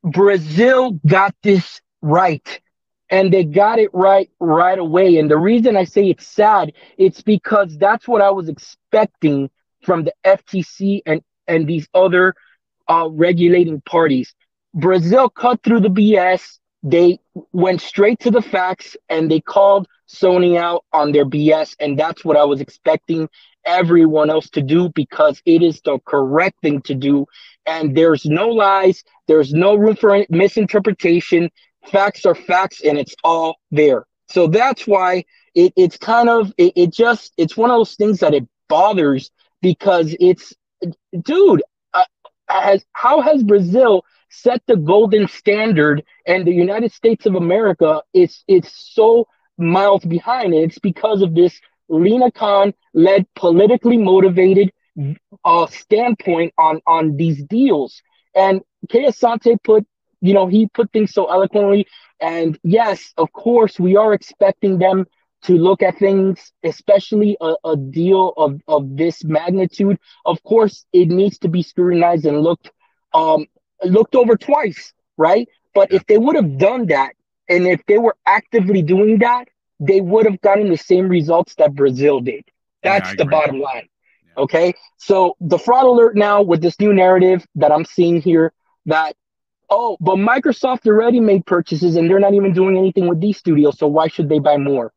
brazil got this right and they got it right right away and the reason i say it's sad it's because that's what i was expecting from the ftc and and these other uh regulating parties Brazil cut through the BS. They went straight to the facts and they called Sony out on their BS. And that's what I was expecting everyone else to do because it is the correct thing to do. And there's no lies, there's no room for misinterpretation. Facts are facts and it's all there. So that's why it, it's kind of, it, it just, it's one of those things that it bothers because it's, dude, uh, has, how has Brazil set the golden standard, and the United States of America is it's so miles behind. And it's because of this Lina Khan led politically motivated uh, standpoint on on these deals. And Kay Asante put, you know, he put things so eloquently. And yes, of course, we are expecting them to look at things, especially a, a deal of, of this magnitude. Of course, it needs to be scrutinized and looked um, looked over twice, right? But if they would have done that, and if they were actively doing that, they would have gotten the same results that Brazil did. That's yeah, the bottom line. Yeah. Okay. So the fraud alert now with this new narrative that I'm seeing here that, oh, but Microsoft already made purchases and they're not even doing anything with these studios. So why should they buy more?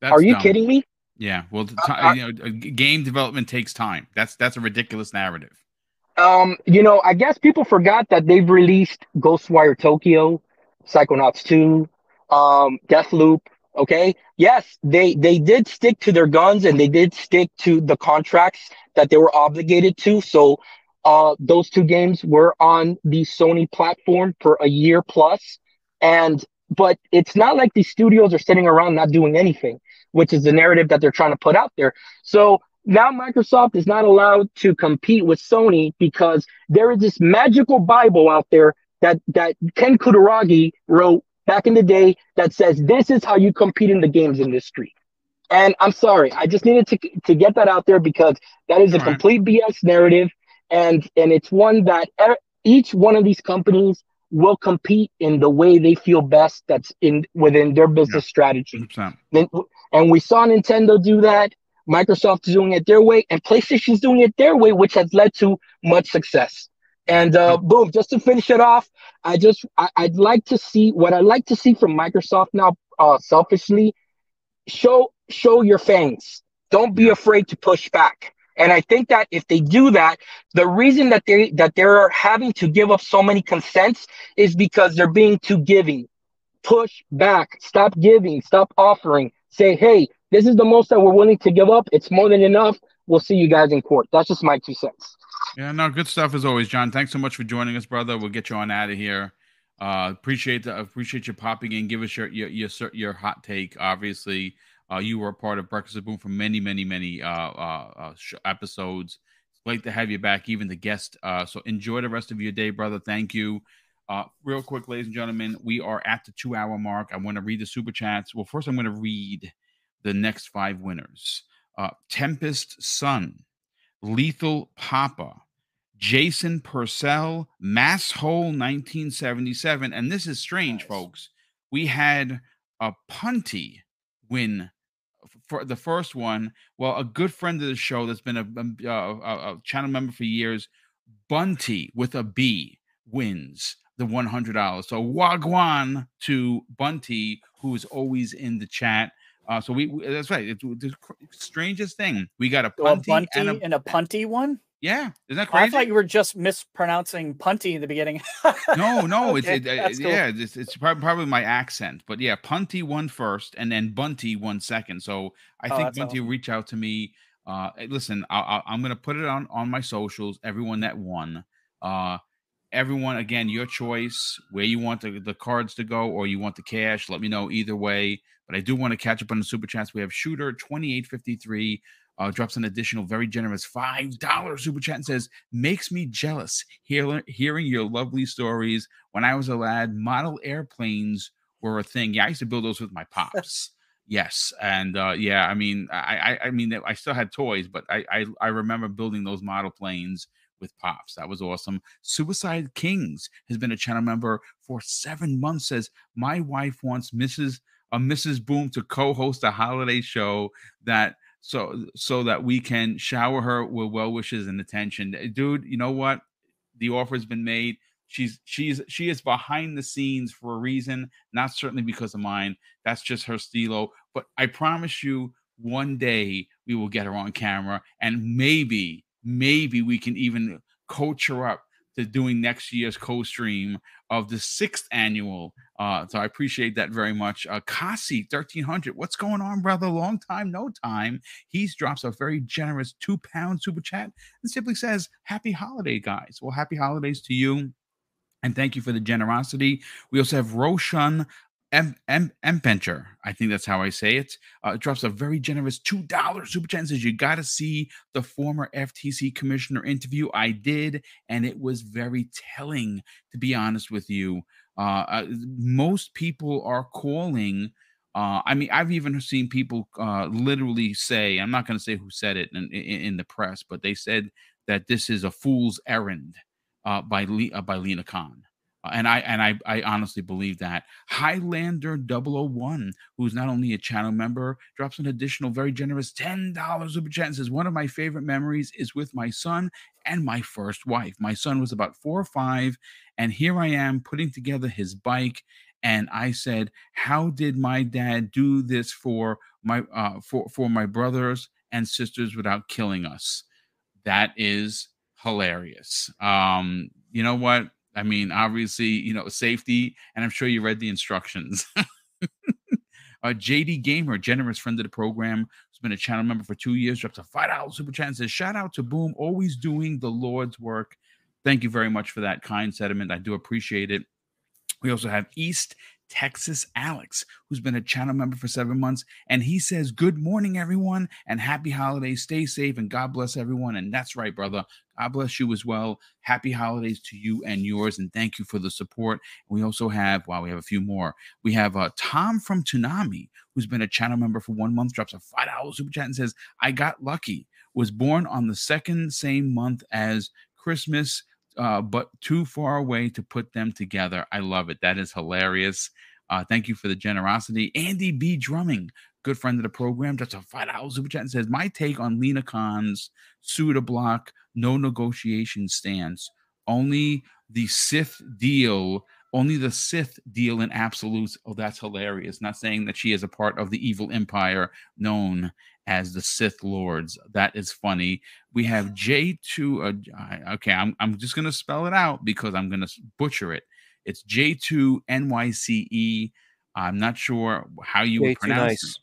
That's Are you dumb. kidding me? Yeah. Well, t- uh, you know, game development takes time. That's that's a ridiculous narrative. Um, you know, I guess people forgot that they've released Ghostwire Tokyo, Psychonauts 2, um, Deathloop. Okay. Yes, they they did stick to their guns and they did stick to the contracts that they were obligated to. So uh those two games were on the Sony platform for a year plus. And but it's not like these studios are sitting around not doing anything. which is the narrative that they're trying to put out there. So now Microsoft is not allowed to compete with Sony because there is this magical Bible out there that that Ken Kutaragi wrote back in the day that says this is how you compete in the games industry. And I'm sorry, I just needed to to get that out there because that is a complete BS narrative, and and it's one that each one of these companies will compete in the way they feel best. That's in within their business yeah. strategy. Then, and we saw Nintendo do that. Microsoft is doing it their way, and PlayStation is doing it their way, which has led to much success. And uh, boom, just to finish it off, I just I, would like to see what I'd like to see from Microsoft now. Uh, selfishly, show show your fangs. Don't be afraid to push back. And I think that if they do that, the reason that they that they're having to give up so many consents is because they're being too giving. Push back. Stop giving. Stop offering. Say, hey, this is the most that we're willing to give up. It's more than enough. We'll see you guys in court. That's just my two cents. Yeah, no, good stuff as always, John. Thanks so much for joining us, brother. We'll get you on out of here. Uh, appreciate the, appreciate you popping in. Give us your your your, your hot take. Obviously, uh, you were a part of Breakfast of Boom for many, many, many uh, uh, uh episodes. It's great to have you back, even the guest. Uh, so enjoy the rest of your day, brother. Thank you. Uh, real quick, ladies and gentlemen, we are at the two hour mark. I want to read the super chats. Well, first, I'm going to read the next five winners uh, Tempest Sun, Lethal Papa, Jason Purcell, Mass Hole 1977. And this is strange, nice. folks. We had a punty win for the first one. Well, a good friend of the show that's been a, a, a, a channel member for years, Bunty with a B wins the $100. So Wagwan to Bunty, who is always in the chat. Uh, so we, we that's right. It's the strangest thing. We got a punty, so a and, a, and a punty one. Yeah, isn't that crazy? I thought you were just mispronouncing punty in the beginning. no, no, okay, it's it, cool. yeah, it's, it's probably, my accent, but yeah, punty won first, and then bunty won second. So I oh, think bunty awesome. reach out to me. Uh, listen, I, am gonna put it on on my socials. Everyone that won, uh, everyone again, your choice where you want the, the cards to go or you want the cash. Let me know either way. But I do want to catch up on the super chats. We have shooter twenty eight fifty three uh, drops an additional very generous $5 super chat and says, Makes me jealous hear, hearing your lovely stories. When I was a lad, model airplanes were a thing. Yeah, I used to build those with my pops. yes. And uh, yeah, I mean, I, I, I mean, I still had toys, but I, I, I remember building those model planes with pops. That was awesome. Suicide Kings has been a channel member for seven months. Says my wife wants Mrs. Uh, Mrs. Boom to co-host a holiday show that so so that we can shower her with well wishes and attention. Eh, dude, you know what? The offer's been made. She's she's she is behind the scenes for a reason, not certainly because of mine. That's just her stilo. But I promise you, one day we will get her on camera, and maybe maybe we can even coach her up to doing next year's co-stream of the sixth annual. Uh, so I appreciate that very much. Uh, Kasi thirteen hundred, what's going on, brother? Long time, no time. He drops a very generous two pound super chat and simply says, "Happy holiday, guys." Well, happy holidays to you. And thank you for the generosity. We also have Roshan M M Empencher, I think that's how I say it, uh, drops a very generous two dollars super chat and says you got to see the former FTC commissioner interview. I did, and it was very telling. To be honest with you, uh, uh, most people are calling. Uh, I mean, I've even seen people uh, literally say, I'm not going to say who said it in, in, in, the press, but they said that this is a fool's errand uh, by Le- by Lina Khan. And I and I, I honestly believe that Highlander 001, who's not only a channel member, drops an additional very generous $10 super chat and says, One of my favorite memories is with my son and my first wife. My son was about four or five, and here I am putting together his bike. And I said, How did my dad do this for my uh for, for my brothers and sisters without killing us? That is hilarious. Um, you know what? I mean, obviously, you know, safety, and I'm sure you read the instructions. uh, JD Gamer, generous friend of the program, who's been a channel member for two years, drops a five dollar super chat and says, "Shout out to Boom, always doing the Lord's work." Thank you very much for that kind sentiment. I do appreciate it. We also have East Texas Alex, who's been a channel member for seven months. And he says, Good morning, everyone, and happy holidays. Stay safe and God bless everyone. And that's right, brother. God bless you as well. Happy holidays to you and yours. And thank you for the support. We also have, wow, we have a few more. We have uh, Tom from Toonami, who's been a channel member for one month, drops a $5 super chat and says, I got lucky. Was born on the second same month as Christmas uh, but too far away to put them together. I love it. That is hilarious. Uh, thank you for the generosity. Andy B. Drumming, good friend of the program, just a five dollars super chat and says, My take on Lina Khan's Suda block, no negotiation stance. Only the Sith deal, only the Sith deal in absolutes. Oh, that's hilarious. Not saying that she is a part of the evil empire known as the Sith Lords. That is funny. We have J2. Uh, okay, I'm, I'm just going to spell it out because I'm going to butcher it. It's J2NYCE. I'm not sure how you would pronounce nice. it.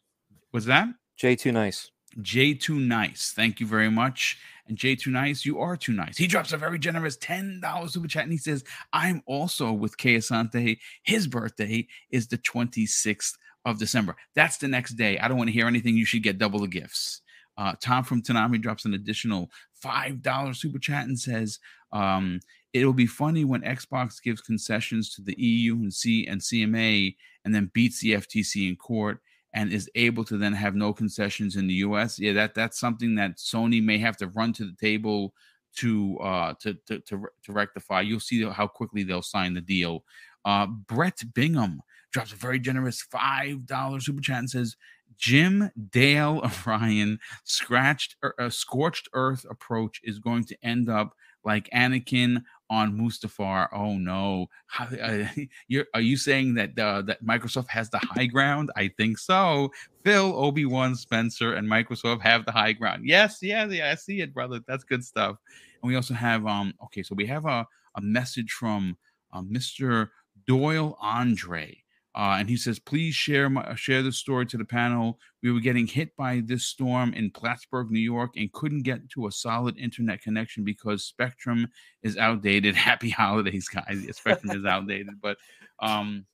Was that? J2 Nice. J2 Nice. Thank you very much. And J2 Nice, you are too nice. He drops a very generous $10 super chat and he says, I'm also with Kay Asante. His birthday is the 26th of December. That's the next day. I don't want to hear anything. You should get double the gifts. Uh, Tom from Toonami drops an additional $5 super chat and says, um, It'll be funny when Xbox gives concessions to the EU and C and CMA and then beats the FTC in court and is able to then have no concessions in the US. Yeah, that that's something that Sony may have to run to the table to uh to to to, to rectify. You'll see how quickly they'll sign the deal. Uh Brett Bingham drops a very generous $5 super chat and says, Jim Dale Orion scratched a er, uh, scorched earth approach is going to end up like Anakin on Mustafar. Oh no! How, uh, are you saying that uh, that Microsoft has the high ground? I think so. Phil, Obi Wan, Spencer, and Microsoft have the high ground. Yes, yeah, yeah. I see it, brother. That's good stuff. And we also have um. Okay, so we have a a message from uh, Mr. Doyle Andre. Uh, and he says, please share my, share the story to the panel. We were getting hit by this storm in Plattsburgh, New York, and couldn't get to a solid internet connection because Spectrum is outdated. Happy holidays, guys. Spectrum is outdated. But um,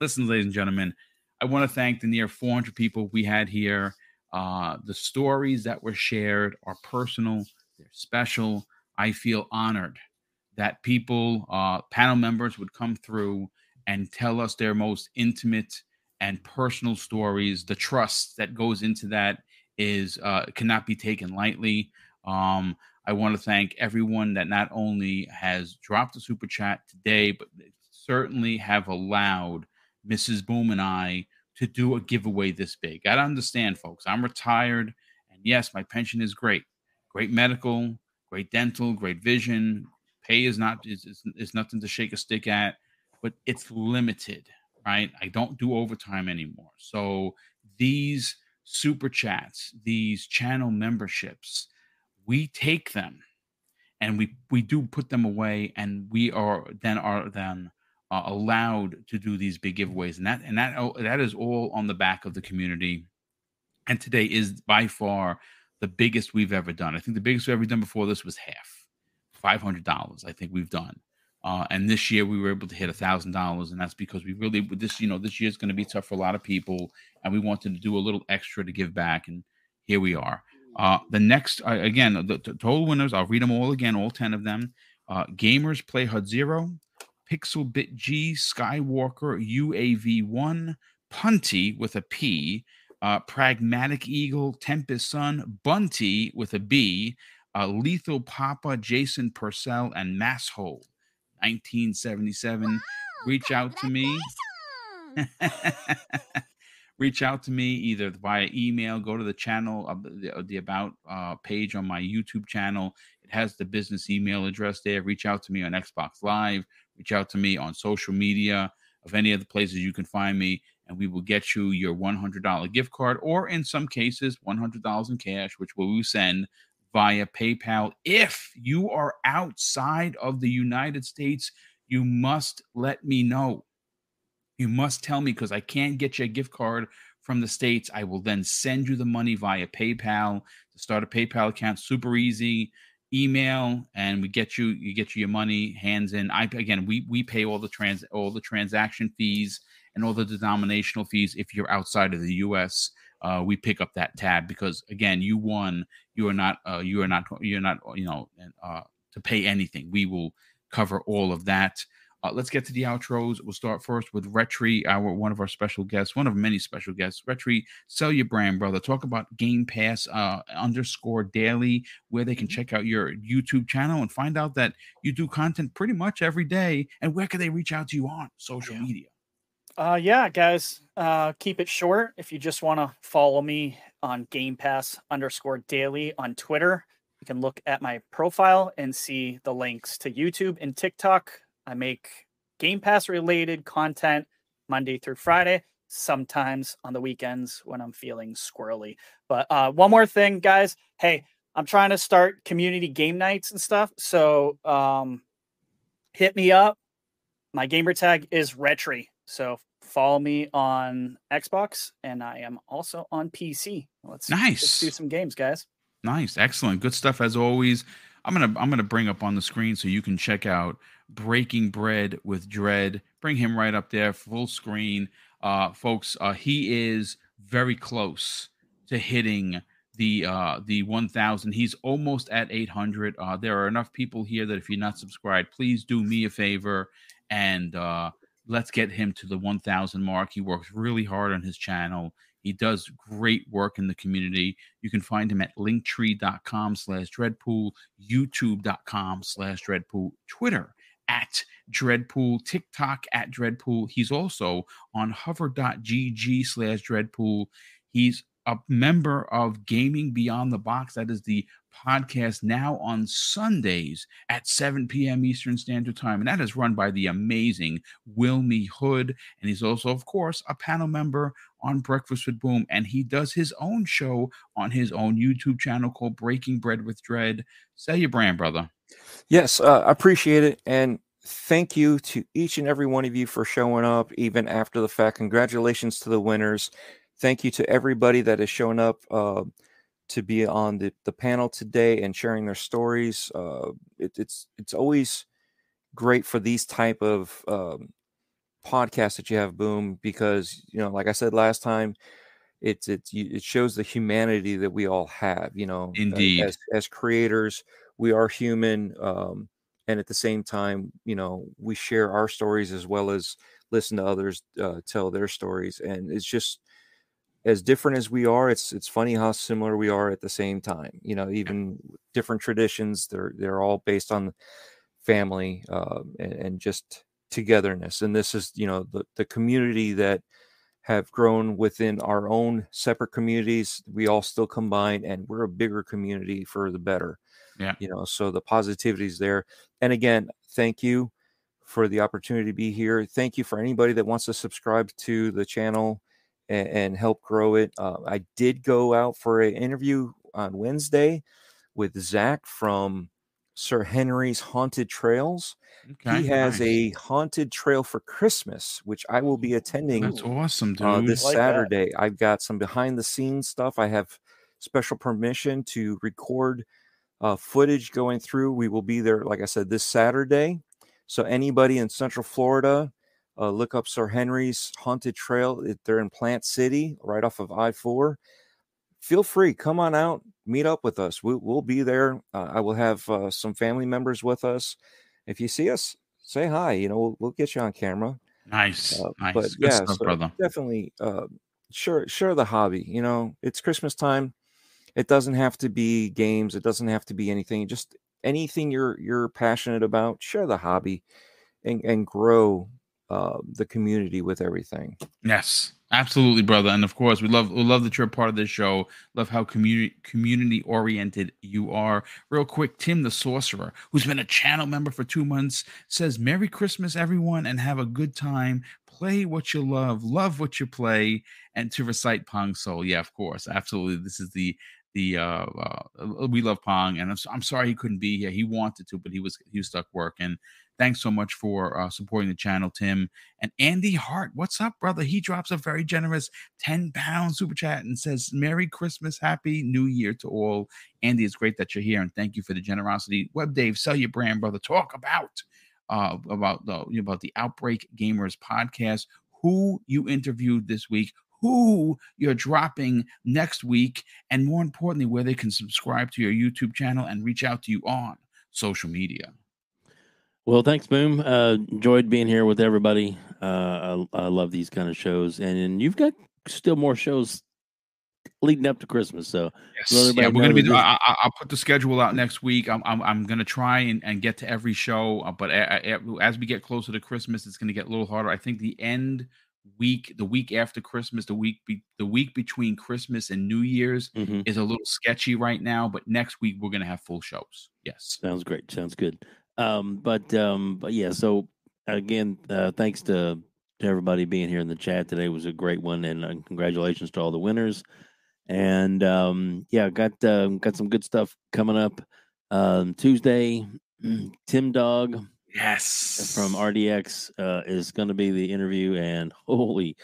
listen, ladies and gentlemen, I want to thank the near 400 people we had here. Uh, the stories that were shared are personal, they're special. I feel honored that people, uh, panel members, would come through and tell us their most intimate and personal stories. The trust that goes into that is uh, cannot be taken lightly. Um, I want to thank everyone that not only has dropped a super chat today, but certainly have allowed Mrs. Boom and I to do a giveaway this big. I understand, folks. I'm retired, and yes, my pension is great. Great medical, great dental, great vision. Pay is not is, is, is nothing to shake a stick at but it's limited, right? I don't do overtime anymore. So these super chats, these channel memberships, we take them and we we do put them away and we are then are then uh, allowed to do these big giveaways and that and that oh, that is all on the back of the community and today is by far the biggest we've ever done i think the biggest we've ever done before this was half $500 i think we've done uh, and this year we were able to hit a thousand dollars, and that's because we really this you know this year is going to be tough for a lot of people, and we wanted to do a little extra to give back, and here we are. Uh, the next uh, again the, the, total winners I'll read them all again, all ten of them. Uh, Gamers play HUD Zero, Pixel Bit G, Skywalker UAV One, Punty with a P, uh, Pragmatic Eagle, Tempest Sun, Bunty with a B, uh, Lethal Papa, Jason Purcell, and Masshole. 1977. Wow, reach out to me. reach out to me either via email, go to the channel, uh, the, the, about uh, page on my YouTube channel. It has the business email address there. Reach out to me on Xbox Live. Reach out to me on social media of any of the places you can find me, and we will get you your $100 gift card, or in some cases, $100 in cash, which we will send via PayPal. If you are outside of the United States, you must let me know. You must tell me because I can't get you a gift card from the States. I will then send you the money via PayPal to start a PayPal account. Super easy. Email and we get you you get you your money hands in. I again we we pay all the trans all the transaction fees and all the denominational fees if you're outside of the U.S. Uh, we pick up that tab because again, you won. You are not. Uh, you are not. You're not. You know, uh, to pay anything. We will cover all of that. Uh, let's get to the outros. We'll start first with Retri, our one of our special guests, one of many special guests. Retri, sell your brand, brother. Talk about Game Pass uh, underscore daily, where they can mm-hmm. check out your YouTube channel and find out that you do content pretty much every day. And where can they reach out to you on social media? Uh, yeah, guys, uh, keep it short. If you just want to follow me on Game Pass underscore daily on Twitter, you can look at my profile and see the links to YouTube and TikTok. I make Game Pass related content Monday through Friday, sometimes on the weekends when I'm feeling squirrely. But uh, one more thing, guys. Hey, I'm trying to start community game nights and stuff. So um, hit me up. My gamer tag is Retri. So follow me on Xbox and I am also on PC. Let's, nice. let's do some games, guys. Nice. Excellent. Good stuff as always. I'm gonna I'm gonna bring up on the screen so you can check out Breaking Bread with Dread. Bring him right up there, full screen. Uh, folks, uh, he is very close to hitting the uh, the 1,000. He's almost at 800. Uh, there are enough people here that if you're not subscribed, please do me a favor and uh, let's get him to the 1,000 mark. He works really hard on his channel. He does great work in the community. You can find him at linktree.com slash dreadpool, youtube.com slash dreadpool, Twitter at Dreadpool, TikTok at Dreadpool. He's also on hover.gg slash Dreadpool. He's a member of Gaming Beyond the Box. That is the podcast now on Sundays at 7 p.m. Eastern Standard Time. And that is run by the amazing Wilmy Hood. And he's also, of course, a panel member on Breakfast with Boom. And he does his own show on his own YouTube channel called Breaking Bread with Dread. Sell your brand, brother. Yes, uh, I appreciate it. And thank you to each and every one of you for showing up, even after the fact. Congratulations to the winners. Thank you to everybody that has shown up. Uh, to be on the, the panel today and sharing their stories. Uh, it, it's it's always great for these type of um, podcasts that you have, Boom, because you know, like I said last time, it's it's it shows the humanity that we all have. You know, indeed, as as creators, we are human, um, and at the same time, you know, we share our stories as well as listen to others uh, tell their stories, and it's just as different as we are, it's it's funny how similar we are at the same time. You know, even different traditions, they're they're all based on family uh, and, and, just togetherness. And this is, you know, the the community that have grown within our own separate communities. We all still combine, and we're a bigger community for the better. Yeah, you know, so the positivity is there. And again, thank you for the opportunity to be here. Thank you for anybody that wants to subscribe to the channel and, and help grow it. Uh, I did go out for an interview on Wednesday with Zach from Sir Henry's Haunted Trails. Okay, he has nice. a haunted trail for Christmas, which I will be attending. That's awesome, dude. Uh, this like Saturday, that. I've got some behind the scenes stuff. I have special permission to record uh, footage going through. We will be there, like I said, this Saturday. So anybody in Central Florida uh, look up Sir Henry's Haunted Trail. They're in Plant City, right off of I 4. Feel free, come on out, meet up with us. We, will be there. Uh, I will have uh, some family members with us. If you see us, say hi. You know, we'll, we'll get you on camera. Nice, uh, nice. But Good yeah, stuff, so brother. definitely uh, share share the hobby. You know, it's Christmas time. It doesn't have to be games. It doesn't have to be anything. Just anything you're you're passionate about. Share the hobby, and and grow uh, the community with everything. Yes, absolutely, brother. And of course, we love we love that you're a part of this show. Love how community community oriented you are. Real quick, Tim the Sorcerer, who's been a channel member for two months, says, "Merry Christmas, everyone, and have a good time. Play what you love, love what you play, and to recite Pong Soul." Yeah, of course, absolutely. This is the the uh, uh, we love Pong, and I'm, I'm, sorry he couldn't be here. He wanted to, but he was he was stuck working. Thanks so much for uh, supporting the channel, Tim. And Andy Hart, what's up, brother? He drops a very generous 10 pound super chat and says, Merry Christmas, Happy New Year to all. Andy, it's great that you're here and thank you for the generosity. Web Dave, sell your brand, brother. Talk about uh, about the about the Outbreak Gamers podcast. who you interviewed this week, who you're dropping next week, and more importantly, where they can subscribe to your YouTube channel and reach out to you on social media. Well, thanks, Boom. Uh, enjoyed being here with everybody. Uh, I, I love these kind of shows, and, and you've got still more shows leading up to Christmas. So yes. yeah, we're gonna be. I, will put the schedule out next week. I'm I'm, I'm gonna try and, and get to every show, uh, but a, a, as we get closer to Christmas, it's gonna get a little harder. I think the end week, the week after Christmas, the week be, the week between Christmas and New Year's mm-hmm. is a little sketchy right now. But next week we're gonna have full shows. Yes, sounds great. Sounds good. Um, but um, but yeah. So again, uh, thanks to to everybody being here in the chat today. It was a great one, and uh, congratulations to all the winners. And um, yeah, got uh, got some good stuff coming up um, Tuesday. Tim Dog, yes, from RDX uh, is going to be the interview, and holy,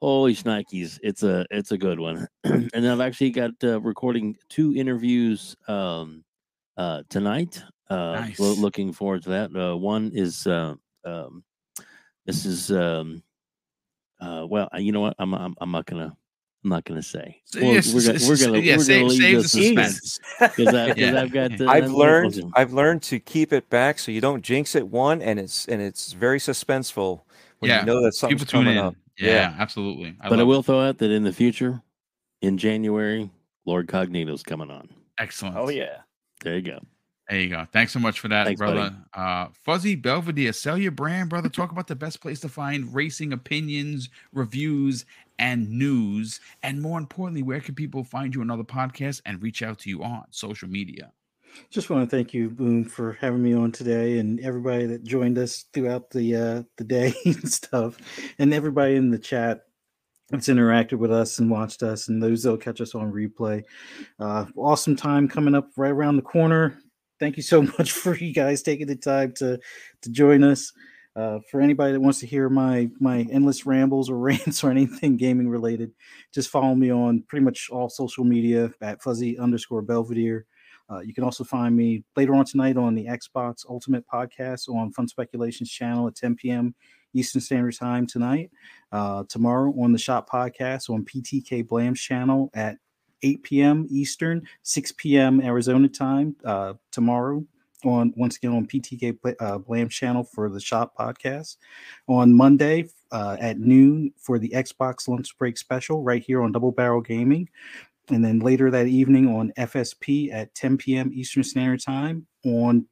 holy shnikes, it's a it's a good one. and I've actually got uh, recording two interviews um, uh, tonight. Uh, nice. lo- looking forward to that. Uh, one is uh, um, this is um, uh, well, you know what? I'm I'm, I'm not gonna I'm not going to say. Well, yes, we're gonna, we're gonna, yeah, we're save, gonna save the suspense because yeah. I've got. Uh, I've learned. I've learned to keep it back so you don't jinx it. One, and it's and it's very suspenseful when yeah. you know that something's coming up. Yeah, yeah. absolutely. I but I will it. throw out that in the future, in January, Lord Cognito's coming on. Excellent. Oh yeah. There you go. There you go. Thanks so much for that, Thanks, brother. Uh, Fuzzy Belvedere, sell your brand, brother. Talk about the best place to find racing opinions, reviews, and news. And more importantly, where can people find you on other podcasts and reach out to you on social media? Just want to thank you, Boom, for having me on today, and everybody that joined us throughout the uh, the day and stuff, and everybody in the chat that's interacted with us and watched us, and those that'll catch us on replay. Uh, awesome time coming up right around the corner. Thank you so much for you guys taking the time to to join us. Uh, for anybody that wants to hear my my endless rambles or rants or anything gaming related, just follow me on pretty much all social media at fuzzy underscore belvedere. Uh, you can also find me later on tonight on the Xbox Ultimate Podcast on Fun Speculations channel at 10 p.m. Eastern Standard Time tonight. Uh, tomorrow on the Shop Podcast on PTK Blam's channel at 8 p.m. Eastern, 6 p.m. Arizona time uh, tomorrow on once again on PTK uh, Blam channel for the Shop podcast. On Monday uh, at noon for the Xbox Lunch Break special right here on Double Barrel Gaming. And then later that evening on FSP at 10 p.m. Eastern Standard Time on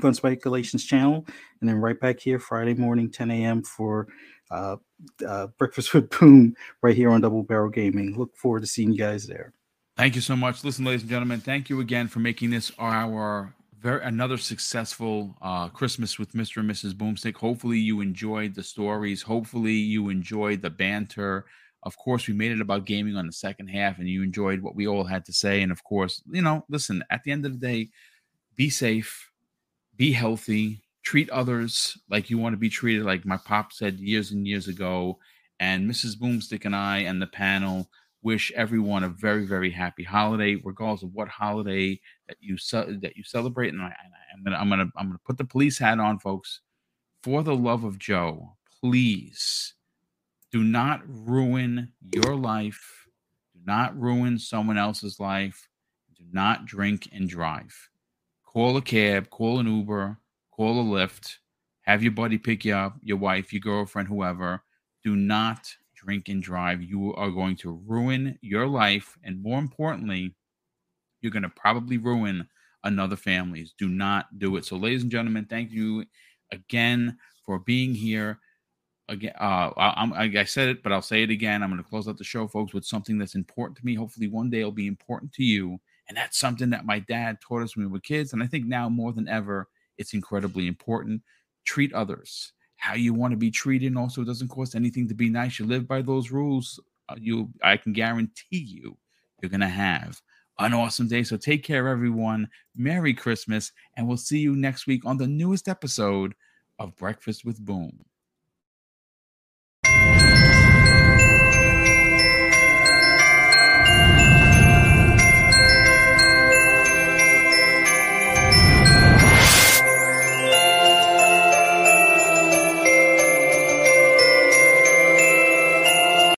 Fun Speculations channel. And then right back here Friday morning, 10 a.m. for uh, uh, Breakfast with Boom right here on Double Barrel Gaming. Look forward to seeing you guys there. Thank you so much. Listen, ladies and gentlemen, thank you again for making this our very another successful uh, Christmas with Mr. and Mrs. Boomstick. Hopefully, you enjoyed the stories. Hopefully, you enjoyed the banter. Of course, we made it about gaming on the second half, and you enjoyed what we all had to say. And of course, you know, listen. At the end of the day, be safe, be healthy, treat others like you want to be treated. Like my pop said years and years ago, and Mrs. Boomstick and I and the panel wish everyone a very very happy holiday regardless of what holiday that you that you celebrate and I, am gonna i'm gonna i'm gonna put the police hat on folks. For the love of joe please do not ruin your life. Do not ruin someone else's life. Do not drink and drive. Call a cab call an uber call a Lyft. Have your buddy pick you up your wife your girlfriend whoever. Do not drink and drive, you are going to ruin your life. And more importantly, you're going to probably ruin another family's. Do not do it. So, ladies and gentlemen, thank you again for being here. Again, uh, I, I said it, but I'll say it again. I'm going to close out the show, folks, with something that's important to me. Hopefully, one day it'll be important to you. And that's something that my dad taught us when we were kids. And I think now more than ever, it's incredibly important. Treat others how you want to be treated. And also, it doesn't cost anything to be nice. You live by those rules. Uh, you, I can guarantee you, you're gonna have an awesome day. So take care, everyone. Merry Christmas, and we'll see you next week on the newest episode of Breakfast with Boom.